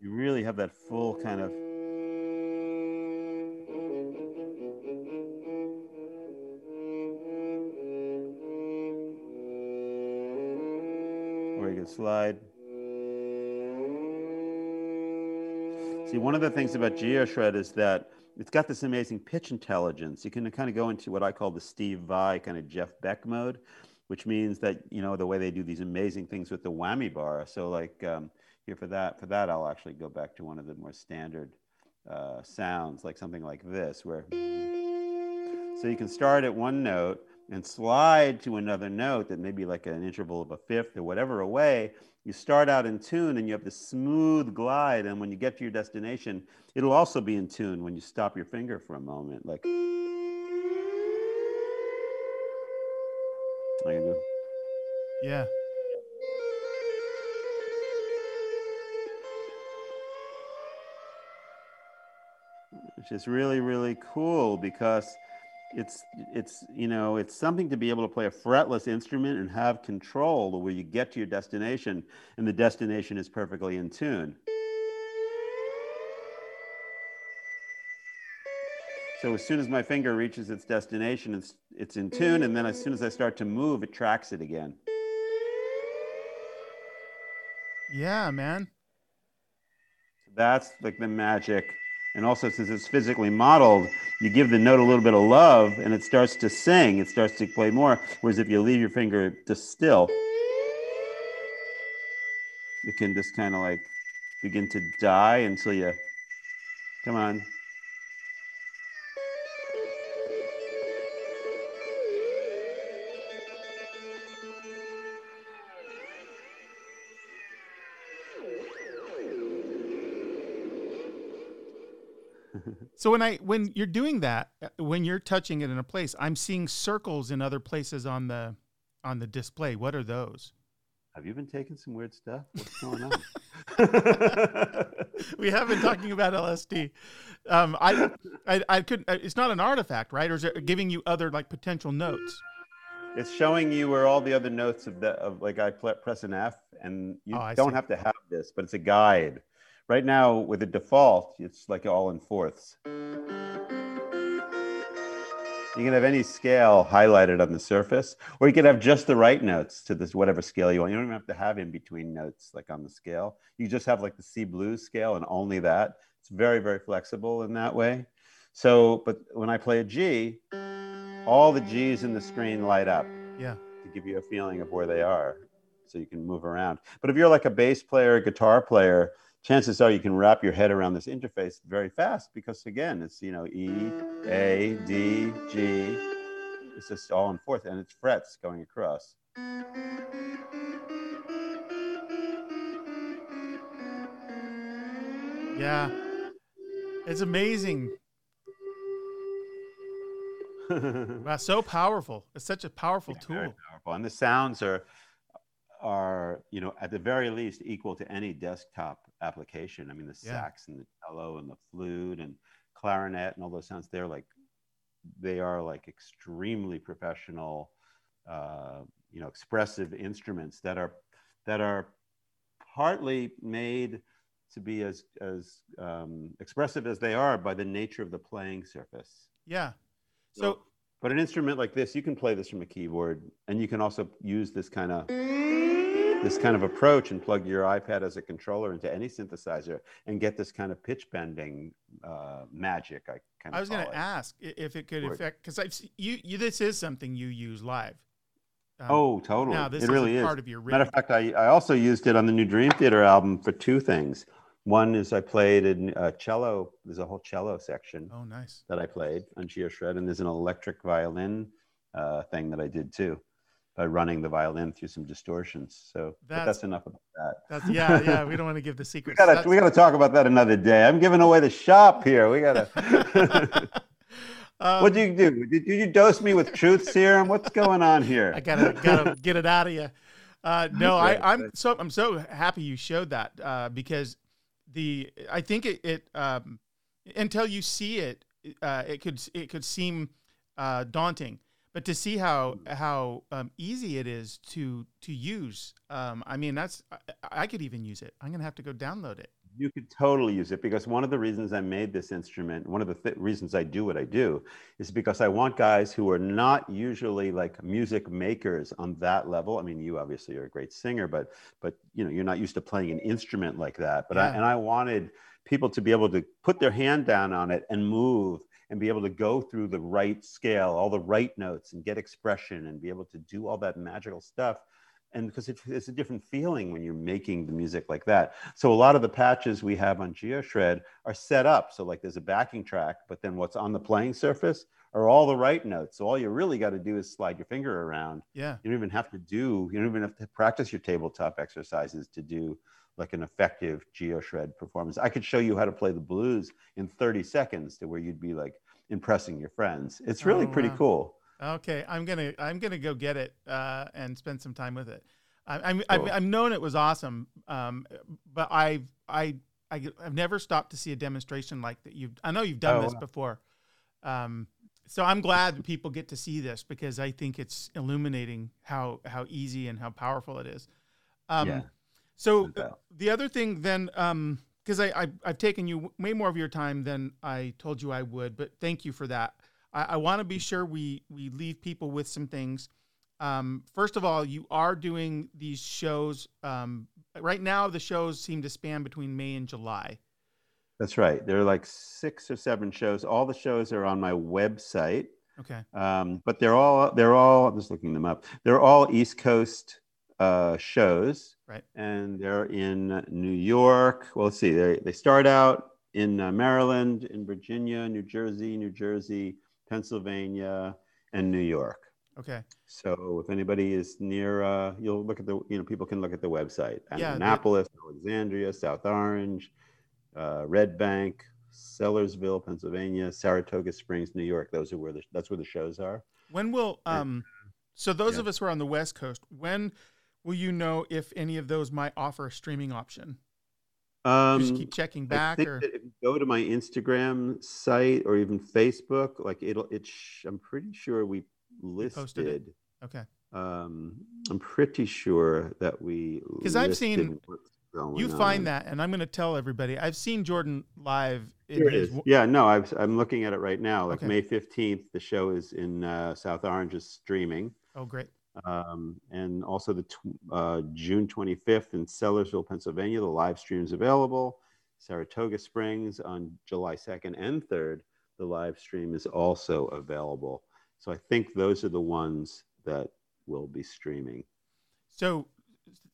Speaker 2: You really have that full kind of slide. See, one of the things about GeoShred is that it's got this amazing pitch intelligence. You can kind of go into what I call the Steve Vai kind of Jeff Beck mode, which means that you know the way they do these amazing things with the whammy bar. So like um, here for that, for that I'll actually go back to one of the more standard uh, sounds, like something like this, where so you can start at one note and slide to another note that may be like an interval of a fifth or whatever away. You start out in tune and you have this smooth glide. And when you get to your destination, it'll also be in tune when you stop your finger for a moment. Like, I do.
Speaker 1: Yeah.
Speaker 2: Which is really, really cool because it's it's you know it's something to be able to play a fretless instrument and have control where you get to your destination and the destination is perfectly in tune. So as soon as my finger reaches its destination it's it's in tune and then as soon as i start to move it tracks it again.
Speaker 1: Yeah man.
Speaker 2: That's like the magic. And also since it's physically modeled you give the note a little bit of love and it starts to sing. It starts to play more. Whereas if you leave your finger just still it can just kind of like begin to die until you come on
Speaker 1: So when I when you're doing that, uh, when you're touching it in a place, I'm seeing circles in other places on the on the display. What are those?
Speaker 2: Have you been taking some weird stuff? What's going on?
Speaker 1: we have been talking about LSD. Um, I, I, I couldn't. Uh, it's not an artifact, right? Or is it giving you other like potential notes?
Speaker 2: It's showing you where all the other notes of the of like I press an F, and you oh, don't see. have to have this, but it's a guide. Right now, with the default, it's like all in fourths. You can have any scale highlighted on the surface, or you can have just the right notes to this whatever scale you want. You don't even have to have in between notes like on the scale. You just have like the C blues scale and only that. It's very, very flexible in that way. So, but when I play a G, all the G's in the screen light up.
Speaker 1: Yeah.
Speaker 2: To give you a feeling of where they are. So you can move around. But if you're like a bass player, a guitar player, chances are you can wrap your head around this interface very fast because again, it's you know E, A, D, G. It's just all in fourth, and it's frets going across.
Speaker 1: Yeah, it's amazing. wow, so powerful! It's such a powerful yeah, tool.
Speaker 2: Powerful, and the sounds are are you know at the very least equal to any desktop application. I mean, the yeah. sax and the cello and the flute and clarinet and all those sounds. They're like they are like extremely professional, uh, you know, expressive instruments that are that are partly made to be as as um, expressive as they are by the nature of the playing surface.
Speaker 1: Yeah.
Speaker 2: So, so, but an instrument like this, you can play this from a keyboard, and you can also use this kind of this kind of approach and plug your iPad as a controller into any synthesizer and get this kind of pitch bending uh, magic. I kind of.
Speaker 1: I was going to ask if it could affect because I've you, you. This is something you use live.
Speaker 2: Um, oh, totally.
Speaker 1: Now this
Speaker 2: it really
Speaker 1: is part of your.
Speaker 2: Matter of fact, I, I also used it on the new Dream Theater album for two things. One is I played in a cello. There's a whole cello section.
Speaker 1: Oh, nice.
Speaker 2: That I played on GeoShred, and there's an electric violin uh, thing that I did too by running the violin through some distortions. So that's, that's enough about that.
Speaker 1: That's, yeah, yeah. We don't want to give the secret.
Speaker 2: we gotta we gotta talk about that another day. I'm giving away the shop here. We gotta. um, what do you do? Did, you dose me with truth serum? What's going on here?
Speaker 1: I gotta gotta get it out of you. Uh, no, I, I'm so I'm so happy you showed that uh, because the I think it, it um, until you see it, uh, it could it could seem uh, daunting but to see how how um, easy it is to to use um, i mean that's I, I, could even use it. I'm gonna have to go download it.
Speaker 2: You could totally use it because one of the reasons i made this instrument one of the th- reasons i do what i do is because i want guys who are not usually like music makers on that level. I mean you obviously are a great singer but but you know you're not used to playing an instrument like that. But yeah. I, and i wanted people to be able to put their hand down on it and move and be able to go through the right scale, all the right notes and get expression and be able to do all that magical stuff. And because it, it's a different feeling when you're making the music like that. So a lot of the patches we have on GeoShred are set up. So like there's a backing track, but then what's on the playing surface are all the right notes. So all you really got to do is slide your finger around.
Speaker 1: Yeah.
Speaker 2: You don't even have to do, you don't even have to practice your tabletop exercises to do like an effective GeoShred performance. I could show you how to play the blues in 30 seconds to where you'd be like impressing your friends. It's really oh, pretty wow. cool.
Speaker 1: Okay, I'm gonna I'm gonna go get it uh, and spend some time with it. I, I'm, cool. I've, I've known it was awesome, um, but I've I, I have never stopped to see a demonstration like that. You I know you've done oh, this wow. before, um, so I'm glad that people get to see this because I think it's illuminating how how easy and how powerful it is. Um, yeah. So the other thing then, because um, I, I have taken you way more of your time than I told you I would, but thank you for that. I, I want to be sure we we leave people with some things. Um, first of all, you are doing these shows. Um, right now, the shows seem to span between May and July.
Speaker 2: That's right. There are like six or seven shows. All the shows are on my website.
Speaker 1: Okay.
Speaker 2: Um, but they're all they're all. I'm just looking them up. They're all East Coast uh, shows.
Speaker 1: Right.
Speaker 2: And they're in New York. Well, let's see. They they start out in uh, Maryland, in Virginia, New Jersey, New Jersey, Pennsylvania, and New York.
Speaker 1: Okay.
Speaker 2: So if anybody is near, uh, you'll look at the, you know, people can look at the website.
Speaker 1: Yeah,
Speaker 2: Annapolis, Alexandria, South Orange, uh, Red Bank, Sellersville, Pennsylvania, Saratoga Springs, New York. Those are where the, that's where the shows are.
Speaker 1: When will, um, so those yeah. of us who are on the West Coast, when will you know if any of those might offer a streaming option? Um, just keep checking back. or...
Speaker 2: if you go to my Instagram site or even Facebook, like it'll, it's. I'm pretty sure we listed.
Speaker 1: Okay.
Speaker 2: Um, I'm pretty sure that we
Speaker 1: because I've seen you find that, and I'm going to tell everybody. I've seen Jordan live.
Speaker 2: Here it is. Yeah, no, i am looking at it right now. Like okay. May 15th, the show is in uh, South Orange, is streaming.
Speaker 1: Oh, great.
Speaker 2: Um, and also the uh, June 25th in Sellersville, Pennsylvania, the live stream is available. Saratoga Springs on July 2nd and 3rd, the live stream is also available. So I think those are the ones that will be streaming.
Speaker 1: So,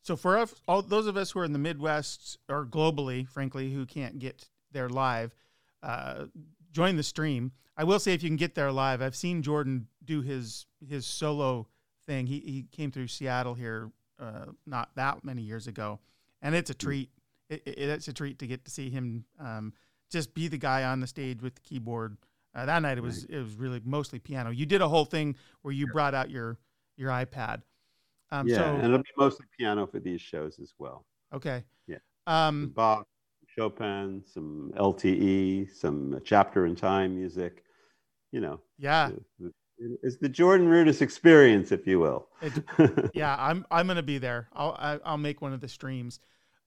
Speaker 1: so for us, all those of us who are in the Midwest or globally, frankly, who can't get there live, uh, join the stream. I will say, if you can get there live, I've seen Jordan do his his solo thing. He he came through Seattle here uh, not that many years ago, and it's a treat. It, it, it's a treat to get to see him um, just be the guy on the stage with the keyboard. Uh, that night it was right. it was really mostly piano. You did a whole thing where you brought out your your iPad.
Speaker 2: Um, yeah, so, and it'll be mostly piano for these shows as well.
Speaker 1: Okay.
Speaker 2: Yeah. Um, Bach, Chopin, some LTE, some chapter in time music. You know.
Speaker 1: Yeah.
Speaker 2: The, the, it's the Jordan Rudess experience, if you will.
Speaker 1: it, yeah, I'm I'm gonna be there. I'll I, will i will make one of the streams.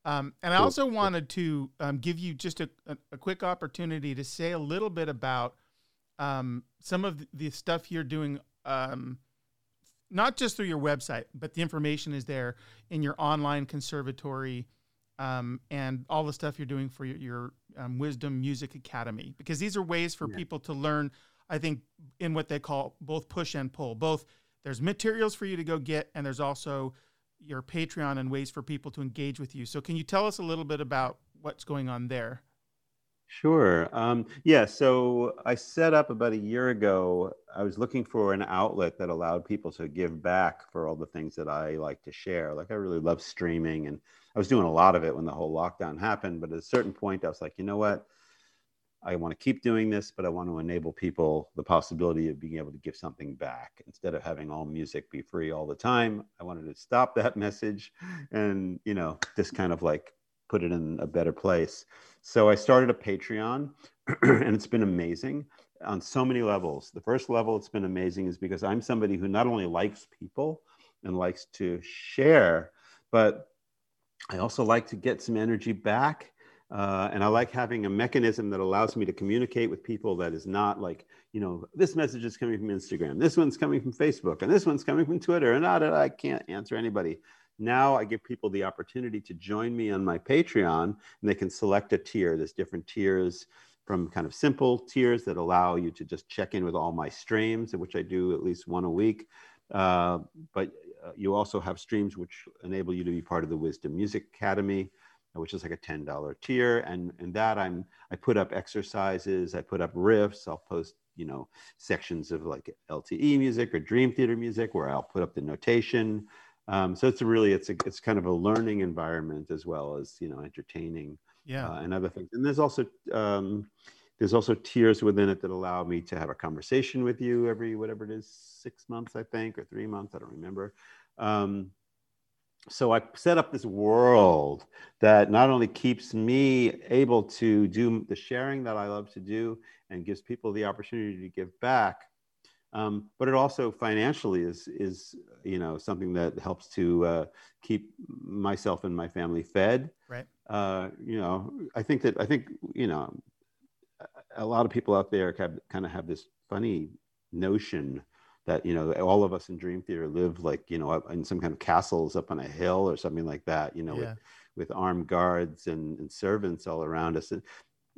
Speaker 1: Um, and I also wanted to um, give you just a, a, a, quick opportunity to say a little bit about um, some of the stuff you're doing, um, not just through your website, but the information is there in your online conservatory um, and all the stuff you're doing for your, your um, Wizdom Music Academy, because these are ways for yeah. people to learn I think, in what they call both push and pull. Both there's materials for you to go get, and there's also your Patreon and ways for people to engage with you. So, can you tell us a little bit about what's going on there?
Speaker 2: Sure. Um, yeah. So I set up about a year ago. I was looking for an outlet that allowed people to give back for all the things that I like to share. Like I really love streaming, and I was doing a lot of it when the whole lockdown happened. But at a certain point, I was like, you know what? I want to keep doing this, but I want to enable people the possibility of being able to give something back instead of having all music be free all the time. I wanted to stop that message and, you know, just kind of like put it in a better place. So I started a Patreon and it's been amazing on so many levels. The first level it's been amazing is because I'm somebody who not only likes people and likes to share, but I also like to get some energy back uh, and I like having a mechanism that allows me to communicate with people that is not like, you know, this message is coming from Instagram, this one's coming from Facebook, and this one's coming from Twitter, and not, I can't answer anybody. now I give people the opportunity to join me on my Patreon and they can select a tier. There's different tiers from kind of simple tiers that allow you to just check in with all my streams, which I do at least one a week. Uh, but uh, you also have streams which enable you to be part of the Wizdom Music Academy, which is like a $10 tier. And, and that I'm, I put up exercises, I put up riffs, I'll post, you know, sections of like LTE music or Dream Theater music where I'll put up the notation. Um, so it's a really it's a it's kind of a learning environment as well as you know entertaining
Speaker 1: yeah
Speaker 2: uh, and other things. And there's also um, there's also tiers within it that allow me to have a conversation with you every whatever it is six months I think or three months I don't remember. Um, so I set up this world that not only keeps me able to do the sharing that I love to do and gives people the opportunity to give back, um, but it also financially is is you know something that helps to uh, keep myself and my family fed.
Speaker 1: Right.
Speaker 2: Uh, you know, I think that I think you know a lot of people out there have, kind of have this funny notion that you know all of us in Dream Theater live like you know in some kind of castles up on a hill or something like that. You know, yeah. with with armed guards and, and servants all around us. And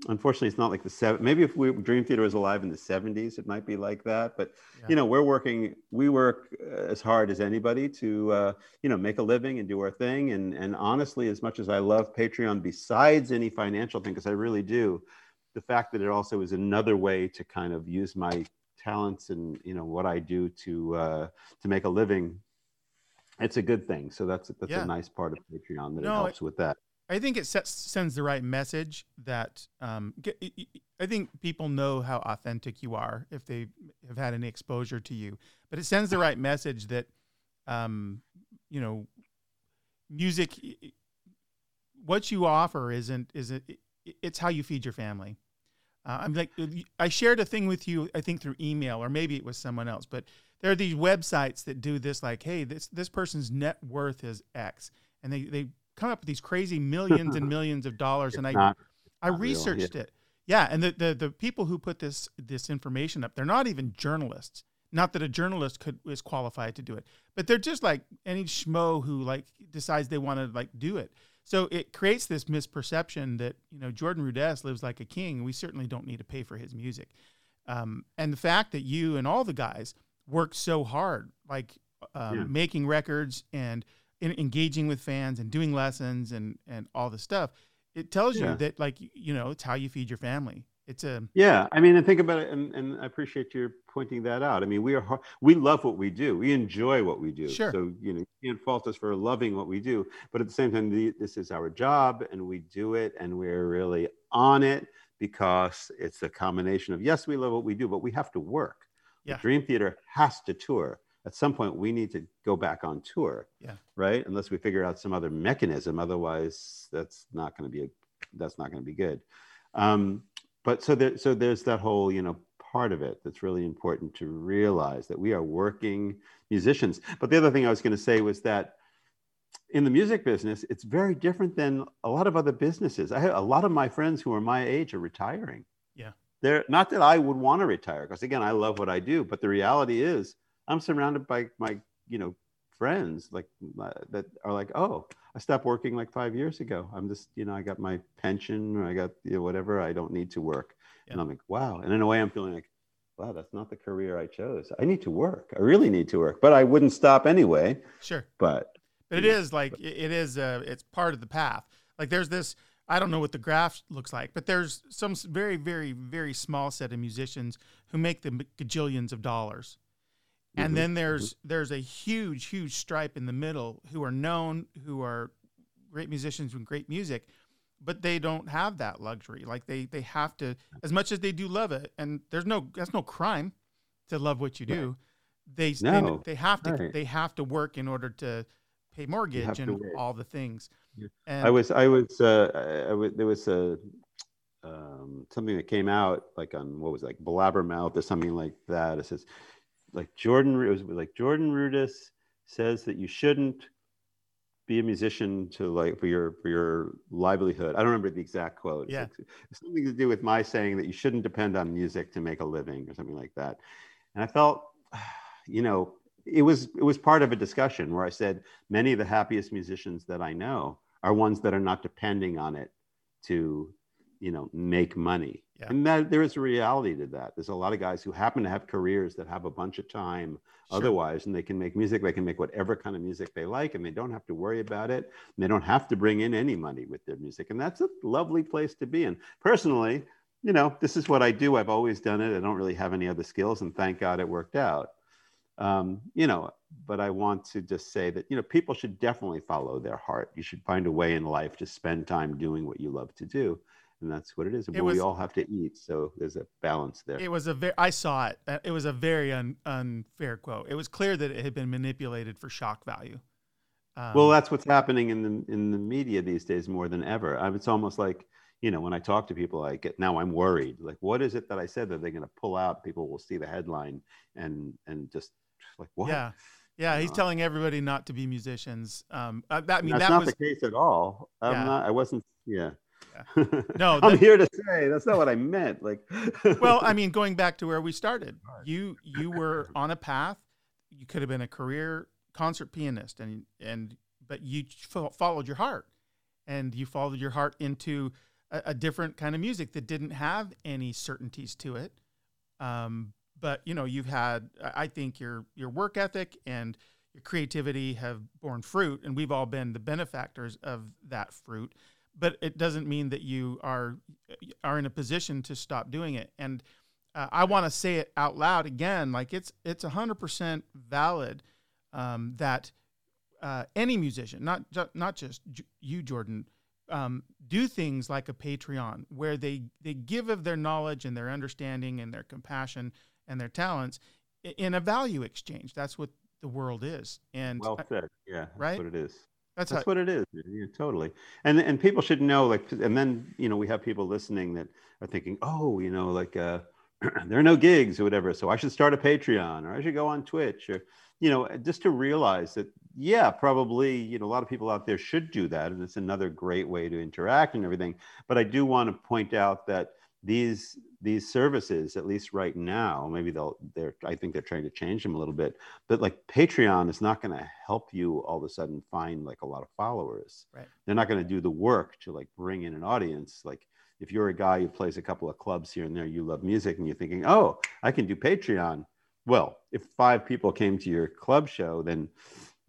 Speaker 2: unfortunately it's not like the seven maybe if we dream theater was alive in the 70s it might be like that but yeah. you know we're working we work uh, as hard as anybody to uh, you know make a living and do our thing and and honestly as much as i love patreon besides any financial thing because i really do the fact that it also is another way to kind of use my talents and you know what i do to uh, to make a living it's a good thing so that's that's yeah. a nice part of patreon that no, it helps with that
Speaker 1: I think it sets, sends the right message that um, get, I think people know how authentic you are if they have had any exposure to you. But it sends the right message that, um, you know, music, what you offer isn't is it, it's how you feed your family. Uh, I'm like I shared a thing with you I think through email or maybe it was someone else, but there are these websites that do this like, hey, this this person's net worth is X, and they they come up with these crazy millions and millions of dollars, and I not, I researched real, yeah. it. Yeah, and the, the the people who put this this information up, they're not even journalists. Not that a journalist could is qualified to do it, but they're just like any schmo who like decides they want to like do it. So it creates this misperception that you know Jordan Rudess lives like a king. We certainly don't need to pay for his music, um, and the fact that you and all the guys work so hard, like um, yeah. making records and in, engaging with fans and doing lessons and and all the stuff it tells yeah. you that like you know it's how you feed your family it's a
Speaker 2: yeah i mean and think about it and, and i appreciate your pointing that out. I mean we are we love what we do. We enjoy what we do.
Speaker 1: Sure.
Speaker 2: so you know you can't fault us for loving what we do but at the same time the, this is our job and we do it and we're really on it because it's a combination of yes we love what we do but we have to work. Yeah. the dream theater has to tour. At some point we need to go back on tour
Speaker 1: yeah.
Speaker 2: right? Unless we figure out some other mechanism. Otherwise that's not going to be a that's not going to be good. Um, but so there so there's that whole you know part of it that's really important to realize that we are working musicians. But the other thing i was going to say was that in the music business it's very different than a lot of other businesses. I have a lot of my friends who are my age are retiring.
Speaker 1: Yeah.
Speaker 2: They're not that i would want to retire because again i love what i do but the reality is I'm surrounded by my, you know, friends like uh, that are like, oh, I stopped working like five years ago. I'm just, you know, I got my pension or I got you know, whatever. I don't need to work. Yeah. And I'm like, wow. And in a way, I'm feeling like, wow, that's not the career I chose. I need to work. I really need to work, but I wouldn't stop anyway.
Speaker 1: Sure.
Speaker 2: But,
Speaker 1: but it is like, but, it is, uh, it's part of the path. Like there's this, I don't know what the graph looks like, but there's some very, very, very small set of musicians who make the gajillions of dollars and mm-hmm. then there's there's a huge huge stripe in the middle who are known who are great musicians with great music but they don't have that luxury. Like they they have to as much as they do love it and there's no that's no crime to love what you do. They no. they, they have to right. they have to work in order to pay mortgage and all the things.
Speaker 2: And i was i was uh I was, there was a um, something that came out like on what was it, like blabbermouth or something like that. It says like Jordan, it was like Jordan Rudess says that you shouldn't be a musician to like for your for your livelihood. I don't remember the exact quote.
Speaker 1: Yeah.
Speaker 2: It's something to do with my saying that you shouldn't depend on music to make a living or something like that. And I felt, you know, it was it was part of a discussion where I said many of the happiest musicians that I know are ones that are not depending on it to you know make money yeah. and that there is a reality to that. There's a lot of guys who happen to have careers that have a bunch of time sure. otherwise and they can make music they can make whatever kind of music they like and they don't have to worry about it and they don't have to bring in any money with their music and that's a lovely place to be in. Personally you know this is what i do. I've always done it. I don't really have any other skills and thank god it worked out. Um, you know but i want to just say that you know people should definitely follow their heart. You should find a way in life to spend time doing what you love to do and that's what it is. It was, we all have to eat, so there's a balance there.
Speaker 1: It was a very. I saw it. Uh, it was a very un, unfair quote. It was clear that it had been manipulated for shock value.
Speaker 2: Um, well, that's what's happening in the in the media these days more than ever. I, it's almost like you know when I talk to people, I get now I'm worried. Like, what is it that I said that they're going to pull out? People will see the headline and and just like what?
Speaker 1: Yeah. Yeah, he's telling everybody not to be musicians. Um, uh, that, I mean,
Speaker 2: that's
Speaker 1: that
Speaker 2: not
Speaker 1: was,
Speaker 2: the case at all. I'm yeah. not. I wasn't. Yeah.
Speaker 1: No,
Speaker 2: I'm here to say that's not what I meant. Like,
Speaker 1: well, I mean, going back to where we started, you you were on a path. You could have been a career concert pianist, and and but you followed your heart, and you followed your heart into a, a different kind of music that didn't have any certainties to it. Um, but you know, you've had, I think, your your work ethic and your creativity have borne fruit, and we've all been the benefactors of that fruit but it doesn't mean that you are are in a position to stop doing it. And uh, I want to say it out loud again, like it's it's hundred percent valid um, that uh, any musician, not not just you, Jordan, um, do things like a Patreon where they they give of their knowledge and their understanding and their compassion and their talents in a value exchange. That's what the world is. And
Speaker 2: well said. Yeah,
Speaker 1: right.
Speaker 2: what it is. That's, That's how, what it is. Yeah, totally. And and people should know, like, and then you know we have people listening that are thinking, oh, you know, like uh, there are no gigs or whatever, so I should start a Patreon or I should go on Twitch or, you know, just to realize that, yeah, probably, you know, a lot of people out there should do that, and it's another great way to interact and everything. But I do want to point out that these these services at least right now maybe they'll they're i think they're trying to change them a little bit but like patreon is not going to help you all of a sudden find like a lot of followers.
Speaker 1: Right.
Speaker 2: They're not going to do the work to like bring in an audience. Like if you're a guy who plays a couple of clubs here and there you love music and you're thinking oh i can do patreon. Well if five people came to your club show then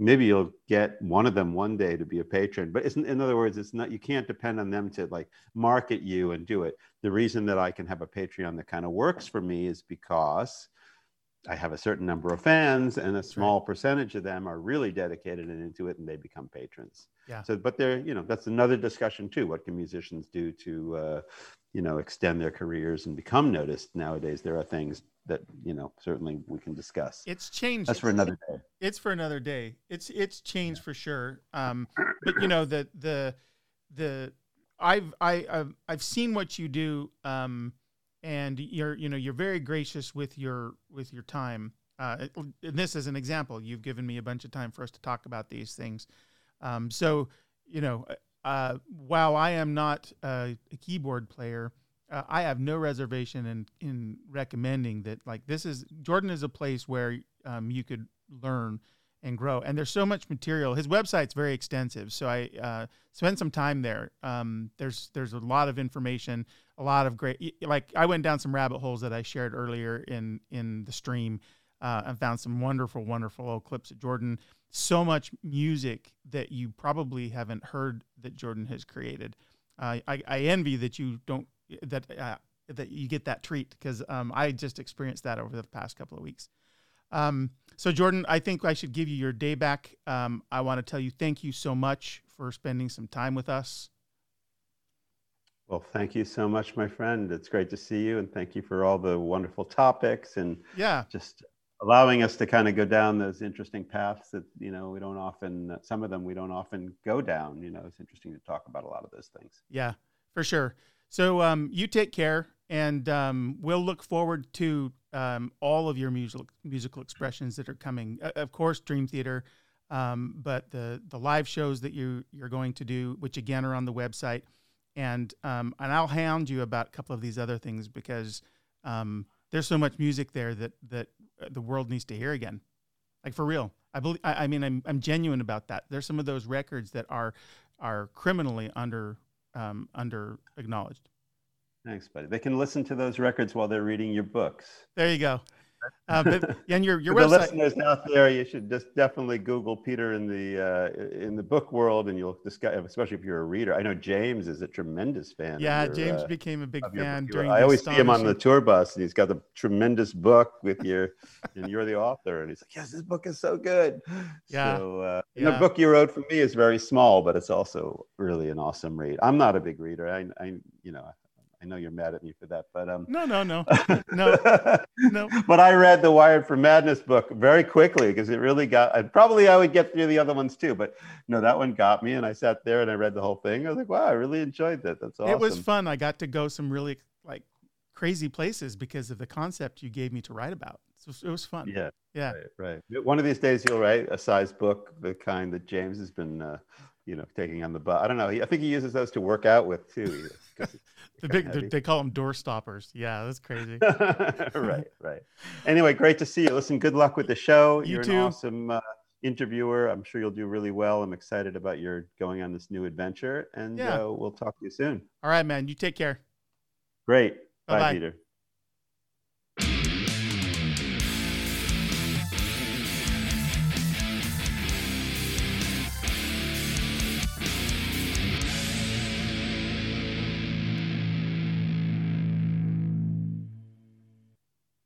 Speaker 2: maybe you'll get one of them one day to be a patron but in other words it's not you can't depend on them to like market you and do it. The reason that i can have a patreon that kind of works for me is because i have a certain number of fans and a small percentage of them are really dedicated and into it and they become patrons.
Speaker 1: Yeah.
Speaker 2: So but they're you know that's another discussion too what can musicians do to uh, you know extend their careers and become noticed nowadays? There are things that you know certainly we can discuss.
Speaker 1: It's changed.
Speaker 2: That's for another day.
Speaker 1: It's for another day. It's it's changed yeah. for sure. Um but you know the the the i've i i've, I've seen what you do um and you're you know you're very gracious with your with your time uh and this is an example you've given me a bunch of time for us to talk about these things um so you know uh, while I am not a, a keyboard player, uh, I have no reservation in in recommending that. Like this is Jordan is a place where um, you could learn and grow. And there's so much material. His website's very extensive, so I uh, spent some time there. Um, there's there's a lot of information, a lot of great. Like I went down some rabbit holes that I shared earlier in in the stream, uh, and found some wonderful, wonderful old clips of Jordan so much music that you probably haven't heard that Jordan has created. Uh, I, I, envy that you don't that uh, that you get that treat because um, I just experienced that over the past couple of weeks. Um, so Jordan, I think I should give you your day back. Um, I want to tell you thank you so much for spending some time with us.
Speaker 2: Well, thank you so much, my friend. It's great to see you, and thank you for all the wonderful topics and
Speaker 1: yeah,
Speaker 2: just allowing us to kind of go down those interesting paths that you know we don't often some of them we don't often go down you know. It's interesting to talk about a lot of those things.
Speaker 1: Yeah for sure. So um, you take care and um, we'll look forward to um, all of your musical musical expressions that are coming. Uh, of course dream theater um, but the the live shows that you you're going to do which again are on the website and um, and I'll hound you about a couple of these other things because um, there's so much music there that that uh, the world needs to hear again. Like for real. I believe. I, I mean, I'm I'm genuine about that. There's some of those records that are are criminally under um, under acknowledged.
Speaker 2: Thanks, buddy. They can listen to those records while they're reading your books.
Speaker 1: There you go. Uh, but and your your
Speaker 2: For the
Speaker 1: website.
Speaker 2: listeners out there, you should just definitely Google Peter in the uh, in the book world, and you'll discover, especially if you're a reader. I know James is a tremendous fan.
Speaker 1: Yeah,
Speaker 2: your,
Speaker 1: James
Speaker 2: uh,
Speaker 1: became a big fan during.
Speaker 2: I always see him on the tour bus, and he's got the tremendous book with your, and you're the author, and he's like, "Yes, this book is so good."
Speaker 1: Yeah,
Speaker 2: So uh,
Speaker 1: yeah.
Speaker 2: the book you wrote for me is very small, but it's also really an awesome read. I'm not a big reader. I, I you know, I know you're mad at me for that, but um.
Speaker 1: No, no, no, no, no.
Speaker 2: But I read the Wired for Madness book very quickly because it really got. And probably I would get through the other ones too, but no, that one got me, and I sat there and I read the whole thing. I was like, wow, I really enjoyed that. That's awesome.
Speaker 1: It was fun. I got to go some really like crazy places because of the concept you gave me to write about. So it was fun.
Speaker 2: Yeah,
Speaker 1: Yeah.
Speaker 2: right, right. One of these days you'll write a size book, the kind that James has been, uh, you know, taking on the butt. I don't know. I think he uses those to work out with too.
Speaker 1: The big, they call them door stoppers. Yeah, that's crazy.
Speaker 2: right, right. Anyway, great to see you. Listen, good luck with the show.
Speaker 1: You
Speaker 2: You're
Speaker 1: too.
Speaker 2: an awesome uh, interviewer. I'm sure you'll do really well. I'm excited about your going on this new adventure, and
Speaker 1: Yeah.
Speaker 2: uh, we'll talk to you soon.
Speaker 1: All right, man. You take care.
Speaker 2: Great. Bye,
Speaker 1: Bye-bye.
Speaker 2: Peter.